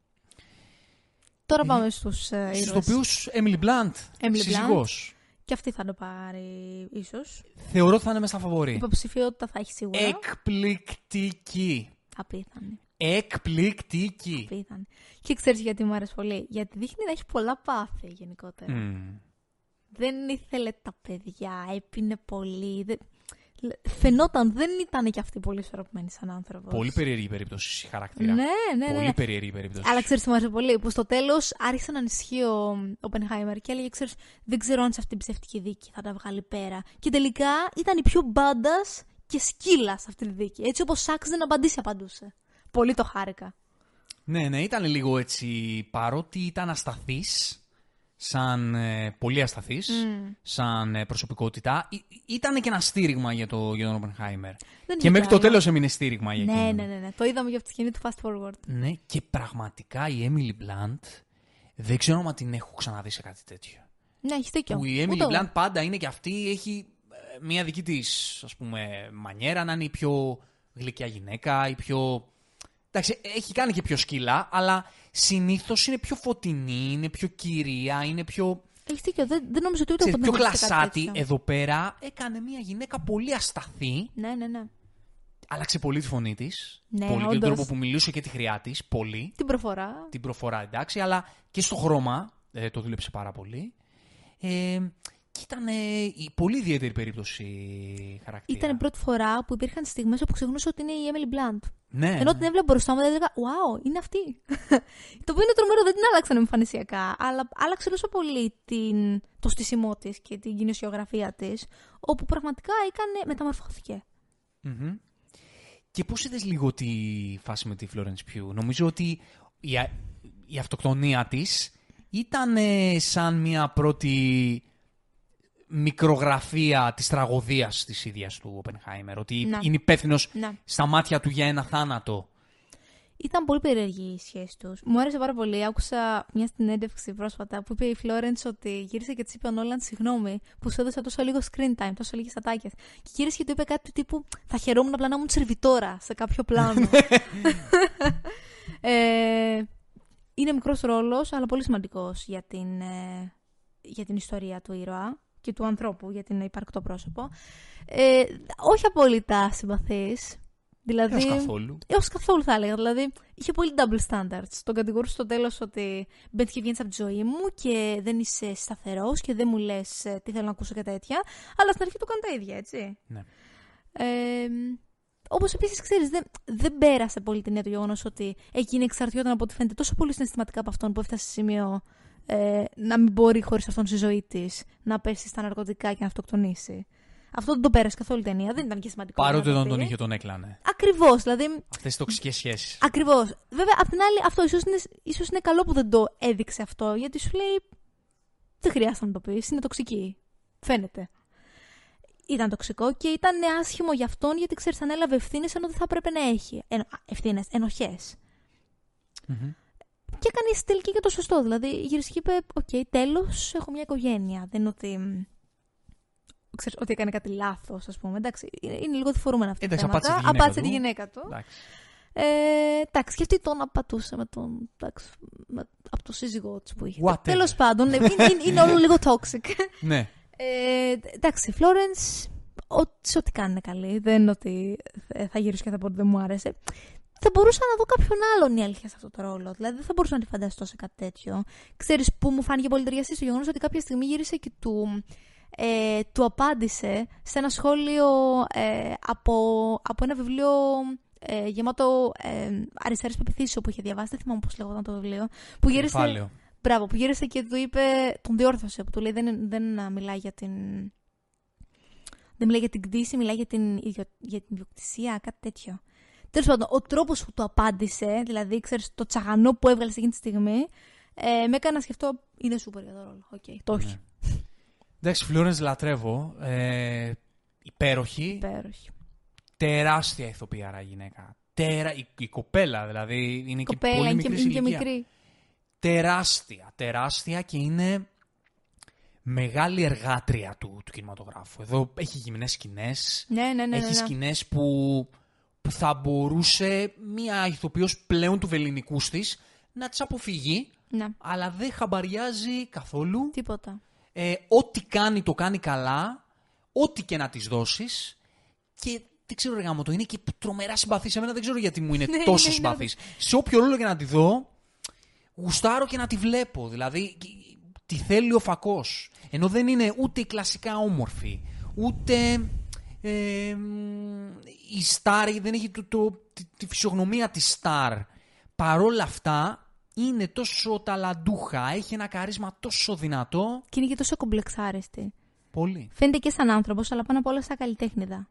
Τώρα πάμε στους ε, Στους ήρωες. οποίους Emily Blunt, Emily σύζυγός. Και αυτή θα το πάρει ίσως. Θεωρώ ότι θα είναι μέσα στα φαβορή. Υποψηφιότητα θα έχει σίγουρα. Εκπληκτική. Απίθανη. Εκπληκτική. Απίθανη. Και ξέρεις γιατί μου άρεσε πολύ; Γιατί δείχνει να έχει πολλά πάθη γενικότερα. Μμ. Δεν ήθελε τα παιδιά, έπινε πολύ. Δεν... Φαινόταν, δεν ήταν και αυτή πολύ ισορροπημένη σαν άνθρωπος. Πολύ περίεργη περίπτωση χαρακτήρα. Ναι, ναι, ναι. Πολύ περίεργη περίπτωση. Αλλά ξέρεις τι μου άρεσε πολύ, που στο τέλος άρχισε να ανησυχεί ο Οπενχάιμερ και έλεγε: ξέρεις, Δεν ξέρω αν σε αυτή την ψευτική δίκη θα τα βγάλει πέρα. Και τελικά ήταν η πιο μπάντας και σκύλα σε αυτή τη δίκη. Έτσι όπως άξιζε να απαντήσει, απαντούσε. Πολύ το χάρηκα. Ναι, ναι, ήταν λίγο έτσι, παρότι ήταν ασταθής, σαν ε, πολύ ασταθής, σαν ε, προσωπικότητα, ήταν και ένα στήριγμα για, το, για τον Oppenheimer. Δεν Και είχε μέχρι κι το άλλο. τέλος έμεινε στήριγμα για Ναι, εκείνον. ναι, ναι, ναι. Το είδαμε για αυτή τη σκηνή του Fast Forward. Ναι, και πραγματικά η Emily Blunt δεν ξέρω αν την έχω ξαναδεί σε κάτι τέτοιο. Ναι, έχεις δίκιο. Που η Ούτε Emily εγώ. Blunt πάντα είναι και αυτή, έχει ε, μια δική της, ας πούμε, μανιέρα να είναι η πιο γλυκιά γυναίκα, η πιο Εντάξει, έχει κάνει και πιο σκύλα, αλλά συνήθως είναι πιο φωτεινή, είναι πιο κυρία, είναι πιο. Έχει δίκιο. Δεν, δεν νομίζω ότι ούτε Ξέρεις, ο πιο Κοντομάκης κάτι κλασάτη. τέτοιο. Εδώ πέρα έκανε μια γυναίκα πολύ ασταθή. Ναι, ναι, ναι. Άλλαξε πολύ τη φωνή της. Ναι, πολύ και τον όντως. τρόπο που μιλούσε και τη χρειά της. Πολύ. Την προφορά. Την προφορά εντάξει, αλλά και στο χρώμα ε, το δούλεψε πάρα πολύ. Ε, και ήταν ε, η πολύ ιδιαίτερη περίπτωση χαρακτήρα. Ήταν η πρώτη φορά που υπήρχαν στιγμές όπου ξεχνούσα ότι είναι η Emily Blunt. Ναι, Ενώ ναι. την έβλεπα μπροστά μου, δεν έλεγα Wow, είναι αυτή. [laughs] το οποίο είναι τρομερό, δεν την άλλαξαν εμφανισιακά. Αλλά άλλαξε τόσο πολύ την, το στήσιμό της και την κοινωνιογραφία της, όπου πραγματικά έκανε, μεταμορφώθηκε. Μμμ. Και πώς είδες λίγο τη φάση με τη Florence Pugh; Νομίζω ότι η, α- η αυτοκτονία της ήταν ε, σαν μια πρώτη μικρογραφία της τραγωδίας της ίδιας του Οπενχάιμερ. Ότι Να. είναι υπεύθυνος Να. στα μάτια του για ένα θάνατο. Ήταν πολύ περίεργη η σχέση τους. Μου άρεσε πάρα πολύ. Άκουσα μια συνέντευξη πρόσφατα που είπε η Φλόρεντ ότι γύρισε και της είπε ο Νόλαν συγγνώμη που σου έδωσα τόσο λίγο screen time, τόσο λίγες ατάκες. Και γύρισε και του είπε κάτι του τύπου Θα χαιρόμουν απλά να ήμουν σερβιτόρα σε κάποιο πλάνο. [laughs] ε, είναι μικρός ρόλος, αλλά πολύ σημαντικός για, την, ε, για την ιστορία του ήρωα και του ανθρώπου, για την υπαρκτό πρόσωπο. Ε, όχι απόλυτα συμπαθής. Δηλαδή, Έως καθόλου. Έως καθόλου θα έλεγα. Δηλαδή, είχε πολύ double standards. Τον κατηγορούσε στο τέλος ότι μπαίνει και βγαίνεις από τη ζωή μου και δεν είσαι σταθερός και δεν μου λες τι θέλω να ακούσω και τέτοια. Αλλά στην αρχή του έκανε τα ίδια, έτσι. Ναι. Ε, Όπως επίσης, ξέρεις, δεν, δεν πέρασε πολύ την έννοια του γεγονός ότι εκείνη εξαρτιόταν από ό,τι φαίνεται τόσο πολύ συναισθηματικά από αυτόν που έφτασε σε σημείο ε, να μην μπορεί χωρίς αυτόν στη ζωή της να πέσει στα ναρκωτικά και να αυτοκτονήσει. Αυτό δεν το πέρασε καθόλου η ταινία, δεν ήταν και σημαντικό. Παρότι να το όταν τον πει. είχε τον έκλανε. Ακριβώς. Δηλαδή, Αυτές οι τοξικές σχέσεις. Ακριβώς. Βέβαια, απ' την άλλη, αυτό ίσως είναι, ίσως είναι καλό που δεν το έδειξε αυτό, γιατί σου λέει. Δεν χρειάζεται να το πεις, είναι τοξική. Φαίνεται. Ήταν τοξικό και ήταν άσχημο για αυτόν, γιατί ξέρεις, ανέλαβε ευθύνες ενώ δεν θα έπρεπε να έχει. Ευθύνες, ενοχές. Μμμ. Και έκανε στη τελική και το σωστό. Δηλαδή, γύρισε και είπε: Οκ, τέλος, έχω μια οικογένεια. Δεν είναι ότι. μ, Ξέρεις, ότι έκανε κάτι λάθος, ας πούμε. Εντάξει, είναι, είναι λίγο διφορούμενα αυτά Εντάξει, τα θέματα. απάτησε τη γυναίκα Απάτησε του. τη γυναίκα του. Εντάξει. Ε, εντάξει, και αυτή τον απατούσε με τον. Εντάξει, με, από το σύζυγό της που είχε. Whatever. Τέλος πάντων, ναι, είναι, είναι, είναι όλο λίγο toxic. [laughs] Ναι. Ε, εντάξει, η Florence, ό- σε ό,τι κάνει είναι καλή. Δεν είναι ότι θα- θα γυρίσω και θα πω ότι δεν μου άρεσε. Θα μπορούσα να δω κάποιον άλλον η αλήθεια σε αυτό το ρόλο. Δηλαδή δεν θα μπορούσα να τη φανταστώ σε κάτι τέτοιο. Ξέρεις που μου φάνηκε πολύ ταιριαστή στο γεγονός ότι κάποια στιγμή γύρισε και του, ε, του απάντησε σε ένα σχόλιο ε, από, από ένα βιβλίο ε, γεμάτο ε, αριστερές πεποιθήσεις που είχε διαβάσει. Δεν θυμάμαι πώς λέγονταν το βιβλίο. Που γύρισε, Κεφάλαιο. Μπράβο, που γύρισε και του είπε, τον διόρθωσε, που του λέει δεν, δεν α, μιλάει για την... Δεν μιλάει για την κτήση, μιλάει για την, ιδιο- για την ιδιοκτησία, κάτι τέτοιο. Τέλος πάντων, ο τρόπος που του απάντησε, δηλαδή, ξέρεις, το τσαγανό που έβγαλες σε εκείνη τη στιγμή, ε, με έκανε να σκεφτώ, είναι σούπερ για το ρόλο. Οκ, το έχει. Ναι. Εντάξει, Φλόρενς λατρεύω. Ε, υπέροχη. Υπέροχη. Τεράστια ηθοποιάρα γυναίκα. Τερα... Η, η κοπέλα δηλαδή είναι Η και κοπέλα πολύ είναι και, μικρή είναι και ηλικία. μικρή. Τεράστια, τεράστια και είναι μεγάλη εργάτρια του, του κινηματογράφου. Εδώ έχει γυμνές σκηνές, Ναι, ναι, ναι. ναι, έχει ναι. σκηνές που, που θα μπορούσε μία ηθοποιός πλέον του βεληνικούς της να τις αποφύγει, Ναι, αλλά δεν χαμπαριάζει καθόλου. τίποτα. Ε, ό,τι κάνει το κάνει καλά, ό,τι και να της δώσεις και δεν ξέρω ρε γάμο, το είναι και τρομερά συμπαθής. Εμένα δεν ξέρω γιατί μου είναι Ναι, τόσο είναι, είναι συμπαθής. Σε όποιο ρόλο και να τη δω, γουστάρω και να τη βλέπω. Δηλαδή, τη θέλει ο φακός. Ενώ δεν είναι ούτε η κλασικά όμορφη, ούτε ε, μ, η στάρ, δεν έχει το, το- τη, τη φυσιογνωμία της στάρ. Παρόλα αυτά, είναι τόσο ταλαντούχα, έχει ένα καρίσμα τόσο δυνατό. Και είναι και τόσο κομπλεξάριστη. Πολύ. Φαίνεται και σαν άνθρωπος, αλλά πάνω απ' όλα σαν καλλιτέχνηδα.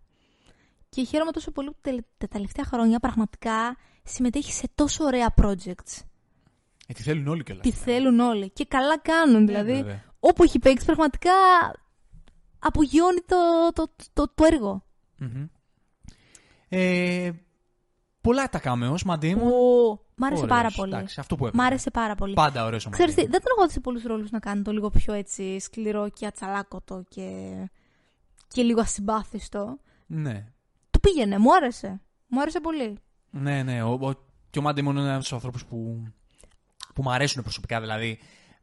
Και χαίρομαι τόσο πολύ που τελε- τα τελευταία χρόνια πραγματικά συμμετέχει σε τόσο ωραία projects. Ε, τη θέλουν όλοι κιόλας. Τη θέλουν όλοι. Και καλά κάνουν. Δηλαδή, βέβαια. όπου έχει παίξει, πραγματικά απογειώνει το, το, το, το έργο. Μμμ. Ε, πολλά τα κάμεος, μαντί μου. Ω, μ' άρεσε Ωραίος. πάρα πολύ. Εντάξει, αυτό που Μ' έπρεπε. άρεσε πάρα πολύ. Πάντα ωραίος ο Ξέρεις τι, Μαντί. δεν τον έχω δει σε πολλούς ρόλους να κάνει το λίγο πιο έτσι σκληρό και ατσαλάκωτο και, και λίγο ασυμπάθιστο. Ναι. Το πήγαινε, μου άρεσε. Μου άρεσε πολύ. Ναι, ναι. Ο, ο- Και ο Μάντι είναι ένας από του ανθρώπου που, που μου αρέσουν προσωπικά. Δηλαδή,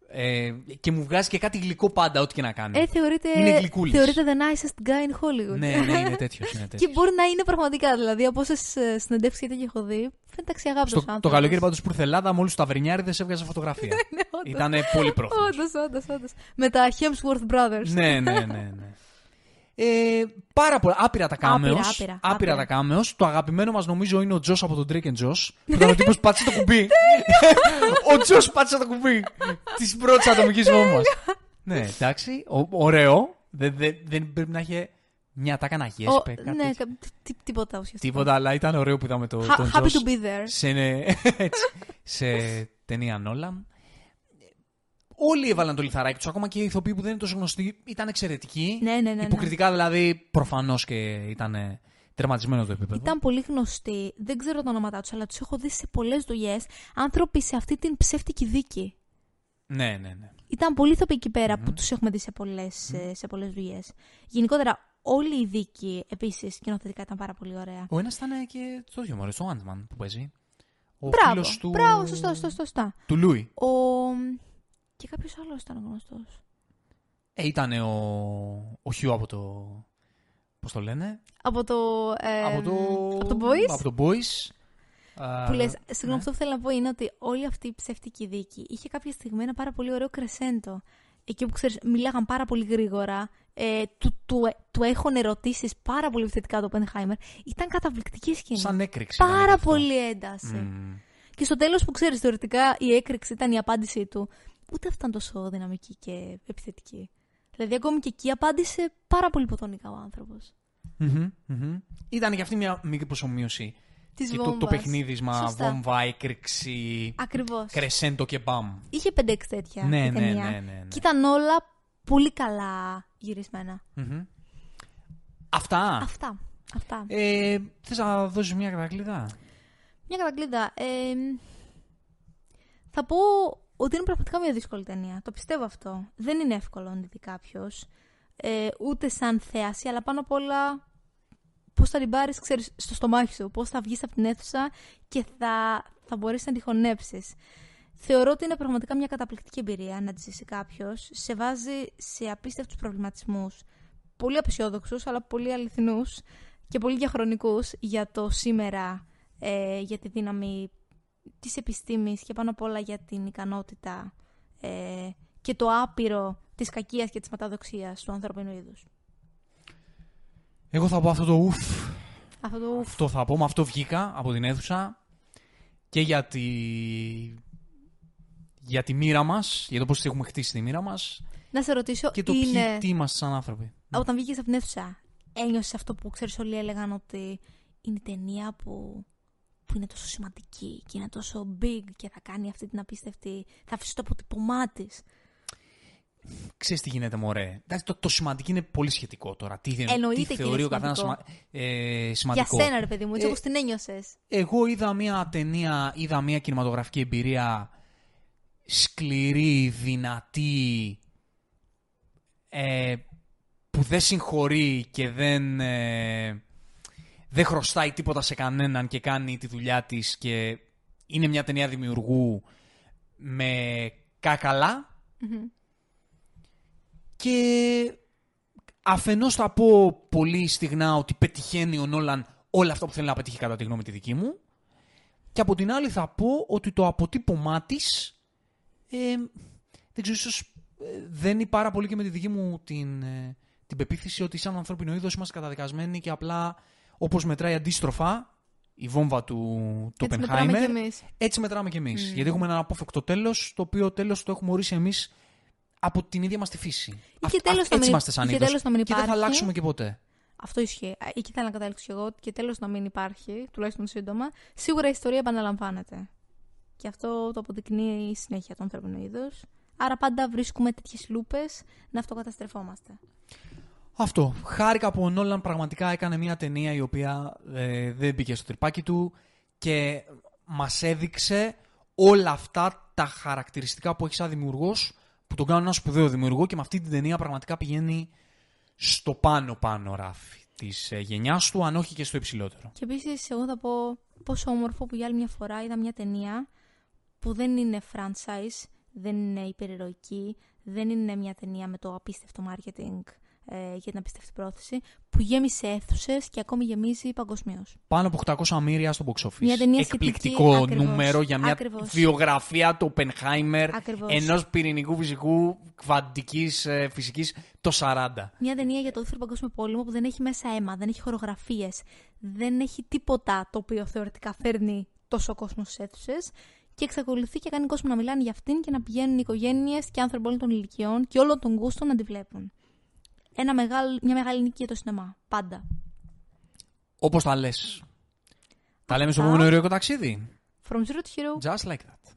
ε, και μου βγάζει και κάτι γλυκό πάντα, ό,τι και να κάνει. Ε, θεωρείται, Είναι γλυκούλης. θεωρείται the nicest guy in Hollywood. ναι, ναι, είναι τέτοιος. Είναι [laughs] Και τέτοιος. μπορεί να είναι πραγματικά. Δηλαδή, από όσε συνεντεύξεις γιατί έχω δει, φαίνεται αξιαγάπητος Στο, το καλοκαίρι πάντως που ήρθε Ελλάδα, μόλις του ταβερνιάριδε έβγαζε φωτογραφία. [laughs] Ναι, Ήταν πολύ πρόθυμος. Όντως, όντως, όντως. Με τα Hemsworth Brothers. ναι, ναι, ναι, ναι. Ε, πάρα πολλά. Άπειρα τα κάμεος. Άπειρα, άπειρα, άπειρα. τα κάμεος. Το αγαπημένο μας νομίζω είναι ο Τζος από τον Drake and Josh. Που ήταν ο τύπο που πάτησε το κουμπί. [laughs] ο Τζος πάτησε το κουμπί της πρώτης ατομικής βόμβα. [laughs] ναι, εντάξει. Ο- ωραίο. Δεν, δεν, δεν πρέπει να είχε μια τάκα να Ο- γέσπε. κάτι ναι, τέτοιο. κα- τι- τίποτα ουσιαστικά. Τίποτα, αλλά ήταν ωραίο που είδαμε το, Ha- τον happy Josh to be there. σε, ναι, [laughs] έτσι, σε ταινία Νόλαν. Όλοι έβαλαν το λιθαράκι τους, ακόμα και οι ηθοποιοί που δεν είναι τόσο γνωστοί ήταν εξαιρετικοί. Ναι, ναι, ναι, ναι. Υποκριτικά δηλαδή, προφανώς και ήταν ε, τερματισμένο το επίπεδο. Ήταν πολύ γνωστοί. Δεν ξέρω τα ονόματά τους, αλλά τους έχω δει σε πολλές δουλειές. Άνθρωποι σε αυτή την ψεύτικη δίκη. Ναι, ναι, ναι. Ήταν πολύ ηθοποιοί εκεί πέρα που τους έχουμε δει σε πολλές σε πολλές δουλειές. Γενικότερα, όλη η δίκη επίσης σκηνοθετικά ήταν πάρα πολύ ωραία. Ο ένας ήταν ε, και στο ίδιο μωρέ, στο Ant-Man που παίζει. Ο Μπράβο, φίλος του... μπράβο, σωστό, σωστό, σωστά. Του Λούι. Ο... Και κάποιος άλλος ήταν γνωστός. Ε, ήταν ο, ο Χιού από το. Πώς το λένε; Από το. ε, από το. Από το Boys; Από το Boys. Α, Που λες, συγγνώμη, ναι. αυτό που θέλω να πω είναι ότι όλη αυτή η ψεύτικη δίκη είχε κάποια στιγμή ένα πάρα πολύ ωραίο κρεσέντο. Εκεί όπου ξέρεις, μιλάγαν πάρα πολύ γρήγορα, ε, του, του, του έχουν ερωτήσεις πάρα πολύ θετικά το Oppenheimer. Ήταν καταπληκτική σκηνή. Σαν έκρηξη. ήταν πάρα αυτό. πολύ ένταση. Μμμ. Και στο τέλος που ξέρεις, θεωρητικά η έκρηξη ήταν η απάντησή του. Ούτε αυτό ήταν τόσο δυναμική και επιθετική. Δηλαδή, ακόμη και εκεί απάντησε πάρα πολύ ποτονικά ο άνθρωπος. Μμμ, μμμ. Ήταν και αυτή μια μικρή προσωμείωση. Της Και το, το βόμβας. παιχνίδισμα, Σωστά. βόμβα, έκρηξη, Ακριβώς. κρεσέντο και μπαμ. Είχε 5-6 τέτοια Ναι, η ναι, ταινία. ναι, ναι, ναι. Και ήταν όλα πολύ καλά γυρισμένα. Μμμ. Αυτά. Αυτά. Αυτά. Ε, θες να δώσεις μια κατακλείδα. Μια κατακλείδα. Ε, θα πω ότι είναι πραγματικά μια δύσκολη ταινία. Το πιστεύω αυτό. Δεν είναι εύκολο να τη δει κάποιος. Ε, ούτε σαν θέαση, αλλά πάνω απ' όλα πώς θα την πάρεις, ξέρεις, στο στομάχι σου. Πώς θα βγεις από την αίθουσα και θα, θα μπορέσεις να τη χωνέψεις. Θεωρώ ότι είναι πραγματικά μια καταπληκτική εμπειρία να τη ζήσει κάποιος. Σε βάζει σε απίστευτους προβληματισμούς. Πολύ απεσιόδοξους, αλλά πολύ αληθινούς και πολύ διαχρονικούς για το σήμερα, ε, για τη δύναμη της επιστήμης και πάνω απ' όλα για την ικανότητα ε, και το άπειρο της κακίας και της ματαδοξίας του ανθρώπινου είδους. Εγώ θα πω αυτό το ουφ. Αυτό το ουφ. Αυτό θα πω. Με αυτό βγήκα από την αίθουσα. Και για τη... Για τη μοίρα μας, για το πώς έχουμε χτίσει τη μοίρα μας Να σε ρωτήσω, και το είναι... ποιοι τι είμαστε σαν άνθρωποι. όταν βγήκες από την αίθουσα, ένιωσες αυτό που ξέρεις όλοι έλεγαν ότι είναι η ταινία που, που είναι τόσο σημαντική και είναι τόσο big και θα κάνει αυτή την απίστευτη, θα αφήσει το αποτυπωμά της. Ξέρεις τι γίνεται, μωρέ. Εντάξει, το, το σημαντικό είναι πολύ σχετικό τώρα. Τι, Εννοείται τι και θεωρεί είναι ο καθένας σημαντικό. ε, Για σημαντικό. σένα, ρε παιδί μου, έτσι Ε, όπως την ένιωσες. Εγώ είδα μια ταινία, είδα μια κινηματογραφική εμπειρία σκληρή, δυνατή, ε, που δεν συγχωρεί και δεν, ε, δεν χρωστάει τίποτα σε κανέναν και κάνει τη δουλειά της και είναι μια ταινία δημιουργού με κακαλά Μμμ. και αφενός θα πω πολύ στιγνά ότι πετυχαίνει ο Νόλαν όλα αυτά που θέλει να πετύχει κατά τη γνώμη τη δική μου. Και από την άλλη θα πω ότι το αποτύπωμά της. Ε, δεν ξέρω, ίσως ε, δένει πάρα πολύ και με τη δική μου την, ε, την πεποίθηση ότι σαν ανθρώπινο είδος είμαστε καταδικασμένοι και απλά όπως μετράει αντίστροφα η βόμβα του, του Έτσι μετράμε κι Oppenheimer, εμείς. έτσι μετράμε κι εμείς. Mm. Γιατί έχουμε ένα απόφευκτο τέλος, το οποίο τέλος το έχουμε ορίσει εμείς από την ίδια μας τη φύση. και τέλος να έτσι μην- είμαστε σαν και είδος τέλος να μην και δεν θα υπάρχει. αλλάξουμε και ποτέ. Αυτό ισχύει. Α, Εκεί θέλω να καταλήξω κι εγώ και τέλος να μην υπάρχει, τουλάχιστον σύντομα. Σίγουρα η ιστορία επαναλαμβάνεται. Και αυτό το αποδεικνύει η συνέχεια του ανθρώπινου είδους. Άρα πάντα βρίσκουμε τέτοιες λούπες να αυτοκαταστρεφόμαστε. Αυτό. Χάρηκα που ο Νόλαν πραγματικά έκανε μια ταινία η οποία ε, δεν μπήκε στο τρυπάκι του και μας έδειξε όλα αυτά τα χαρακτηριστικά που έχεις σαν δημιουργός που τον κάνουν ένα σπουδαίο δημιουργό και με αυτή την ταινία πραγματικά πηγαίνει στο πάνω πάνω ράφι της ε, γενιάς του, αν όχι και στο υψηλότερο. Και επίσης, εγώ θα πω πόσο όμορφο που για άλλη μια φορά είδα μια ταινία που δεν είναι franchise, δεν είναι υπερηρωική, δεν είναι μια ταινία με το απίστευτο marketing ε, για την απίστευτη πρόθεση, που γέμισε αίθουσες και ακόμη γεμίζει παγκοσμίως. Πάνω από 800 αμύρια στο box office. Μια ταινία Εκπληκτικό σχετική, ακριβώς, νούμερο για μια ακριβώς. βιογραφία του Oppenheimer Ακριβώς. ενός πυρηνικού φυσικού κβαντικής ε, φυσικής το 40. Μια ταινία για το δεύτερο παγκόσμιο πόλεμο που δεν έχει μέσα αίμα, δεν έχει χορογραφίες, δεν έχει τίποτα το οποίο θεωρητικά φέρνει τόσο κόσμο στις αίθουσες και εξακολουθεί και κάνει κόσμο να μιλάνε για αυτήν και να πηγαίνουν οι οικογένειες και άνθρωποι όλων των ηλικιών και όλων των γούστων να τη βλέπουν. Ένα μεγάλο, μια μεγάλη νίκη για το σινεμά. Πάντα. Όπως τα λες. Τα λέμε στο Αυτά. επόμενο ηρωικό ταξίδι. From zero to hero. Just like that.